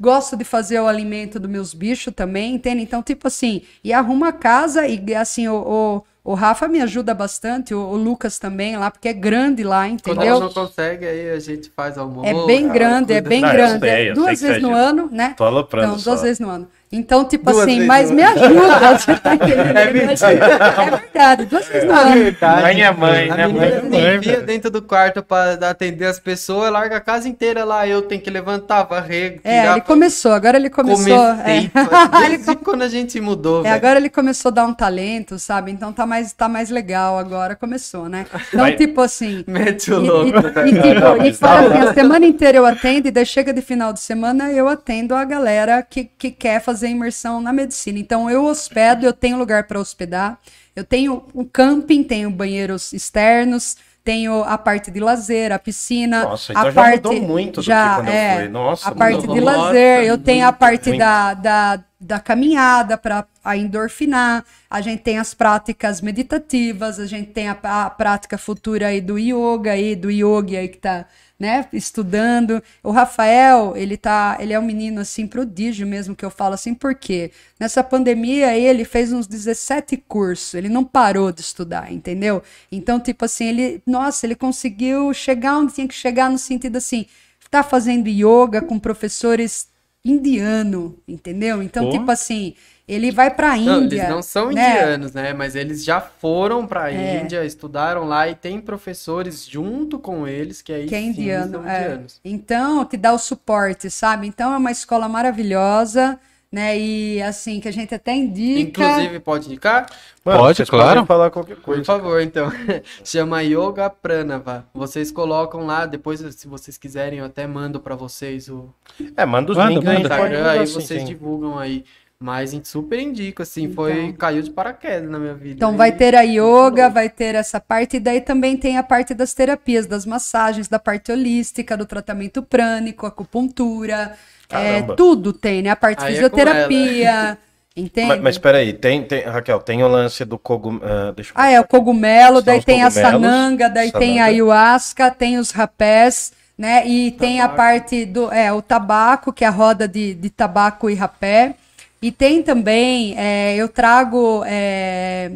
gosto de fazer o alimento dos meus bichos também, entende? Então, tipo assim, e arrumo a casa e assim, o, o, o Rafa me ajuda bastante, o, o Lucas também lá, porque é grande lá, Quando entendeu? ela não consegue, aí a gente faz almoço. É bem grande, é bem eu grande. duas que vezes no ano, né? Tô só. duas vezes no ano. Então, tipo Duas assim, mas no me ajuda, [laughs] você tá entendendo? É mentira. É verdade, duas vezes no ano. Mãe é mãe, A né? Mãe é menina mãe. se enfia dentro do quarto pra atender as pessoas, larga a casa inteira lá. Eu tenho que levantar, varrer, É, ele começou, agora ele começou. comer é. [laughs] Desde quando a gente mudou, É, velho. agora ele começou a dar um talento, sabe? Então tá mais, tá mais legal agora, começou, né? Então, Mas- tipo assim. Mete E, o e, louco, e, tipo, Não, e isso fora não. assim, a semana inteira eu atendo, e daí chega de final de semana eu atendo a galera que, que quer fazer imersão na medicina. Então eu hospedo, eu tenho lugar para hospedar, eu tenho um camping, tenho banheiros externos, tenho a parte de lazer, a piscina, Nossa, então a já parte mudou muito do já, que quando eu é, fui. Nossa, a parte mudou de Nossa, lazer, eu tenho a parte muito. da, da, da caminhada para a endorfinar, a gente tem as práticas meditativas, a gente tem a, a prática futura aí do yoga aí, do yogi aí que tá, né, estudando. O Rafael, ele tá, ele é um menino assim prodígio mesmo que eu falo assim, porque nessa pandemia ele fez uns 17 cursos, ele não parou de estudar, entendeu? Então, tipo assim, ele, nossa, ele conseguiu chegar onde tinha que chegar no sentido assim, tá fazendo yoga com professores indiano, entendeu? Então, Pô. tipo assim, ele vai pra Não, Índia. eles não são né? indianos, né? Mas eles já foram pra É. Índia, estudaram lá e tem professores junto com eles que aí que é sim indiano. são é. indianos. Então, que dá o suporte, sabe? Então, é uma escola maravilhosa, né? E assim, que a gente até indica. Inclusive, pode indicar? Mano, Pode, claro. falar qualquer Por coisa. favor, então. [laughs] Chama Yoga Pranava. Vocês colocam lá, depois, se vocês quiserem, eu até mando pra vocês o É, manda os Manda, links, manda. pode Instagram, aí assim, vocês sim. divulgam aí. Mas a gente super indica, assim, foi, Então. caiu de paraquedas na minha vida. Então vai ter a yoga, vai ter essa parte, e daí também tem a parte das terapias, das massagens, da parte holística, do tratamento prânico, acupuntura, é, tudo tem, né? A parte Aí é fisioterapia, entende? Mas, mas peraí, tem, tem, Raquel, tem o lance do cogumelo. ah, deixa eu Ah, é o cogumelo, daí tem a sananga, daí tem a sananga. ayahuasca, tem os rapés, né? E tem a parte do, é, o tabaco, que é a roda de, de tabaco e rapé. E tem também, é, eu trago é,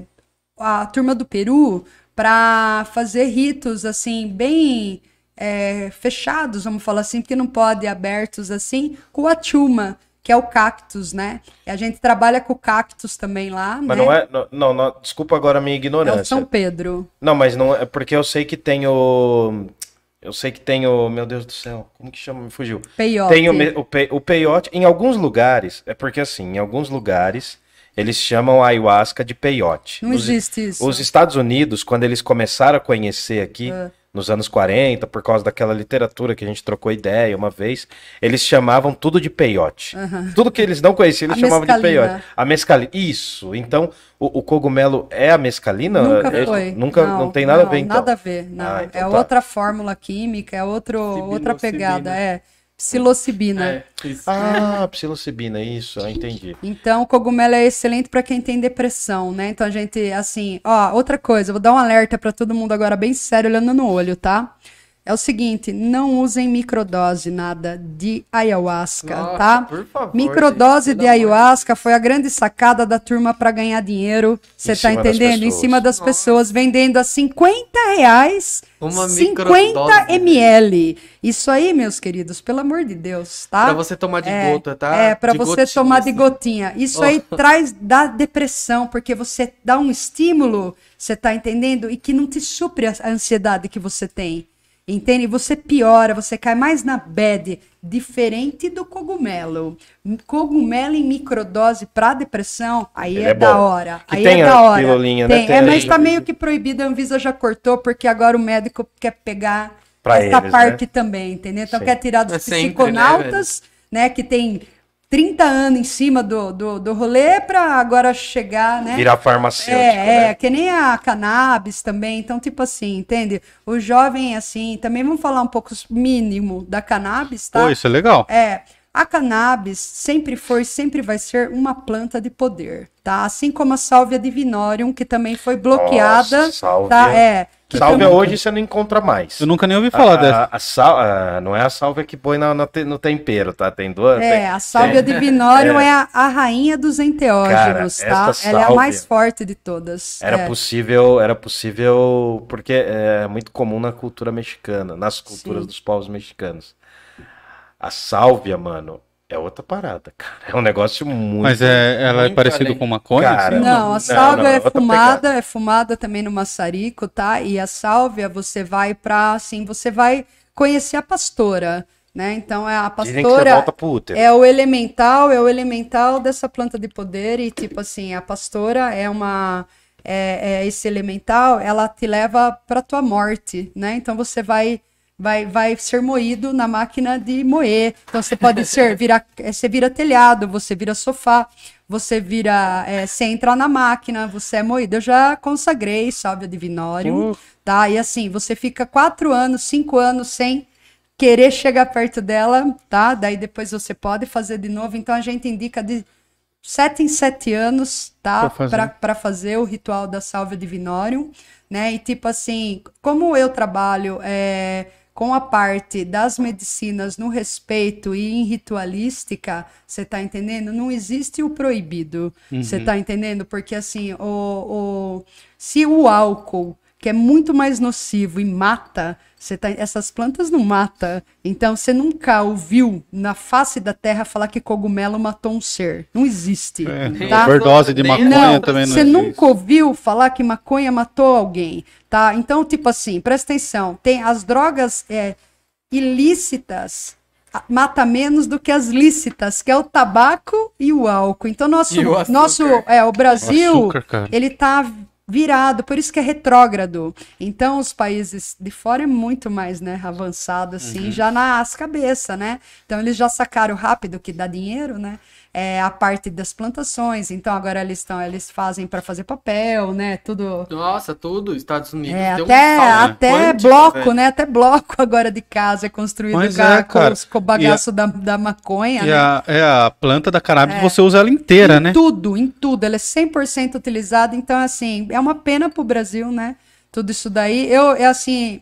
a turma do Peru, para fazer ritos assim bem é, fechados, vamos falar assim, porque não pode abertos assim, com a chuma, que é o cactus, né? E a gente trabalha com cactus também lá, Mas né? não é. Não, não, desculpa agora a minha É o ignorância. São Pedro. Não, mas não é porque eu sei que tem o. Eu sei que tem o. Meu Deus do céu, como que chama? Me fugiu. Peiote. Tem o, o, pe- o peiote. Em alguns lugares, é porque assim, em alguns lugares, eles chamam a ayahuasca de peiote. Não Nos- existe isso. Os Estados Unidos, quando eles começaram a conhecer aqui, Ah. Nos anos 40, por causa daquela literatura que a gente trocou ideia uma vez, eles chamavam tudo de peiote. Tudo que eles não conheciam, eles A chamavam de mescalina. peiote. A mescalina. Isso. Então, o, o cogumelo é a mescalina? Nunca É- foi. Nunca, não, tem nada não, a ver, então. Nada a ver, não. Ah, então é tá. outra fórmula química, é outro, outra pegada, é psilocibina. É, isso. Ah, psilocibina, isso, ah, entendi. Então, o cogumelo é excelente para quem tem depressão, né? Então a gente, assim, ó, outra coisa, eu vou dar um alerta para todo mundo agora bem sério, olhando no olho, tá? É o seguinte, não usem microdose nada de ayahuasca, Nossa, tá? por favor, Microdose gente, de ayahuasca foi a grande sacada da turma para ganhar dinheiro. Você tá entendendo? Em cima das pessoas, vendendo a 50 reais, Uma 50 microdose. ml. Isso aí, meus queridos, pelo amor de Deus, tá? Pra você tomar de É, gota, tá? É, pra De você gotinha, tomar de assim. gotinha. Isso Ó. aí [laughs] traz da depressão, porque você dá um estímulo, você tá entendendo? E que não te supre a ansiedade que você tem. Entende? Você piora, você cai mais na bad, diferente do cogumelo. Cogumelo em microdose pra depressão, aí Ele é, é da hora. Que aí tem é a da hora. pilulinha, né? Tem, Tem é, mas gente. tá meio que proibido, a Anvisa já cortou, porque agora o médico quer pegar Pra essa eles, né? parte também, entendeu? Então Sim. quer tirar dos É sempre, né, psiconautas, né, que tem 30 anos em cima do, do, do rolê pra agora chegar, né? Virar farmacêutico, É, né? é, que nem a cannabis também. Então, tipo assim, entende? O jovem, assim, também vamos falar um pouco mínimo da cannabis, tá? Pô, isso é legal. É, a cannabis sempre foi, sempre vai ser uma planta de poder, tá? Assim como a sálvia divinorium, que também foi bloqueada, Nossa, sálvia. tá? É. que Sálvia também- hoje você não encontra mais. Eu nunca nem ouvi falar a, dessa. a, a sal- a- não é a sálvia que põe na- na no tempero, tá? Tem duas. É, tem- a sálvia tem- divinorium [laughs] é, a, a rainha dos enteógenos, Cara, tá? esta Ela é a sálvia mais forte de todas. Era é. possível, era possível, porque é muito comum na cultura mexicana, nas culturas Sim. dos povos mexicanos. A sálvia, mano, é outra parada, cara. É um negócio muito. Mas é, ela é muito parecida além. com maconha? Cara, assim? Não, não, a sálvia não, é outra fumada, é fumada também no maçarico, tá? E a sálvia você vai pra, assim, você vai conhecer a pastora, né? Então é a pastora é o elemental, é o elemental dessa planta de poder e tipo assim, a pastora é uma é, é esse elemental, ela te leva para tua morte, né? Então você vai vai vai ser moído na máquina de moer. Então você pode [laughs] ser virar, eh, você vira telhado, você vira sofá, você vira, eh, você entra na máquina, você é moído. Eu já consagrei sálvia divinório, tá? E assim, você fica quatro anos, cinco anos sem querer chegar perto dela, tá? Daí depois você pode fazer de novo. Então a gente indica de sete em sete anos, tá? Pra fazer. O ritual da salva divinorium, né? E tipo assim, como eu trabalho é, com a parte das medicinas no respeito e em ritualística, você tá entendendo? Não existe o proibido, você tá entendendo? Porque assim, o, o, se o álcool que é muito mais nocivo e mata, você tá, essas plantas não mata. Então você nunca ouviu na face da terra falar que cogumelo matou um ser. Não existe. É, tá? overdose de maconha Não, também não você existe. nunca ouviu falar que maconha matou alguém, tá? Então, tipo assim, presta atenção, tem as drogas é, ilícitas mata menos do que as lícitas, que é o tabaco e o álcool. Então, nosso, o açúcar. nosso é, o Brasil, Açúcar, cara. ele tá virado, por isso que é retrógrado. Então, os países de fora é muito mais, né, avançado, assim, Uhum. já nas cabeças, né? Então, eles já sacaram rápido que dá dinheiro, né? É a parte das plantações. Então, agora eles estão, eles fazem para fazer papel, né? Tudo. Nossa, tudo. Estados Unidos. É, tem um até, até quântico, bloco, velho. né? Até bloco agora de casa é construído ga- é, com, cara. os- com o bagaço da, da maconha, E né? a, é, a planta da cannabis você usa ela inteira, em né? tudo, em tudo. Ela é 100% utilizada. Então, assim, é uma pena pro Brasil, né? Tudo isso daí. Eu, é assim,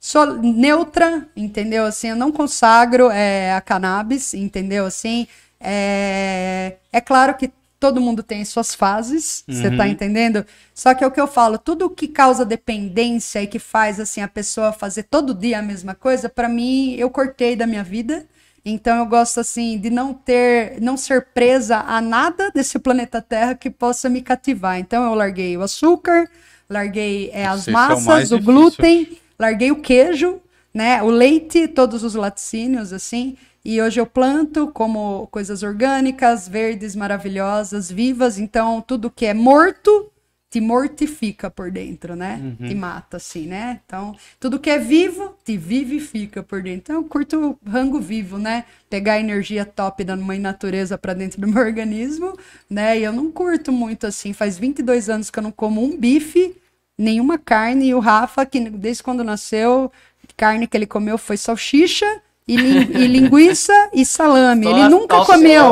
sou neutra, entendeu? Assim, eu não consagro é, a cannabis, entendeu? Assim, é, é claro que todo mundo tem suas fases, você tá Uhum. entendendo? Só que é o que eu falo, tudo que causa dependência e que faz assim a pessoa fazer todo dia a mesma coisa, pra mim eu cortei da minha vida. Então eu gosto assim de não ter, não ser presa a nada desse planeta Terra que possa me cativar. Então eu larguei o açúcar, larguei é, as é massas, o, glúten, larguei o queijo, né, o leite, todos os laticínios assim. E hoje eu planto como coisas orgânicas, verdes, maravilhosas, vivas. Então tudo que é morto te mortifica por dentro, né? Uhum. Te mata, assim, né? Então, tudo que é vivo, te vivifica por dentro. Então, eu curto rango vivo, né? Pegar a energia top da mãe natureza pra dentro do meu organismo, né? E eu não curto muito, assim. Faz 22 anos que eu não como um bife, nenhuma carne. E o Rafa, que desde quando nasceu, carne que ele comeu foi salsicha e, lin- e linguiça e salame. Ele nunca comeu.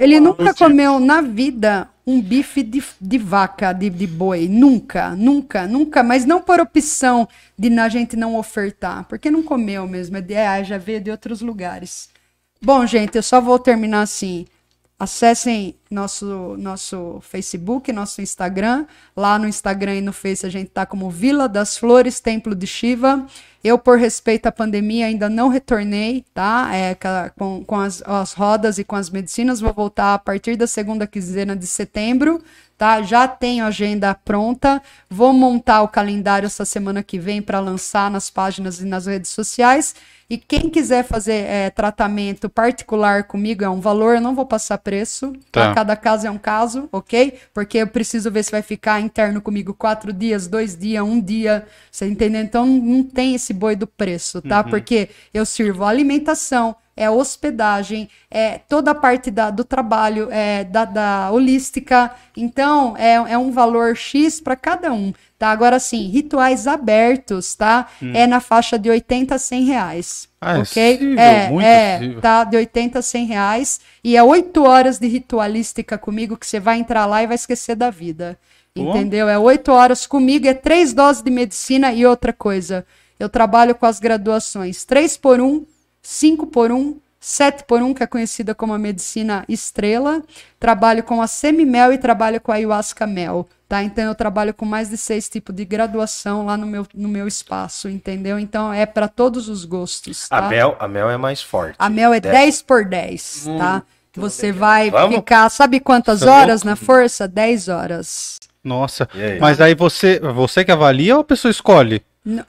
Ele nunca comeu na vida um bife de, de vaca, de, de boi. Nunca, nunca, nunca. Mas não por opção de a gente não ofertar. Porque não comeu mesmo. É de, é, já veio de outros lugares. Bom, gente, eu só vou terminar assim. Acessem nosso, nosso Facebook, nosso Instagram. Lá no Instagram e no Face a gente tá como Vila das Flores, Templo de Shiva. Eu, por respeito à pandemia, ainda não retornei, tá? É, com, com as, as rodas e com as medicinas. Vou voltar a partir da segunda quinzena de setembro, tá? Já tenho a agenda pronta. Vou montar o calendário essa semana que vem para lançar nas páginas e nas redes sociais. E quem quiser fazer é, tratamento particular comigo é um valor, eu não vou passar preço, tá? Cada caso é um caso, ok? Porque eu preciso ver se vai ficar interno comigo quatro dias, dois dias, um dia, você entendeu? Então não tem esse boi do preço, tá? Porque eu sirvo alimentação, é hospedagem, é toda a parte da, do trabalho, é da, da holística. Então, é, é um valor X para cada um, tá? Agora, sim, rituais abertos, tá? É na faixa de 80 a 100 reais. Ah, é ok? acessível, é, muito é, tá? De 80 a 100 reais. E é 8 horas de ritualística comigo que você vai entrar lá e vai esquecer da vida. Pô. Entendeu? É 8 horas comigo, é três doses de medicina e outra coisa. Eu trabalho com as graduações 3 por 1, 5 por 1, 7 por 1, que é conhecida como a medicina estrela. Trabalho com a semimel e trabalho com a ayahuasca mel, tá? Então eu trabalho com mais de seis tipos de graduação lá no meu, no meu espaço, entendeu? Então é para todos os gostos, tá? A mel, a mel é mais forte. A mel é Dez. 10 por 10, tá? Você vai Vamos? ficar, sabe quantas é horas louco? na força? 10 horas. Nossa. Aí? Mas aí você, você que avalia ou a pessoa escolhe?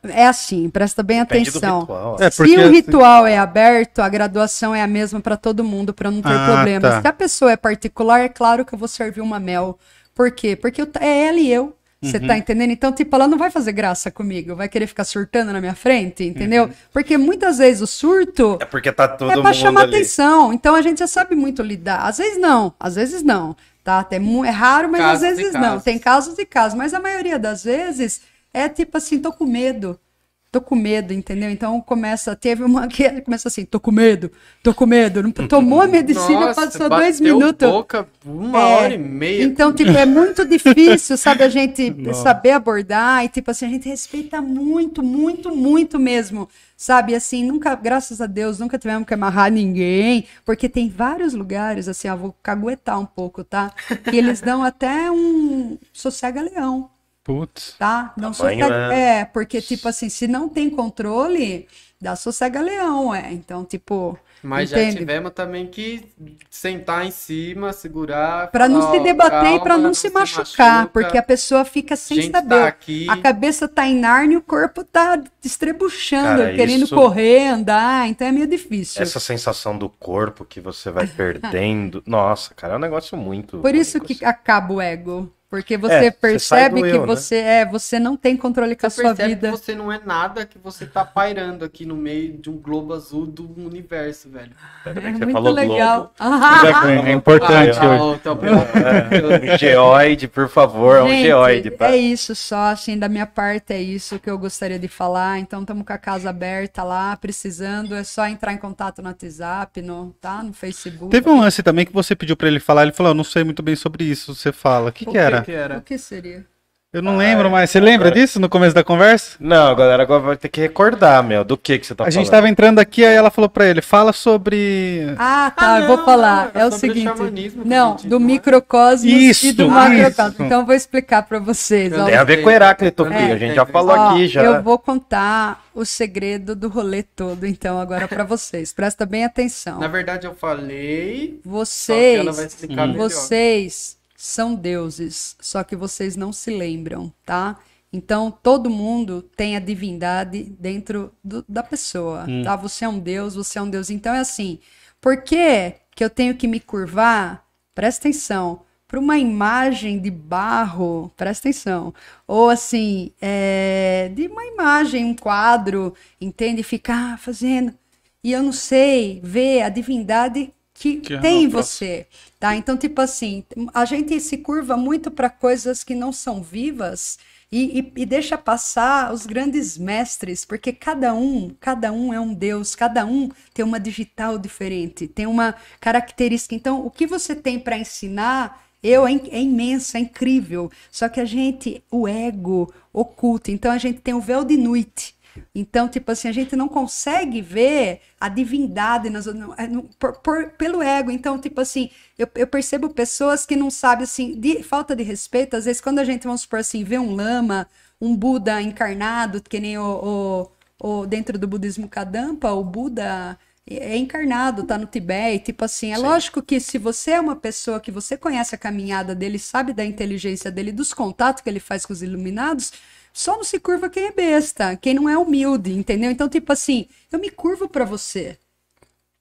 É assim, presta bem Depende atenção. ritual. É, Se porque o assim- ritual é aberto, a graduação é a mesma para todo mundo, para não ter Ah, problema. tá. Se a pessoa é particular, é claro que eu vou servir uma mel. Por quê? Porque eu- é ela e eu. Você Uhum. tá entendendo? Então, tipo, ela não vai fazer graça comigo, vai querer ficar surtando na minha frente, entendeu? Uhum. Porque muitas vezes o surto É porque tá todo é pra mundo chamar ali. atenção. Então a gente já sabe muito lidar. Às vezes não, às vezes não. Tá? Mu- é raro, mas Casos às vezes não. Tem casos e casos. Mas a maioria das vezes é tipo assim, tô com medo. Tô com medo, entendeu? Então começa, teve uma que começa assim, tô com medo, tô com medo. Não- [laughs] Tomou a medicina, Nossa, passou dois minutos. boca uma É, hora e meia. Então, tipo, é muito difícil, sabe, a gente [laughs] saber abordar e, tipo assim, a gente respeita muito, muito, muito mesmo, sabe? Assim, nunca, graças a Deus, nunca tivemos que amarrar ninguém, porque tem vários lugares, assim, ó, vou caguetar um pouco, tá? Que eles dão até um sossega-leão, Putz. tá? Não sossega... é- É, porque, tipo assim, se não tem controle, dá sossega-leão, é. Então, tipo, Mas entende? já tivemos também que sentar em cima, segurar. Pra não se debater e pra calma, não, se machucar, machuca, porque a pessoa fica sem gente saber. tá aqui. A cabeça tá em Nárnia e o corpo tá estrebuchando, Cara, querendo isso- correr, andar, então é meio difícil. Essa sensação do corpo que você vai [laughs] perdendo. Nossa, cara, é um negócio muito. Por isso que assim. acaba o ego. Porque É, você você sai percebe do que eu, né? você é, você não tem controle com a Você sua percebe vida. que você não é nada, que você tá pairando aqui no meio de um globo azul do universo, velho. Ainda bem É que você muito falou legal. [laughs] É importante Ah, hoje. tá. Um geoide, por favor, é um Gente, geoide. Tá? É isso só, assim, da minha parte é isso que eu gostaria de falar. Então estamos com a casa aberta lá, precisando, é só entrar em contato no WhatsApp, no, tá? No Facebook. Teve um lance também que você pediu pra ele falar, ele falou, eu não sei muito bem sobre isso, você fala. O que, O que era? Que era? O que seria? Eu não lembro mais. Você lembra disso no começo da conversa? Não, a galera agora vai ter que recordar, meu, do que que você tá a falando. gente tava entrando aqui, aí ela falou pra ele, fala sobre... Ah, tá, Ah, eu vou falar. não, é o sobre o seguinte. não, a gente do não é? microcosmos e do macrocosmos. Então eu vou explicar pra vocês. ó. Tem a ver com Heráclito, É, filho. A gente já falou Ó, aqui já. Eu vou contar o segredo do rolê todo, então, agora pra vocês. Presta bem atenção. Na verdade, eu falei. Só que ela vai Vocês, vocês são deuses, só que vocês não se lembram, tá? Então, todo mundo tem a divindade dentro do- da pessoa, tá? Você é um deus, você é um deus. Então, é assim, por que que eu tenho que me curvar? Presta atenção. Para uma imagem de barro, presta atenção. Ou assim, é, de uma imagem, um quadro, entende? Ficar fazendo. E eu não sei ver a divindade que, Que é tem em você, tá? Então, tipo assim, a gente se curva muito para coisas que não são vivas e, e- e deixa passar os grandes mestres, porque cada um, cada um é um deus, cada um tem uma digital diferente, tem uma característica. Então, o que você tem para ensinar eu é, é imenso, é incrível. Só que a gente, o ego oculta. Então a gente tem o véu de noite. Então, tipo assim, a gente não consegue ver a divindade nas, no- é, no- por- por- pelo ego. Então, tipo assim, eu, eu percebo pessoas que não sabem, assim, de falta de respeito. Às vezes, quando a gente, vamos supor assim, vê um lama, um Buda encarnado, que nem o, o, o- dentro do budismo Kadampa, o Buda é encarnado, tá no Tibete, tipo assim, é lógico que se você é uma pessoa que você conhece a caminhada dele, sabe da inteligência dele, dos contatos que ele faz com os iluminados, só não se curva quem é besta, quem não é humilde, entendeu? Então, tipo assim, eu me curvo pra você,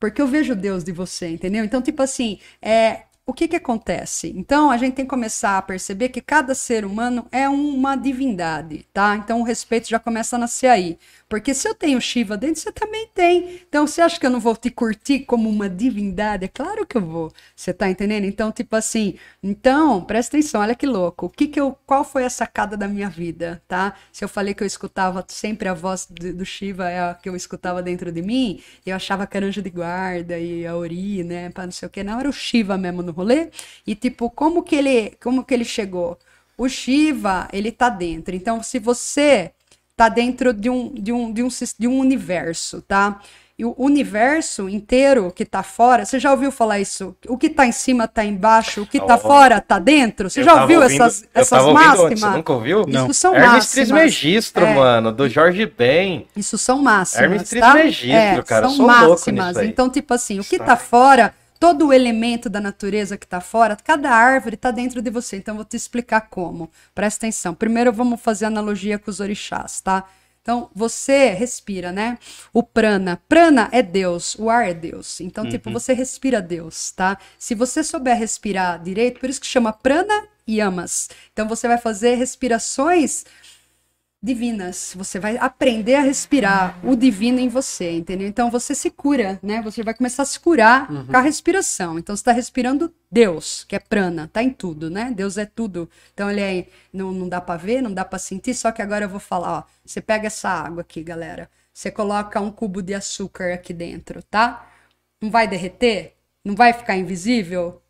porque eu vejo Deus de você, entendeu? Então, tipo assim, é, o que que acontece? Então, a gente tem que começar a perceber que cada ser humano é uma divindade, tá? Então, o respeito já começa a nascer aí. Porque se eu tenho Shiva dentro, você também tem. Então, você acha que eu não vou te curtir como uma divindade? É claro que eu vou. Você tá entendendo? Então, tipo assim, então, presta atenção, olha que louco. O que que eu, qual foi a sacada da minha vida, tá? Se eu falei que eu escutava sempre a voz do, do Shiva, é a que eu escutava dentro de mim, eu achava que era anjo de guarda e a Ori, né, para não sei o que, não era o Shiva mesmo no rolê. E tipo, como que ele, como que ele chegou? O Shiva, ele tá dentro. Então, se você tá dentro de um, de um, de um, de um universo, tá? E o universo inteiro que tá fora, você já ouviu falar isso? O que tá em cima tá embaixo, o que tá fora tá dentro? Você já ouviu ouvindo- essas, essas máximas? Você nunca ouviu? Não. Isso são Hermes máximas. Trismegistro, É. mano, do Jorge Ben. Isso são máximas, Hermes tá? Trismegistro, cara, eu São máximas. nisso aí. Então, tipo assim, o que tá fora, todo o elemento da natureza que tá fora, cada árvore tá dentro de você. Então, eu vou te explicar como. Presta atenção. Primeiro, vamos fazer analogia com os orixás, tá? Então, você respira, né? O prana. Prana é Deus, o ar é Deus. Então, tipo, você respira Deus, tá? Se você souber respirar direito, por isso que chama prana e yamas. Então, você vai fazer respirações divinas. Você vai aprender a respirar o divino em você, entendeu? Então você se cura, né? Você vai começar a se curar com a respiração. Então você está respirando Deus, que é prana, tá em tudo, né? Deus é tudo. Então ele é, não, não dá para ver, não dá para sentir, só que agora eu vou falar, ó. Você pega essa água aqui, galera. Você coloca um cubo de açúcar aqui dentro, tá? Não vai derreter? Não vai ficar invisível?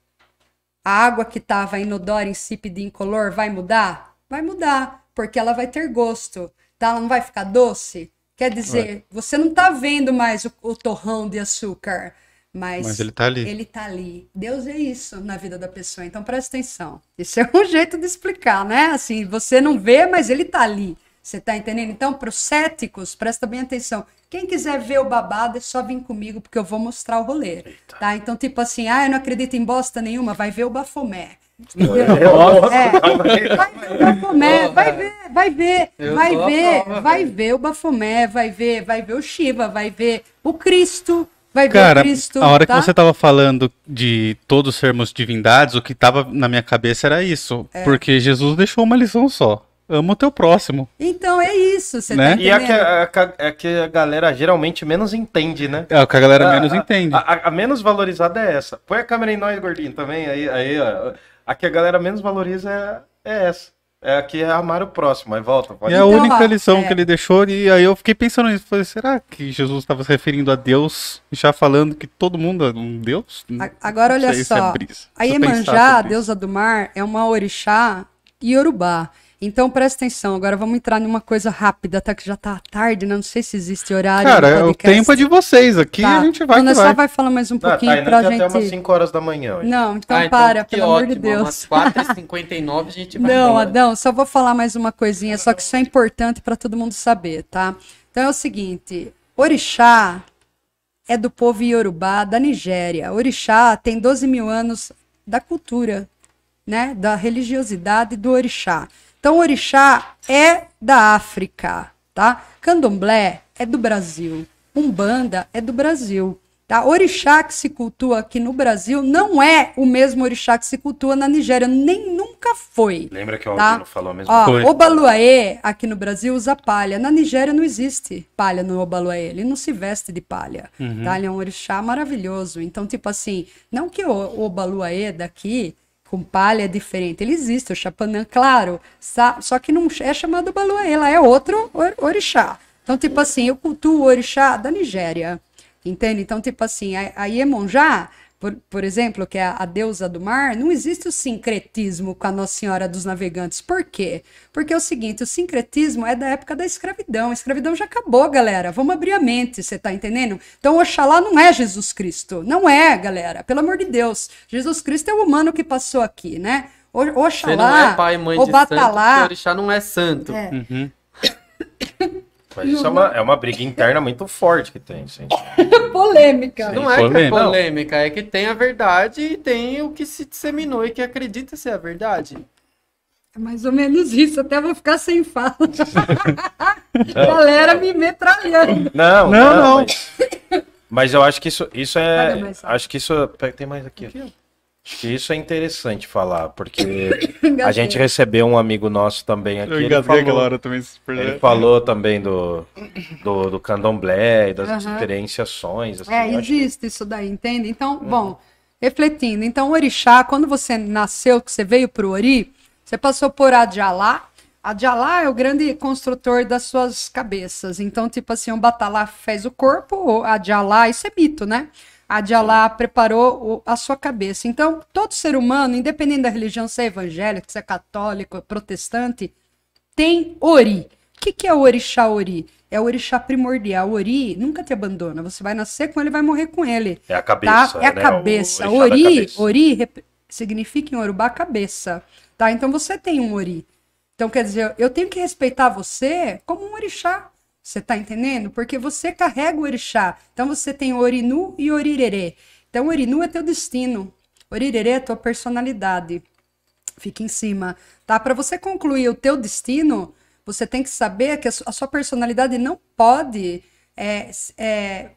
a água que estava inodora, insípida e incolor vai mudar? Vai mudar, porque ela vai ter gosto, tá? Ela não vai ficar doce. Quer dizer, você não tá vendo mais o, o torrão de açúcar, mas, Mas ele tá ali. ele tá ali. Deus é isso na vida da pessoa, então presta atenção. Isso [laughs] é um jeito de explicar, né? Assim, você não vê, mas ele tá ali. Você tá entendendo? Então, para os céticos, presta bem atenção. Quem quiser ver o babado é só vir comigo, porque eu vou mostrar o rolê. Tá? Então, tipo assim, ah, eu não acredito em bosta nenhuma, vai ver o Bafomé. É, vai ver o Bafomé, vai ver, vai ver, Eu vai ver, vai ver o Bafomé, vai ver, vai ver o Shiva, vai ver o Cristo, vai ver Cara, o Cristo. a hora tá? que você tava falando de todos sermos divindades, o que tava na minha cabeça era isso. É. Porque Jesus deixou uma lição só. Ama o teu próximo. Então é isso, você Né? tá E é que a, a- é que a galera geralmente menos entende, né? É o que a galera A- menos a- entende. A, a- a menos valorizada é essa. Põe a câmera em nós, gordinho, também. Aí, aí ó. A que a galera menos valoriza é, é essa. É a que é amar o próximo. Aí volta. Pode E a Então, única lição é. que ele deixou, e aí eu fiquei pensando nisso. Falei, será que Jesus estava se referindo a Deus, já falando que todo mundo é um Deus? A- Agora olha é só, brisa. a Iemanjá, a deusa do mar, é uma orixá iorubá. Então presta atenção, agora vamos entrar numa coisa rápida, tá? Que já tá tarde, né? Não sei se existe horário. Cara, o podcast. tempo é de vocês. Aqui Tá. a gente vai Então, só vai. vai falar mais um Ah, pouquinho tá, ainda pra gente. até umas 5 horas da manhã hoje. Não, então Ah, para, que pelo amor de ótimo, Deus. Umas 4h59 a gente vai Não, embora. Adão, só vou falar mais uma coisinha, só que isso é importante para todo mundo saber, tá? Então é o seguinte, Orixá é do povo Yorubá da Nigéria. Orixá tem 12 mil anos da cultura, né? Da religiosidade do Orixá. Então, Orixá é da África, tá? Candomblé é do Brasil. Umbanda é do Brasil. Tá? Orixá que se cultua aqui no Brasil não é o mesmo orixá que se cultua na Nigéria, nem nunca foi. Lembra que o Tá. Albino falou mesmo? Ó, Foi. Obaluaê, aqui no Brasil, usa palha. Na Nigéria não existe palha no Obaluaê. Ele não se veste de palha. Tá? Ele é um orixá maravilhoso. Então, tipo assim, não que o Obaluaê daqui com palha é diferente. Ele existe, o Chapanã, claro. Só que não é chamado Obaluaê, lá é outro or- orixá. Então, tipo assim, eu cultuo o orixá da Nigéria. Entende? Então, tipo assim, a, a Iemonjá, por, por exemplo, que é a, a deusa do mar, não existe o sincretismo com a Nossa Senhora dos Navegantes. Por quê? Porque é o seguinte, o sincretismo é da época da escravidão. A escravidão já acabou, galera. Vamos abrir a mente, você tá entendendo? Então, Oxalá não é Jesus Cristo. Não é, galera. Pelo amor de Deus. Jesus Cristo é o humano que passou aqui, né? O- Você Oxalá, não é pai mãe o de santo, Batalá, porque orixá não é santo. É. Uhum. [coughs] Mas isso é uma, é uma briga interna muito forte que tem, sim. [laughs] polêmica. Não é que é polêmica. polêmica, é que tem a verdade e tem o que se disseminou e que acredita ser a verdade. É mais ou menos isso, até vou ficar sem fala. [laughs] Galera me metralhando. Não, Não, não. não. Mas, mas eu acho que isso, isso é. Acho que isso. Tem mais aqui. Aqui, ó. Acho que isso é interessante falar, porque [coughs] a gente recebeu um amigo nosso também aqui. Eu Ele falou, hora também. super- ele falou também do, do, do candomblé e das Aham. diferenciações. Assim, É, acho que- existe isso daí, entende? Então, bom, refletindo. Então, o orixá, quando você nasceu, que você veio pro Ori, você passou por Adjalá. Adjalá é o grande construtor das suas cabeças. Então, tipo assim, o Batalá fez o corpo, o Adjalá, isso é mito, né? Adjalá preparou o- a sua cabeça. Então, todo ser humano, independente da religião, se é evangélico, se é católico, protestante, tem Ori. O que, que é o orixá Ori? É o orixá primordial. O Ori nunca te abandona. Você vai nascer com ele, vai morrer com ele. É a cabeça. Tá? É a né? cabeça. O Ori, cabeça. Ori significa em Urubá cabeça. Tá? Então você tem um Ori. Então quer dizer, eu tenho que respeitar você como um orixá. Você tá entendendo? Porque você carrega o orixá. Então você tem Orinu e Orirerê. Então Orinu é teu destino. Orirerê é tua personalidade. Fica em cima, tá? Para você concluir o teu destino, você tem que saber que a su- a sua personalidade não pode é, é,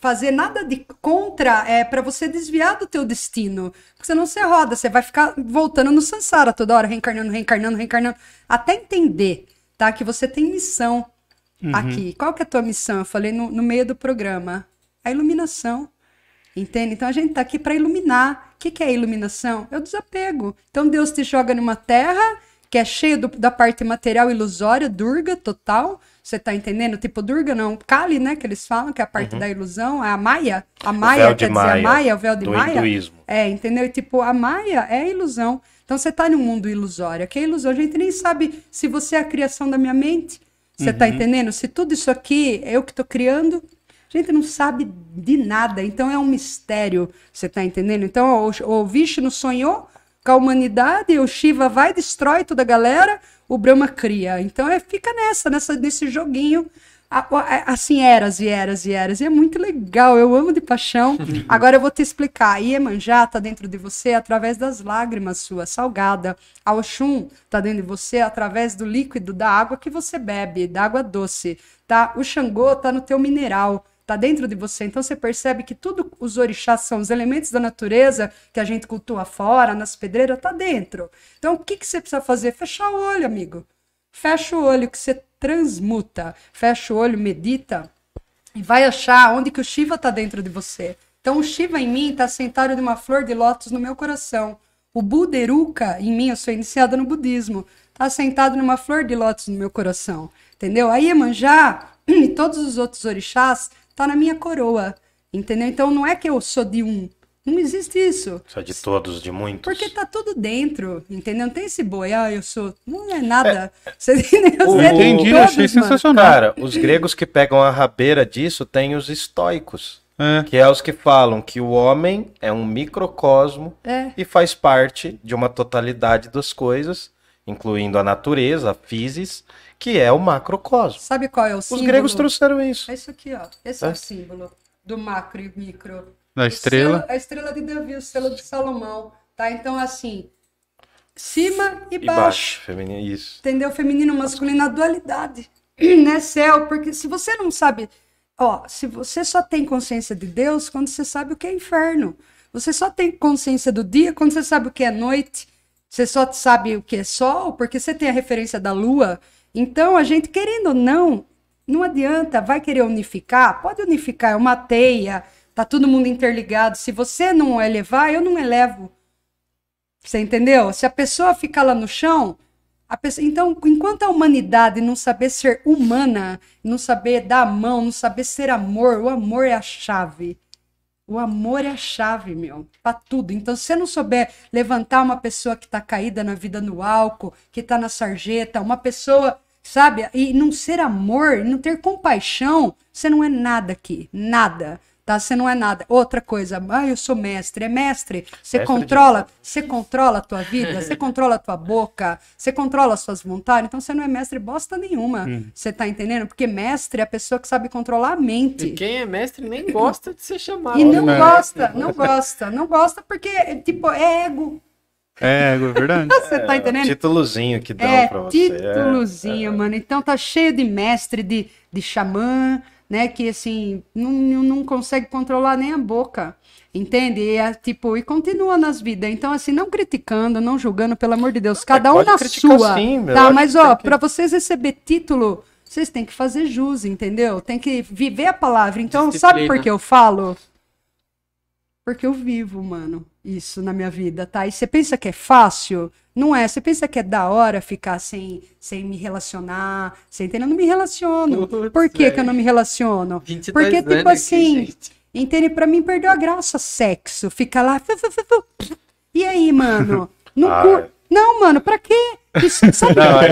fazer nada de contra é, para você desviar do teu destino. Porque senão você roda, você vai ficar voltando no Sansara toda hora, reencarnando, reencarnando, reencarnando, até entender, tá? Que você tem missão aqui. Qual que é a tua missão? Eu falei no, no meio do programa. A iluminação. Entende? Então a gente está aqui para iluminar. O que, que é iluminação? É o desapego. Então Deus te joga numa terra que é cheia do- da parte material ilusória, Durga, total. Você tá entendendo? Tipo, Durga não, Kali, né? Que eles falam, que é a parte da ilusão, é a Maia. A Maia quer dizer a Maia, Maia, o véu de do Maia. hinduísmo. É, entendeu? E, Tipo, a Maia é ilusão. Então você tá num mundo ilusório. Que é ilusão. A gente nem sabe se você é a criação da minha mente. Você tá entendendo? Se tudo isso aqui é eu que tô criando, a gente não sabe de nada. Então é um mistério. Você tá entendendo? Então o, o Vishnu sonhou com a humanidade, o Shiva vai, destrói toda a galera, o Brahma cria. Então é, fica nessa, nessa, nesse joguinho. A- Assim, eras e eras e eras. E é muito legal, eu amo de paixão. [laughs] Agora eu vou te explicar. Iemanjá tá dentro de você através das lágrimas suas, salgada. A Oxum tá dentro de você através do líquido da água que você bebe, da água doce. Tá? O Xangô tá no teu mineral tá dentro de você. Então você percebe que tudo os orixás são os elementos da natureza que a gente cultua fora, nas pedreiras, tá dentro. Então o que, que você precisa fazer? Fechar o olho, amigo. Fecha o olho que você transmuta. Fecha o olho, medita e vai achar onde que o Shiva tá dentro de você. Então o Shiva em mim tá sentado numa flor de lótus no meu coração. O Buderuka em mim, eu sou iniciada no budismo, tá sentado numa flor de lótus no meu coração. Entendeu? A Iemanjá e todos os outros orixás tá na minha coroa. Entendeu? Então não é que eu sou de um, Não existe isso. Só de todos, de muitos. Porque tá tudo dentro, entendeu? Não tem esse boi, ah, eu sou. Não é nada. Você entendeu? Você é Entendi, todos, achei mano. sensacional. Cara, os gregos que pegam a rabeira disso têm os estoicos, É. que é os que falam que o homem é um microcosmo É. e faz parte de uma totalidade das coisas, incluindo a natureza, a physis, que é o macrocosmo. Sabe qual é o Os símbolo? gregos trouxeram isso. É isso aqui, ó. Esse é, É. o símbolo do macro e micro. Da estrela. selo- a estrela de Davi, o selo de Salomão. Tá? Então, assim, cima e, E baixo. baixo, feminino, isso. Entendeu? Feminino, masculino, a dualidade. [clears throat] Né, céu? Porque se você não sabe. Ó, se você só tem consciência de Deus quando você sabe o que é inferno. Você só tem consciência do dia quando você sabe o que é noite. Você só sabe o que é sol porque você tem a referência da lua. Então, a gente, querendo ou não, não adianta, vai querer unificar? Pode unificar, é uma teia, tá todo mundo interligado. Se você não elevar, eu não elevo. Você entendeu? Se a pessoa ficar lá no chão, pessoa... então, enquanto a humanidade não saber ser humana, não saber dar a mão, não saber ser amor, o amor é a chave. O amor é a chave, meu, pra tudo. Então, se você não souber levantar uma pessoa que tá caída na vida no álcool, que tá na sarjeta, uma pessoa, sabe, e não ser amor, não ter compaixão, você não é nada aqui, nada. Tá? Você não é nada. Outra coisa, ah, eu sou mestre. É mestre. Você Mestre controla, você controla a tua vida, você [laughs] controla a tua boca, você controla as suas vontades. Então você não é mestre bosta nenhuma. Você tá entendendo? Porque mestre é a pessoa que sabe controlar a mente. E quem é mestre nem gosta de ser chamado. E não né? gosta, não gosta, não gosta porque, tipo, é ego. É, é verdade. [laughs] Você tá entendendo? Títulozinho que dão É, pra você. títulozinho, mano. Então tá cheio de mestre, de, de xamã, né? Que assim, não, não consegue controlar nem a boca. Entende? E, é, tipo, e continua nas vidas. Então, assim, não criticando, não julgando, pelo amor de Deus. Cada um na sua. sim, meu. Tá, mas ó, que- pra vocês receber título, vocês têm que fazer jus, entendeu? Tem que viver a palavra. Então, sabe Disciplina. por que eu falo? Porque eu vivo, mano, isso na minha vida, tá? E você pensa que é fácil? Não é. Você pensa que é da hora ficar sem, sem me relacionar, sem entender? Eu não me relaciono. Putz, Por que, que eu não me relaciono? 22 Porque, tipo aqui, assim, gente. entende? Pra mim perdeu a graça sexo. Fica lá. fu, fu, fu, fu. E aí, mano? [laughs] Não, Ah, cur- é. não mano, pra quê? Isso, sabe Não, aí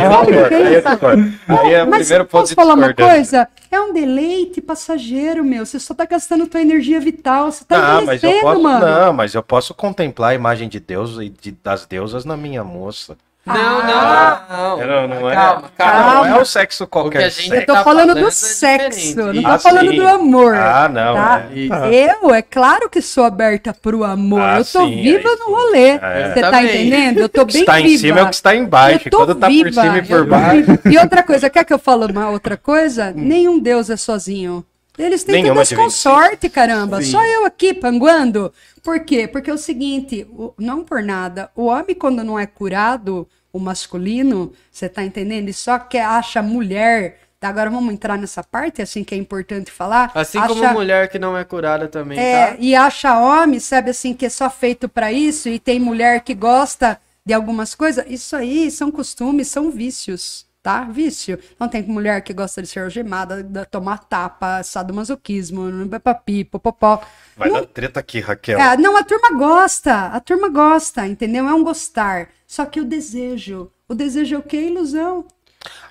é discordo. Aí é o Mas primeiro ponto posso falar uma coisa? É um deleite passageiro, meu. Você só tá gastando tua energia vital. Você tá Ah, mas eu posso, mano. não, mas eu posso contemplar a imagem de Deus e de- das deusas na minha moça. Não, Ah. não, não. Não, não é, Calma, calma. não é o sexo O que a qualquer gente sexo. Eu tô tá falando falando do é sexo, diferente. não tô Ah, falando sim. do amor. Ah, não. tá? é. Isso. Eu, é claro que sou aberta pro amor. Ah, eu tô sim, viva aí no rolê. É. Você tá Também. entendendo? Eu tô O que bem está viva. em cima é o que está embaixo. Eu tô Quando tá por viva, cima e eu por tô baixo. viva. E outra coisa, quer que eu fale uma outra coisa? Nenhum Deus é sozinho. Eles têm Nenhuma todas divindade. consorte, caramba. Sim. Só eu aqui panguando. Por quê? Porque é o seguinte, não por nada, o homem quando não é curado, o masculino, você tá entendendo? Ele só quer acha mulher. Agora vamos entrar nessa parte, assim que é importante falar. Assim acha... como mulher que não é curada também, É, tá? e acha homem, sabe assim, que é só feito pra isso, e tem mulher que gosta de algumas coisas. Isso aí são costumes, são vícios, tá? Vício. Então tem mulher que gosta de ser algemada, de tomar tapa, sadomasoquismo, papi, popopó. Vai Não- dar treta aqui, Raquel. é, não, a turma gosta, a turma gosta, entendeu? É um gostar. Só que o desejo, o desejo é o quê? Ilusão.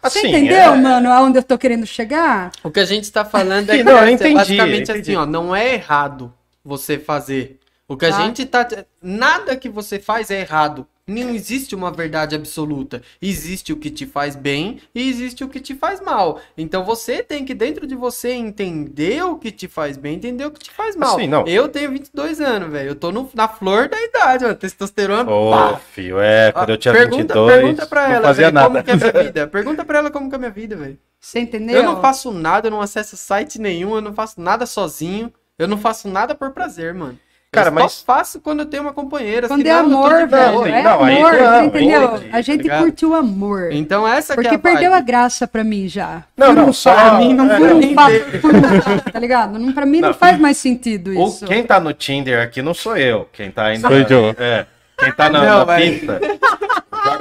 Você Assim, entendeu, é- mano, aonde eu tô querendo chegar? O que a gente tá falando é [laughs] que Não, eu é entendi, basicamente entendi. assim, ó, não é errado você fazer. O que a Tá. gente tá. Nada que você faz é errado. Não existe uma verdade absoluta. Existe o que te faz bem e existe o que te faz mal. Então você tem que, dentro de você, entender o que te faz bem, entender o que te faz mal. Assim, não. Eu tenho 22 anos, velho. Eu tô no- na flor da idade, mano. Testosterona. Ô, pá. filho, é, quando eu tinha pergunta, 22, pergunta pra não ela, fazia velho, nada. como que é a minha [laughs] vida. Pergunta pra ela como que é a minha vida, velho. Você entendeu? Eu não faço nada, eu não acesso site nenhum, eu não faço nada sozinho, eu não faço nada por prazer, mano. Cara, eu mas- só faço quando eu tenho uma companheira. Quando é senão eu tô amor, velho. É não, aí amor, não, você entendeu? entendi, A gente tá curtiu o amor. Então essa que Porque é a perdeu a graça pra mim já. Não, Por não, um só- papo, mim não por foi um papo, por um papo, tá ligado? Não, pra mim não, Não. faz mais sentido O, isso. quem tá no Tinder aqui não sou eu. Quem tá ainda. Sou eu. É. Quem tá na, Não, na vai. pista. [laughs]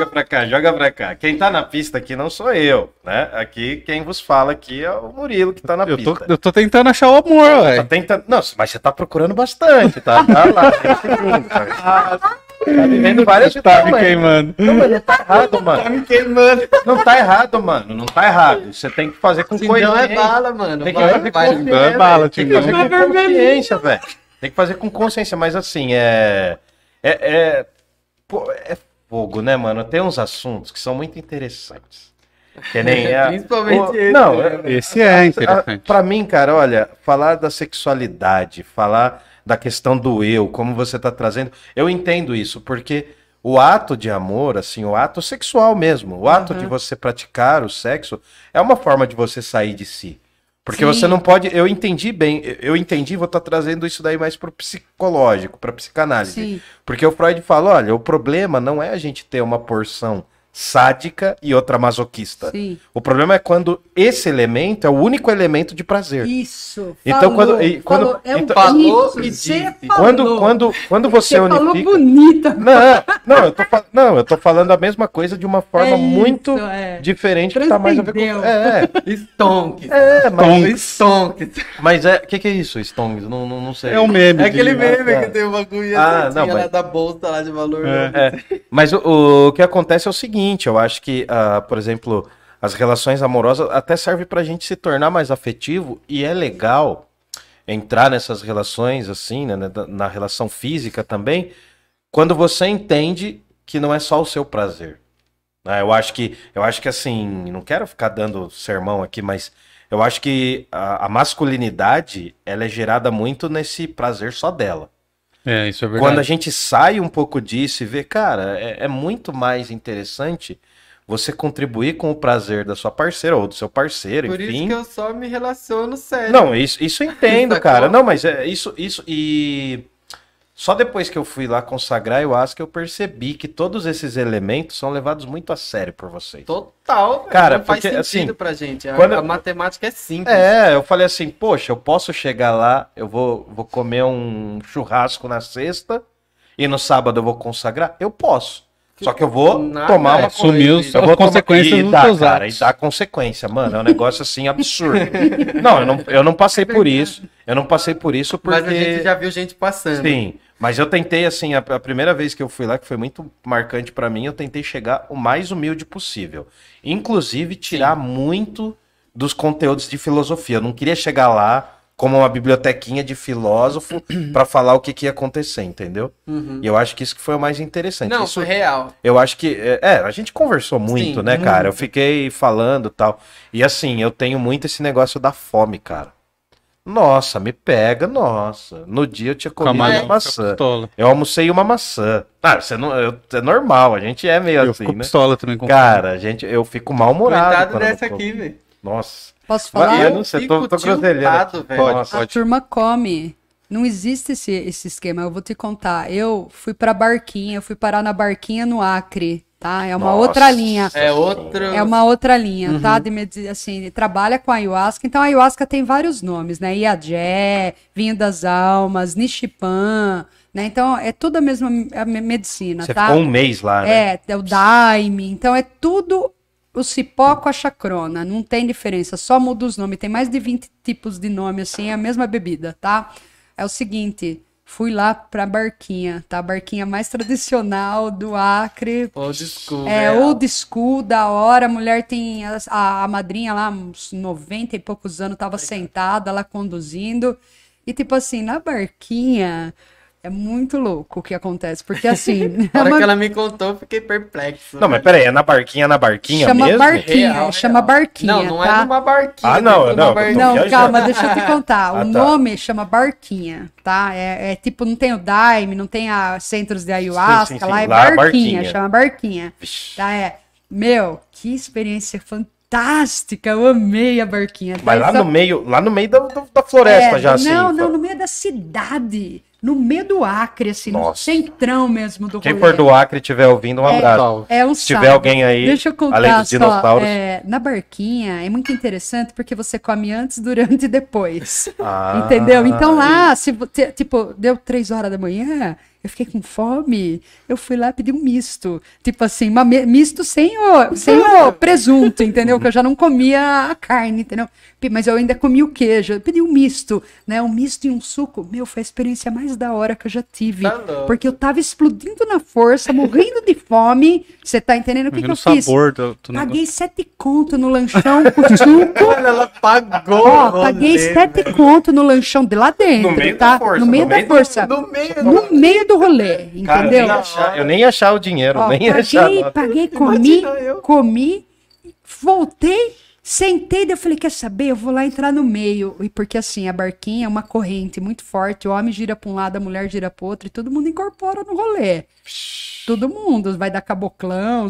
Joga pra cá, joga pra cá. Quem tá na pista aqui não sou eu, né? Aqui, quem vos fala aqui é o Murilo que tá na Eu tô, pista. eu tô tentando achar o amor, Tá velho. tentando... Não, mas você tá procurando bastante, tá? Tá lá, tem segundo, tá? Tá vivendo várias Tá me situações. queimando. Não, mas não tá errado, mano. me queimando. Não tá errado, mano. Não tá errado. Você tem que fazer com Então é coerência. bala, mano. Tem que Vai, fazer vai, com Então é bala, Tem que fazer Timão. com consciência, velho. Tem que fazer com consciência, mas assim, é. É. é... Pô, é fogo, né, mano? Tem uns assuntos que são muito interessantes. Que nem [laughs] a- Principalmente o- esse, Não, né, é- Esse é interessante. Pra mim, cara, olha, falar da sexualidade, falar da questão do eu, como você tá trazendo, eu entendo isso, porque o ato de amor, assim, o ato sexual mesmo, o ato de você praticar o sexo, é uma forma de você sair de si. Porque Sim. você não pode. Eu entendi bem, eu entendi, vou estar trazendo isso daí mais pro psicológico, pra psicanálise. Sim. Porque o Freud fala: olha, o problema não é a gente ter uma porção sádica e outra masoquista. Sim. O problema é quando esse elemento é o único elemento de prazer. Isso. Então, falou, quando- e quando- falou, é um então- Falou e você disse. falou. Quando, quando, quando você, Você falou unifica. bonita. Não, não, eu tô, não, eu tô falando a mesma coisa de uma forma É muito isso, é. diferente que tá mais a ver com. Transcendeu. É, Stonks. é, é, mas, Stonks. mas é. O que, que é isso, Stongs? Não, não, não sei. É um meme. É aquele meme Ah, que tem o bagulho Ah, assim, não, mas- da bolsa lá de valor. É. né? É, mas o, o que acontece é o seguinte, eu acho que, ah, por exemplo, as relações amorosas até servem pra gente se tornar mais afetivo e é legal entrar nessas relações assim, né, na- na relação física também, quando você entende que não é só o seu prazer. né? Eu acho que, eu acho que assim, não quero ficar dando sermão aqui, mas eu acho que a, a masculinidade ela é gerada muito nesse prazer só dela. É, isso é verdade. Quando a gente sai um pouco disso e vê, cara, é, é muito mais interessante você contribuir com o prazer da sua parceira ou do seu parceiro, Por enfim. isso que eu só me relaciono sério. Não, isso, isso eu entendo, Sacou? [laughs] cara. Não, mas é isso, isso e só depois que eu fui lá consagrar eu acho que eu percebi que todos esses elementos são levados muito a sério por vocês. Total, velho. Cara, não faz porque, sentido assim, pra gente. A, quando- a matemática é simples. É, eu falei assim, poxa, eu posso chegar lá, eu vou, vou comer um churrasco na sexta e no sábado eu vou consagrar? Eu posso. Só que eu vou Nada tomar é uma Assumir os- Eu as vou tomar- consequências e dos dá, seus cara, atos. E dá consequência, mano. É um negócio assim absurdo. [laughs] não, eu não, eu não passei por isso. Eu não passei por isso porque. Mas a gente já viu gente passando. Sim. Mas eu tentei, assim, a, a primeira vez que eu fui lá, que foi muito marcante pra mim, eu tentei chegar o mais humilde possível. Inclusive, tirar muito dos conteúdos de filosofia. Eu não queria chegar lá como uma bibliotequinha de filósofo [clears throat] pra falar o que, que ia acontecer, entendeu? Uhum. E eu acho que isso que foi o mais interessante. Não, isso, real. eu acho que. É, é, a gente conversou muito, Sim, né, cara? Eu fiquei falando e tal. E assim, eu tenho muito esse negócio da fome, cara. Nossa, me pega, nossa. No dia eu tinha comido Camarão uma maçã. Eu almocei uma maçã. Ah, você não, eu- é normal, a gente é meio Eu assim, fico né? pistola também com Cara, a gente, eu fico mal-humorado. Coitado quando eu dessa aqui, velho. Nossa. Posso falar? eu não sei, tô, tô groselhando velho. Nossa. A turma come. Não existe esse, esse esquema. Eu vou te contar. Eu fui pra Barquinha, eu fui parar na Barquinha no Acre, tá? É uma Nossa. outra linha. É outro. É uma outra linha, tá? Uhum. De medi- assim, trabalha com ayahuasca. Então, a ayahuasca tem vários nomes, né? Iadé, Vinho das Almas, Nishipan, né? Então, é tudo a mesma a me- medicina, Você tá? ficou um mês lá, né? É, é o Daime. Então, é tudo o cipó com a chacrona. Não tem diferença, só muda os nomes. Tem mais de 20 tipos de nome, assim, é a mesma bebida, tá? É o seguinte... Fui lá pra Barquinha, tá? A barquinha mais tradicional do Acre, Old school. é, real. old school, da hora. A mulher tem. A, a, a madrinha lá, uns 90 e poucos anos, tava sentada lá conduzindo. E, tipo assim, na barquinha. É muito louco o que acontece. Porque, assim. [laughs] [laughs] é Na hora uma- que ela me contou, eu fiquei perplexo. Não, mas peraí, é na barquinha, na barquinha chama mesmo? barquinha, Real, chama real. barquinha. Não, não tá? é numa barquinha. Ah, não, não, barquinha. Não, viajando. calma, deixa eu te contar. [laughs] Ah, o tá. nome chama Barquinha, tá? É, é tipo, não tem o Daime, não tem a centros de ayahuasca, Sim, sim, sim. lá é Lá é Barquinha, barquinha. chama Barquinha. Tá, é. Meu, que experiência fantástica. Eu amei a barquinha. Mas Daí lá no meio, lá no meio da, da- floresta É, já, assim. Não, não, no meio da cidade. No meio do Acre, assim, no Nossa. centrão mesmo do Quem rolê. for do Acre estiver ouvindo, um abraço. É um Se tiver alguém aí, Deixa eu contar além dos só, dinossauros. é, na barquinha é muito interessante porque você come antes, [laughs] durante e depois. Ah. Entendeu? Então lá, se você, tipo, deu três horas da manhã, Eu fiquei com fome. Eu fui lá pedir um misto. Tipo assim, misto sem o, sem o presunto, entendeu? [laughs] Que eu já não comia a carne, entendeu? Mas eu ainda comi o queijo. Eu pedi um misto, né? Um misto e um suco. Meu, foi a experiência mais da hora que eu já tive. Tá porque eu tava explodindo na força, morrendo de fome. Você tá entendendo o que, que eu o fiz? sabor do, do negócio. Paguei sete conto no lanchão com suco. [laughs] Mano, ela pagou. Ó, o rolê, paguei sete conto no lanchão de lá dentro, No meio tá? da força, no meio no da meio força. No meio do... No meio do rolê, Cara, eu entendeu? nem, achar, eu nem ia achar o dinheiro, Ó, nem ia achar. paguei, nada. paguei, comi, comi, voltei, sentei, daí eu falei, quer saber, eu vou lá entrar no meio. E porque assim, a barquinha é uma corrente muito forte, o homem gira para um lado, a mulher gira para outro, e todo mundo incorpora no rolê. Todo mundo vai dar caboclão,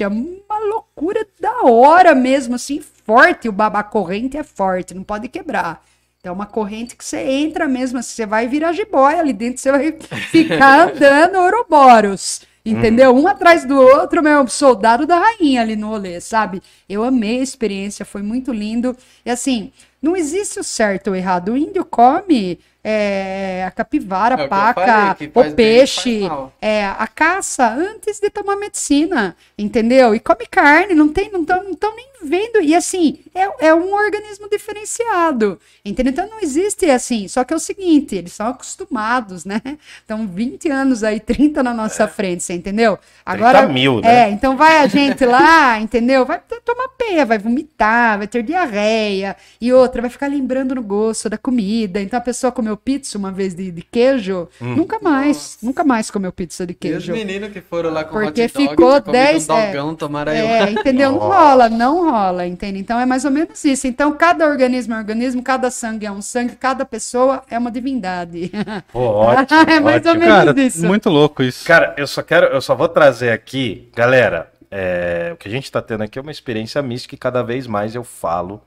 é uma loucura da hora mesmo, assim, forte. O baba a corrente é forte, não pode quebrar. É uma corrente que você entra mesmo, assim, você vai virar jiboia ali dentro, você vai ficar andando Ouroboros. Entendeu? Um atrás do outro, meu soldado da rainha ali no rolê, sabe? Eu amei a experiência, foi muito lindo. E assim, não existe o certo ou errado. O índio come é, a capivara, É eu paca, falei, o peixe, é, a caça antes de tomar medicina, entendeu? E come carne, não tem, não estão nem vendo. E assim, é, é um organismo diferenciado, entendeu? Então não existe assim. Só que é o seguinte, eles são acostumados, né? Então 20 anos aí, 30 na nossa frente, você entendeu? 30 mil, né? É, então vai a gente lá, [laughs] entendeu? Vai tomar peia, vai vomitar, vai ter diarreia. E outra, vai ficar lembrando no gosto da comida. Então a pessoa comeu pizza uma vez de, de queijo, Hum. nunca mais, nunca mais comeu pizza de E os queijo. meninos que foram lá com Porque hot dog, ficou tinha comido 10, um é. dogão, É, entendeu? Não Nossa. rola, não rola, entende? Então é mais ou menos isso. Então cada organismo é um organismo, cada sangue é um sangue, cada pessoa é uma divindade. Pô, [laughs] ótimo, É mais ou ótimo. menos. Cara, isso. muito louco isso. Cara, eu só quero, eu só vou trazer aqui, galera, é, o que a gente tá tendo aqui é uma experiência mística e cada vez mais eu falo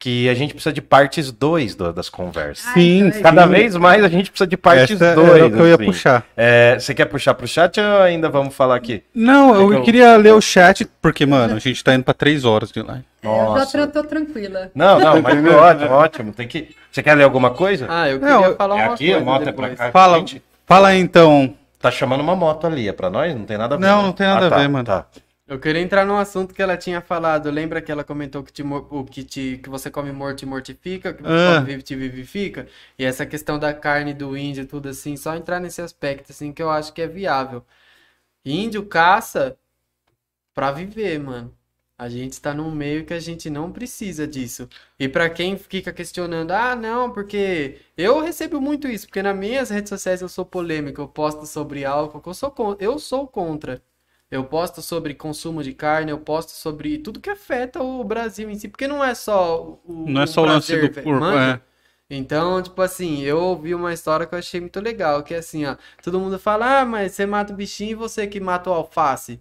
que a gente precisa de partes 2 das conversas. Sim, Ai, sim. Cada vez mais a gente precisa de partes Essa 2. era o que eu ia puxar. É, você quer puxar pro chat ou ainda vamos falar aqui? Não, eu, É que eu- queria ler o chat, porque, mano, a gente tá indo pra três horas de live. É, eu já Nossa. tô tranquila. Não, não, mas [laughs] foi ótimo, ótimo. Tem que... Você quer ler alguma coisa? Ah, eu Não, queria falar é uma aqui, coisa a moto é pra cá. Fala, Gente, fala aí, então. Tá chamando uma moto ali, é pra nós? Não tem nada a ver. Não, né? não tem nada a tá, ver, mano. Tá. Eu queria entrar num assunto que ela tinha falado. Lembra que ela comentou que, te, o que, te, que você come morto te mortifica, que você Ah. come vivo te vivifica? E essa questão da carne do índio e tudo assim, só entrar nesse aspecto assim que eu acho que é viável. Índio caça pra viver, mano. A gente está num meio que a gente não precisa disso. E pra quem fica questionando, ah, não, porque eu recebo muito isso, porque nas minhas redes sociais eu sou polêmico, eu posto sobre álcool, eu sou contra, eu sou contra. Eu posto sobre consumo de carne, eu posto sobre tudo que afeta o Brasil em si, porque não é só o Não é só o lance prazer, do corpo, manja? é. Então, tipo assim, eu ouvi uma história que eu achei muito legal, que é assim, ó, todo mundo fala, ah, mas você mata o bichinho e você que mata o alface.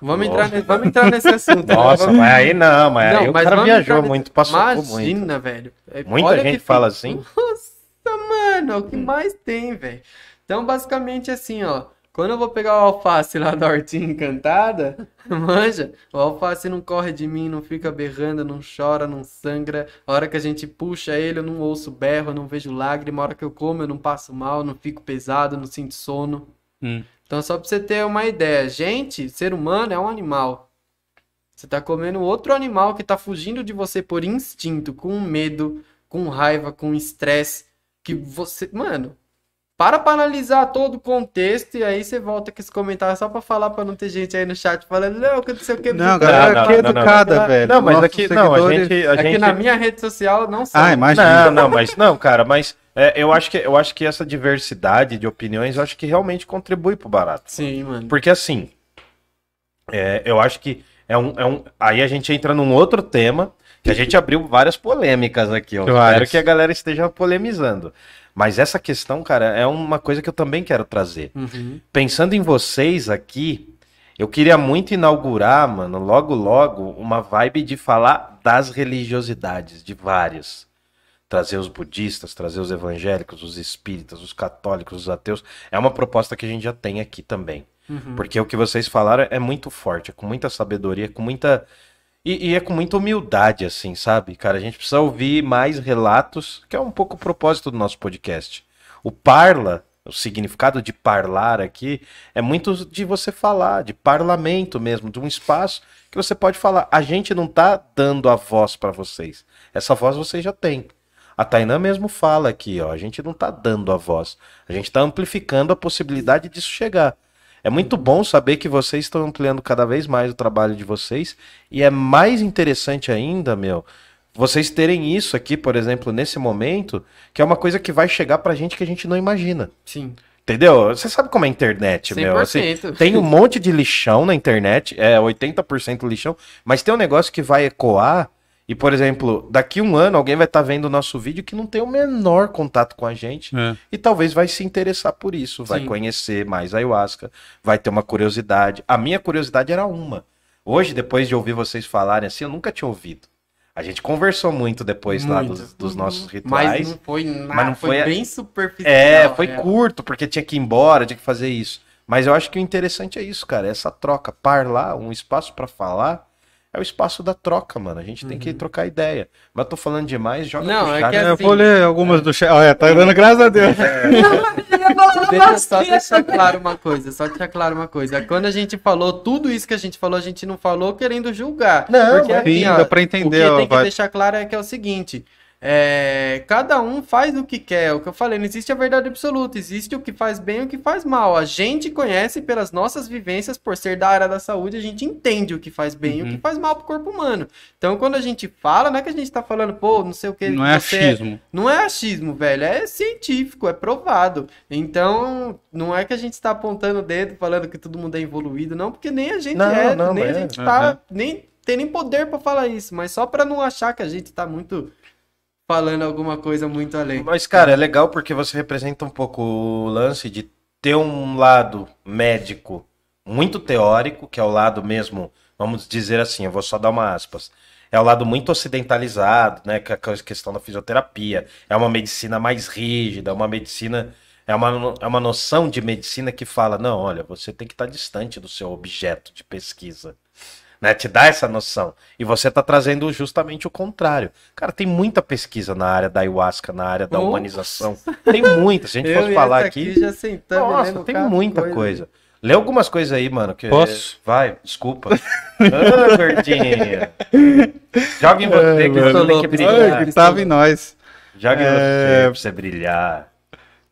Vamos entrar, ne- vamos entrar nesse assunto. né? Nossa, Vamos- mas aí não, mas Não, aí o mas cara viajou nesse- muito, passou por muito. Imagina, velho. É, Muita olha gente que fala assim. Nossa, mano, o que mais tem, velho. Então, basicamente, assim, ó. Quando eu vou pegar o alface lá da hortinha encantada, [laughs] manja, o alface não corre de mim, não fica berrando, não chora, não sangra. A hora que a gente puxa ele, eu não ouço berro, eu não vejo lágrima. A hora que eu como, eu não passo mal, não fico pesado, não sinto sono. Hum. Então, só pra você ter uma ideia, gente, ser humano é um animal. Você tá comendo outro animal que tá fugindo de você por instinto, com medo, com raiva, com estresse, que você, mano, para pra analisar todo o contexto e aí você volta com esse comentário só pra falar pra não ter gente aí no chat falando, não, que não sei o que. Não, que". galera, não, aqui é educada, não. velho. Não, mas Nossos aqui, não, a gente... A É que gente... na minha rede social não são. Ah, imagina. Não, não, mas não, cara, mas é, eu acho que eu acho que essa diversidade de opiniões, eu acho que realmente contribui pro barato. Sim, mano. Porque assim, é, eu acho que é um, é um. Aí a gente entra num outro tema, que a gente abriu várias polêmicas aqui. Eu espero Várias. que a galera esteja polemizando. Mas essa questão, cara, é uma coisa que eu também quero trazer. Uhum. Pensando em vocês aqui, eu queria muito inaugurar, mano, logo logo, uma vibe de falar das religiosidades, de várias. Trazer os budistas, trazer os evangélicos, os espíritas, os católicos, os ateus. É uma proposta que a gente já tem aqui também. Uhum. Porque o que vocês falaram é muito forte, é com muita sabedoria, é com muita. E, e é com muita humildade, assim, sabe? Cara, a gente precisa ouvir mais relatos, que é um pouco o propósito do nosso podcast. O Parla, o significado de parlar aqui é muito de você falar, de parlamento mesmo, de um espaço que você pode falar. A gente não tá dando a voz para vocês. Essa voz vocês já têm. A Tainã mesmo fala aqui, ó, a gente não tá dando a voz. A gente tá amplificando a possibilidade disso chegar. É muito bom saber que vocês estão ampliando cada vez mais o trabalho de vocês e é mais interessante ainda, meu, vocês terem isso aqui, por exemplo, nesse momento, que é uma coisa que vai chegar pra gente que a gente não imagina. Sim. Entendeu? Você sabe como é a internet, meu. Assim, 100%. tem um monte de lixão na internet, é 80% lixão, mas tem um negócio que vai ecoar. E, por exemplo, daqui um ano alguém vai estar vendo o nosso vídeo que não tem o menor contato com a gente É. e talvez vai se interessar por isso, vai Sim. conhecer mais a ayahuasca, vai ter uma curiosidade. A minha curiosidade era uma. Hoje, depois de ouvir vocês falarem assim, eu nunca tinha ouvido. A gente conversou muito depois lá Muito. dos, dos nossos rituais. Mas não foi nada, Mas não foi, foi bem superficial. É, foi é. curto, porque tinha que ir embora, tinha que fazer isso. Mas eu acho que o interessante é isso, cara, essa troca. Parlar, um espaço pra falar, é o espaço da troca, mano. A gente tem que trocar ideia. Mas eu tô falando demais, joga Não, pro é chat. que É, eu assim- vou ler algumas do chat. Olha, tá dando graças a Deus. [laughs] [laughs] Deixa eu só deixar claro uma coisa, só deixar claro uma coisa. Quando a gente falou tudo isso que a gente falou, a gente não falou querendo julgar. Não, Porque, assim, ó, dá pra o entender, que ó, tem que vai- deixar claro é que é o seguinte: é, cada um faz o que quer. O que eu falei, não existe a verdade absoluta, existe o que faz bem e o que faz mal. A gente conhece pelas nossas vivências, por ser da área da saúde, a gente entende o que faz bem e o Uhum. que faz mal pro corpo humano. Então, quando a gente fala, não é que a gente tá falando, pô, não sei o que. Não é você achismo. não é achismo, velho, é científico, é provado. Então, não é que a gente está apontando o dedo falando que todo mundo é evoluído, não, porque nem a gente Não, é, não, nem é. a gente tá, Uhum. nem tem nem poder para falar isso, mas só para não achar que a gente tá muito falando alguma coisa muito além. Mas, cara, é legal porque você representa um pouco o lance de ter um lado médico muito teórico, que é o lado mesmo, vamos dizer assim, eu vou só dar uma aspas. É o lado muito ocidentalizado, né? Que é a questão da fisioterapia. É uma medicina mais rígida, uma medicina. É uma, é uma noção de medicina que fala: não, olha, você tem que estar distante do seu objeto de pesquisa. Né, te dá essa noção. E você tá trazendo justamente o contrário. Cara, tem muita pesquisa na área da ayahuasca, na área da Nossa. humanização. Tem muita. Se a gente [laughs] Eu fosse falar essa aqui. já sentamos Nossa, lendo tem muita coisa. Lê algumas coisas aí, mano. Que... Posso? Vai, desculpa. ah, gordinha. Joga em você, É, que mano. você tem que brilhar. Ai, que tava em nós. Joga em É. você pra você brilhar.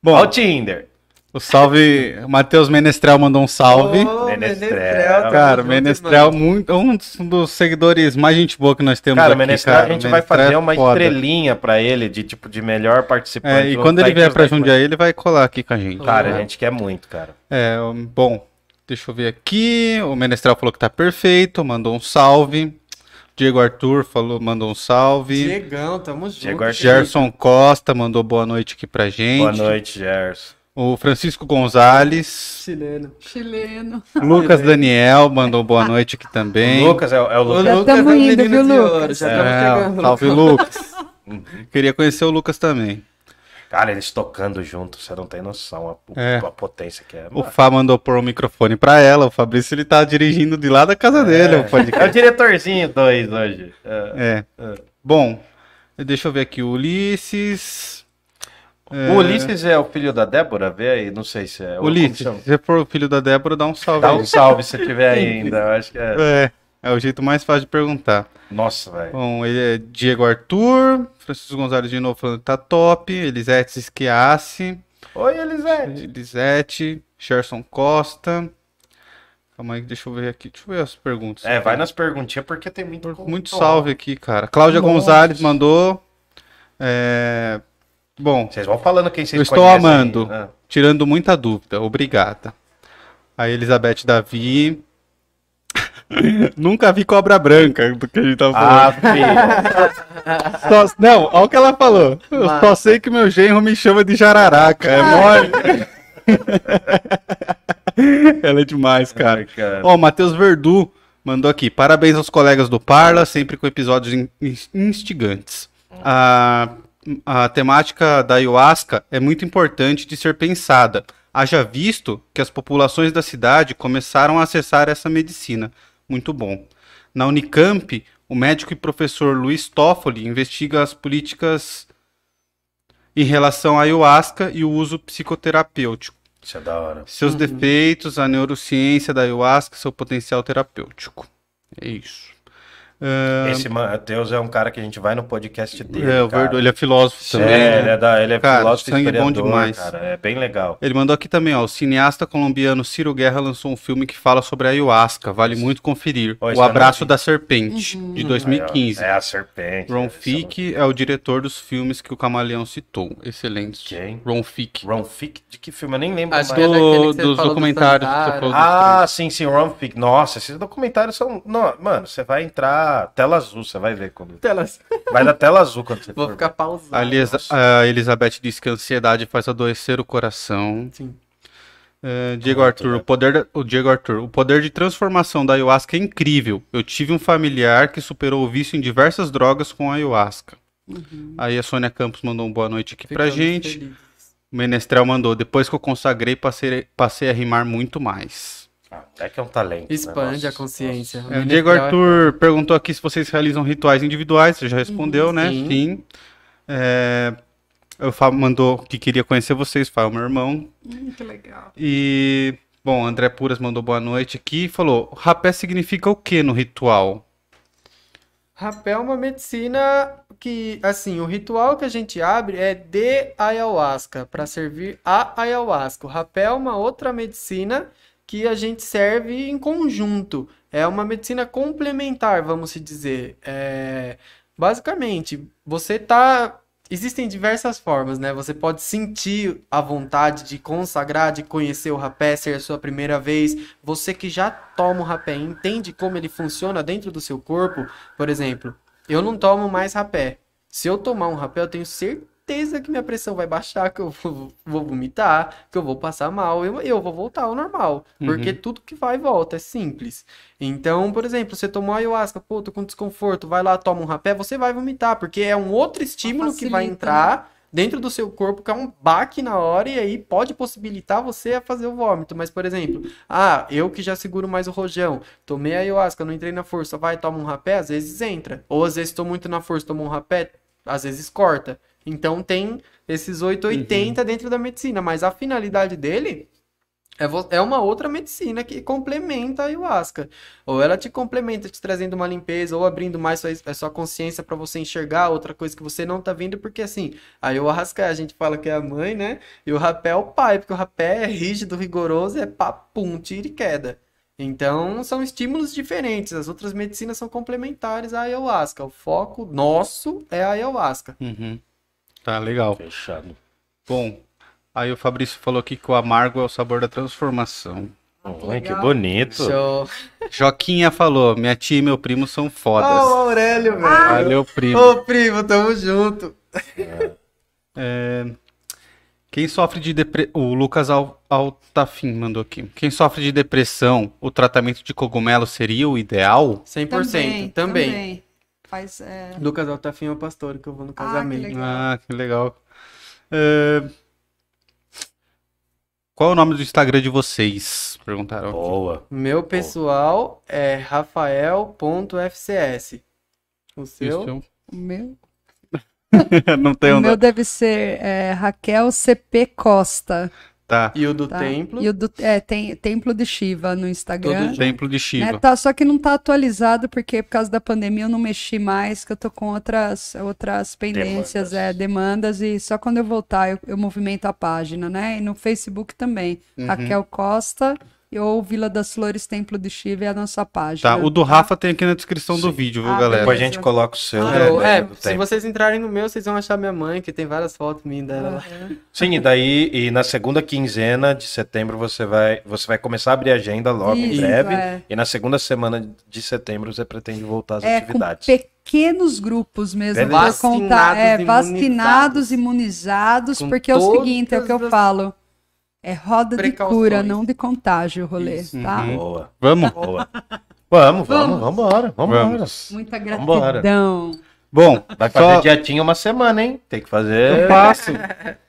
Bom, Ó o Tinder. O salve. O Matheus Menestrel mandou um salve. Ô, Menestrel. tamo Cara, Menestrel, muito, um dos seguidores mais gente boa que nós temos Cara, aqui, Menestrel, cara. a gente vai Menestrel fazer é uma foda. estrelinha pra ele de tipo de melhor participante. É, e quando ele vier pra. Jundiaí, ele vai colar aqui com a gente. Cara, Uhum. a gente quer muito, cara. É, um, bom, deixa eu ver aqui. O Menestrel falou que tá perfeito, mandou um salve. Diego Arthur falou, mandou um salve. Diegão, tamo junto. Diego Arthur. Gerson Costa mandou boa noite aqui pra gente. Boa noite, Gerson. O Francisco Gonzalez. Chileno. Chileno. [laughs] Lucas Daniel mandou boa noite aqui também. O Lucas é, o- é o Lucas. Já Lucas tamo é o indo, viu, Lucas? Já estamos É, chegando. salve Lucas. [laughs] Queria conhecer o Lucas também. Cara, eles tocando junto, você não tem noção a, É. a potência que é. O Fá mandou pôr o microfone pra ela. O Fabrício ele tá dirigindo de lá da casa dele o É o diretorzinho 2 hoje. É. É. Bom, deixa eu ver aqui. O Ulisses. É, O Ulisses é o filho da Débora? Vê aí, não sei se é. Ulisses, se você for o filho da Débora, dá um salve? Dá aí. um salve se tiver [laughs] ainda. Eu acho que é. É, é o jeito mais fácil de perguntar. Nossa, velho. Bom, ele é Diego Arthur, Francisco Gonzalez de novo falando que tá top, Elisete Esquiace, Oi, Elisete. Elisete, Gerson Costa. Calma aí, deixa eu ver aqui, deixa eu ver as perguntas. É, vai nas perguntinhas porque tem muito. Muito salve aqui, cara. Cláudia Nossa. Gonzalez mandou. é, Bom, Vocês vão falando quem vocês Eu estou conhecem amando. Ah. tirando muita dúvida, obrigada. A Elizabeth Davi. [laughs] Nunca vi cobra branca do que a gente tava falando. Ah, filho. [laughs] Só- não, olha o que ela falou. Eu só sei que meu genro me chama de jararaca. É mole. [laughs] ela é demais, cara. Ó, o Matheus Verdu mandou aqui. Parabéns aos colegas do Parla, sempre com episódios in- in- instigantes. A, a temática da ayahuasca é muito importante de ser pensada. Haja visto que as populações da cidade começaram a acessar essa medicina. Muito bom. Na Unicamp, o médico e professor Luiz Toffoli investiga as políticas em relação à ayahuasca e o uso psicoterapêutico. Isso é da hora. Seus defeitos, a neurociência da ayahuasca, seu potencial terapêutico. É isso. Ah, Esse Matheus é um cara que a gente vai no podcast dele. é, o ele é filósofo também. É, né? ele é, da, ele é Cara, filósofo sangue bom historiador, demais. cara. É bem legal. Ele mandou aqui também, ó. O cineasta colombiano Ciro Guerra lançou um filme que fala sobre a ayahuasca. Vale muito conferir. O tá Abraço da Serpente, de 2015. É a serpente. Ron é Fick é o diretor dos filmes que o Camaleão citou. Excelente. Quem? Ron Fick. Ron Fick? De que filme? Eu nem lembro Acho mais. que é Do, que dos do documentários. dos Ah, sim, sim, Ron Fick. Nossa, esses documentários são... Não, mano, você vai entrar tela azul, você vai ver quando... Telas. Vai dar tela azul quando você [laughs] Vou for ficar pausado. A, Elisa- a Elizabeth disse que a ansiedade faz adoecer o coração. Sim. É, Diego Arthur, o poder da- o Diego Arthur, o poder de transformação da ayahuasca é incrível. Eu tive um familiar que superou o vício em diversas drogas com a ayahuasca. Aí a Sônia Campos mandou um boa noite aqui pra Ficamos gente. felizes. O Menestrel mandou, depois que eu consagrei, passei, passei a rimar muito mais. Ah, é que é um talento. né? Expande Nossa, a consciência. É, o Diego Arthur perguntou aqui se vocês realizam rituais individuais, você já respondeu, né? Sim. Sim. É, o Fábio mandou que queria conhecer vocês, Fábio, meu irmão. Hum, que legal. E, bom, André Puras mandou boa noite aqui e falou: rapé significa o que no ritual? Rapé é uma medicina que, assim, o ritual que a gente abre é de ayahuasca, para servir a ayahuasca. O rapé é uma outra medicina que a gente serve em conjunto. É uma medicina complementar, vamos se dizer. É, basicamente, você tá. Existem diversas formas, né? Você pode sentir a vontade de consagrar, de conhecer o rapé, ser a sua primeira vez. Você que já toma o rapé, entende como ele funciona dentro do seu corpo. Por exemplo, eu não tomo mais rapé. Se eu tomar um rapé, eu tenho certeza que minha pressão vai baixar, que eu vou, vou vomitar, que eu vou passar mal, eu, eu vou voltar ao normal. Porque tudo que vai e volta, é simples. Então, por exemplo, você tomou ayahuasca, pô, tô com desconforto, vai lá, toma um rapé, você vai vomitar, porque é um outro estímulo que vai entrar dentro do seu corpo, que é um baque na hora, e aí pode possibilitar você a fazer o vômito. Mas, por exemplo, ah, eu que já seguro mais o rojão, tomei a ayahuasca, não entrei na força, vai, toma um rapé, às vezes entra. Ou às vezes tô muito na força, tomo um rapé, às vezes corta. Então tem esses 880 dentro da medicina, mas a finalidade dele é, é uma outra medicina que complementa a ayahuasca. Ou ela te complementa, te trazendo uma limpeza, ou abrindo mais sua, a sua consciência para você enxergar outra coisa que você não tá vendo, porque assim, a ayahuasca a gente fala que é a mãe, né? E o rapé é o pai, porque o rapé é rígido, rigoroso, é papum, tira e queda. Então, são estímulos diferentes. As outras medicinas são complementares à ayahuasca. O foco nosso é a ayahuasca. Uhum. Tá, legal. Fechado. Bom, aí o Fabrício falou aqui que o amargo é o sabor da transformação. Oi, que bonito. Show. Joquinha falou: minha tia e meu primo são Ah, o fodas. Aurélio, velho. Valeu, primo. Ô, primo, tamo junto. É, Quem sofre de depressão. O Lucas Al- Altafim mandou aqui. Quem sofre de depressão, o tratamento de cogumelo seria o ideal? 100%, também. Faz, é... Lucas Altafim é o pastor que eu vou no Ah, que casamento. legal. Ah, que legal. É, Qual é o nome do Instagram de vocês? Perguntaram. aqui. Boa. Meu pessoal é rafael.fcs. O seu? Isso, O meu, [laughs] Não tem o meu deve ser é, Raquel CP Costa. Tá. E o do Tá? templo? E o do é, tem Templo de Shiva no Instagram. Todo Templo de né? Shiva. Tá, só que não tá atualizado porque por causa da pandemia eu não mexi mais, que eu tô com outras, outras pendências, Demandas. é, demandas, e só quando eu voltar eu, eu movimento a página, né? E no Facebook também. Uhum. Raquel Costa ou Vila das Flores Templo de Shiva é a nossa página. Tá, o do Rafa tem aqui na descrição do vídeo, viu, Ah, galera? Depois a gente coloca o seu. Ah, né, eu- é, se tempo. vocês entrarem no meu, vocês vão achar minha mãe, que tem várias fotos minhas dela lá. Sim, e daí, e na segunda quinzena de setembro você vai, você vai começar a abrir a agenda logo em Isso, breve. é. E na segunda semana de setembro você pretende voltar às É, com atividades. pequenos grupos mesmo, por Beleza. conta, é, Vacinados, vacinados, imunizados, Com porque é o seguinte, é o que eu falo, é roda de cura, não de contágio o rolê, Isso. tá? Uhum. Boa, Vamos? boa. Vamos, vamos, Vamos. vamos embora, vamos embora. Vamos. Muita Vambora. gratidão. Bom, Vai só, fazer dietinha uma semana, hein? Tem que fazer. eu passo.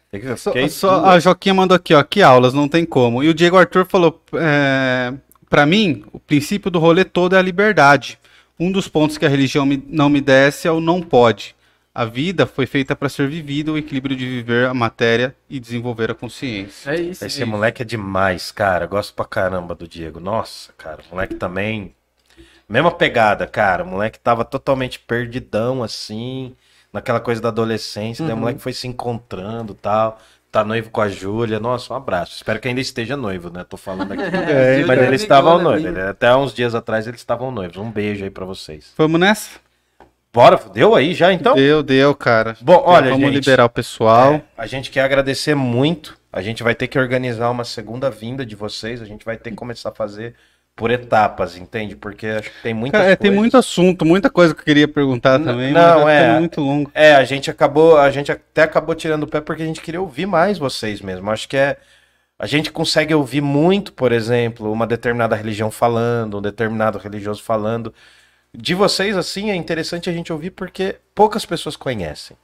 Tem que, Só, que só- a Joquinha mandou aqui, ó, que aulas, não tem como. E o Diego Arthur falou, é, para mim, o princípio do rolê todo é a liberdade. Um dos pontos que a religião me- não me desce é o não pode. A vida foi feita para ser vivida, o equilíbrio de viver a matéria e desenvolver a consciência. É isso. Esse é moleque é demais, cara. Gosto pra caramba do Diego. Nossa, cara. O moleque também. Mesma pegada, cara. O moleque tava totalmente perdidão, assim. Naquela coisa da adolescência. Daí o moleque foi se encontrando e tal. Tá noivo com a Júlia. Nossa, um abraço. Espero que ainda esteja noivo, né? Tô falando aqui. [laughs] É, Mas eles estavam amigona noivos. Até uns dias atrás eles estavam noivos. Um beijo aí pra vocês. Vamos nessa? Bora, deu aí já então? Deu, deu, cara. Bom, olha, Vamos gente. liberar o pessoal. É, a gente quer agradecer muito. A gente vai ter que organizar uma segunda vinda de vocês. A gente vai ter que começar a fazer por etapas, entende? Porque acho que tem muitas Cara, é, tem muito assunto, muita coisa que eu queria perguntar também, não, mas é. ficando muito longo. É, a gente acabou, a gente até acabou tirando o pé porque a gente queria ouvir mais vocês mesmo. Acho que é a gente consegue ouvir muito, por exemplo, uma determinada religião falando, um determinado religioso falando. De vocês, assim, é interessante a gente ouvir porque poucas pessoas conhecem.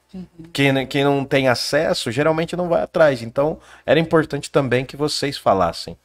Quem, quem não tem acesso, geralmente não vai atrás. Então, era importante também que vocês falassem.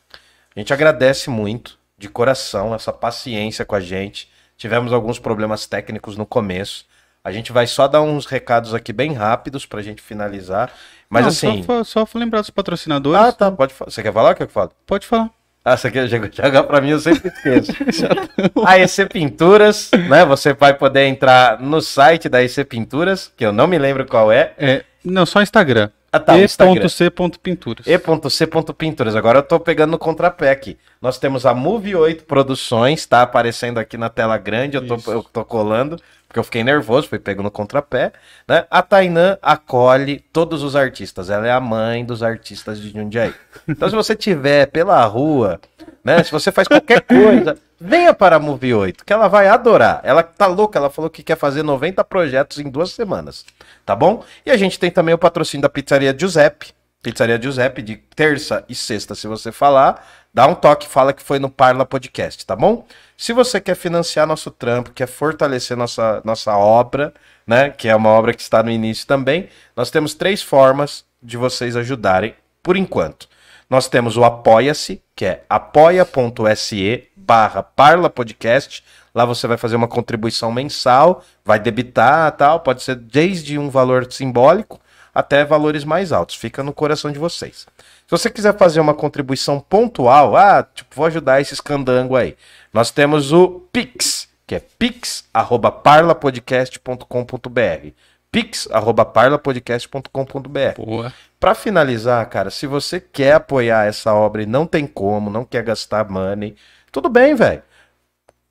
A gente agradece muito, de coração, essa paciência com a gente. Tivemos alguns problemas técnicos no começo. A gente vai só dar uns recados aqui bem rápidos pra gente finalizar. Mas Não, assim. Só, só, lembrar dos patrocinadores. Ah, tá. Pode falar. Você quer falar? Quer que eu fale? Pode falar. Ah, você quer jogar pra mim? Eu sempre esqueço. [laughs] a EC Pinturas, né? Você vai poder entrar no site da EC Pinturas, que eu não me lembro qual é. É, não, só Instagram. Ah, tá. E.c.pinturas. E.c.pinturas. Agora eu tô pegando no contrapé aqui. Nós temos a Move 8 Produções, tá aparecendo aqui na tela grande, eu tô, Isso. eu tô colando, porque eu fiquei nervoso, fui pego no contrapé. Né? A Tainã acolhe todos os artistas, ela é a mãe dos artistas de Jundiaí. Então se você tiver pela rua, né, se você faz qualquer coisa, venha para a Move 8, que ela vai adorar. Ela tá louca, ela falou que quer fazer 90 projetos em duas semanas, tá bom? E a gente tem também o patrocínio da Pizzaria Giuseppe, Pizzaria Giuseppe, de terça e sexta, se você falar, dá um toque, fala que foi no Parla Podcast, tá bom? Se você quer financiar nosso trampo, quer fortalecer nossa, nossa obra, né? Que é uma obra que está no início também, nós temos três formas de vocês ajudarem, por enquanto. Nós temos o Apoia-se, que é apoia.se barra Parla Podcast. Lá você vai fazer uma contribuição mensal, vai debitar tal, pode ser desde um valor simbólico até valores mais altos. Fica no coração de vocês. Se você quiser fazer uma contribuição pontual, ah, tipo, vou ajudar esses candango aí. Nós temos o Pix, que é pix@parlapodcast.com.br. pix@parlapodcast.com.br. Boa. Pra finalizar, cara, se você quer apoiar essa obra e não tem como, não quer gastar money, tudo bem, velho.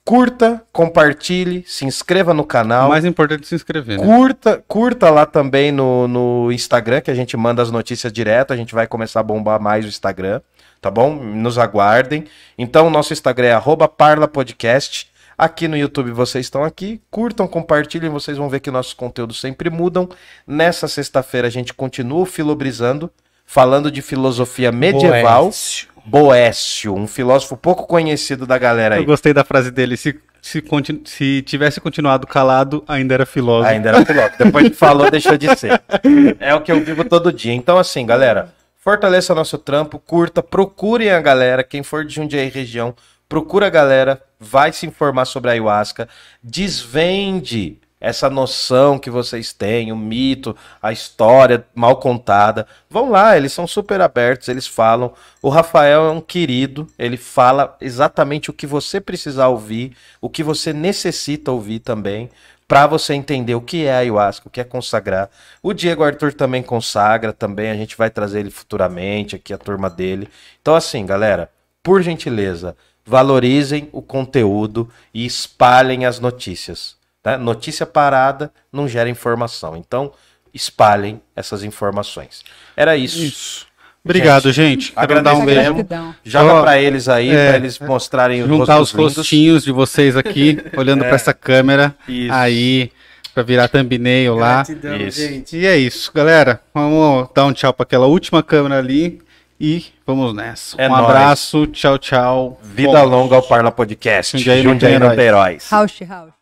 Curta, compartilhe, se inscreva no canal. O mais importante é se inscrever, né? Curta, curta lá também no, no Instagram, que a gente manda as notícias direto. A gente vai começar a bombar mais o Instagram, tá bom? Nos aguardem. Então, o nosso Instagram é arroba parlapodcast. Aqui no YouTube vocês estão aqui. Curtam, compartilhem, vocês vão ver que nossos conteúdos sempre mudam. Nessa sexta-feira a gente continua filobrizando, falando de filosofia medieval. Boécio. Boécio, um filósofo pouco conhecido da galera aí. Eu gostei da frase dele. Se, se, continu- se tivesse continuado calado, ainda era filósofo. Ainda era piloto. Depois que falou, [laughs] deixou de ser. É o que eu vivo todo dia. Então, assim, galera, fortaleça nosso trampo, curta, procurem a galera. Quem for de Jundiaí região, procura a galera, vai se informar sobre a ayahuasca, desvende essa noção que vocês têm, o mito, a história mal contada. Vão lá, eles são super abertos, eles falam. O Rafael é um querido, ele fala exatamente o que você precisar ouvir, o que você necessita ouvir também, para você entender o que é ayahuasca, o que é consagrar. O Diego Arthur também consagra, também a gente vai trazer ele futuramente aqui a turma dele. Então assim, galera, por gentileza, valorizem o conteúdo e espalhem as notícias. Tá? Notícia parada não gera informação. Então, espalhem essas informações. Era isso. Isso. Obrigado, gente. Quero dar um beijo. Joga Ó, pra eles aí, é, pra eles mostrarem os Juntar os rostinhos de vocês aqui, [laughs] olhando pra essa câmera. Isso. Aí, pra virar thumbnail lá. Gratidão, Isso. gente. E é isso, galera. Vamos dar um tchau pra aquela última câmera ali. E vamos nessa. É um nóis. abraço, tchau, tchau. Vida longa ao Parla Podcast. Jundiaí Jundiaí. Rausch, Rausch.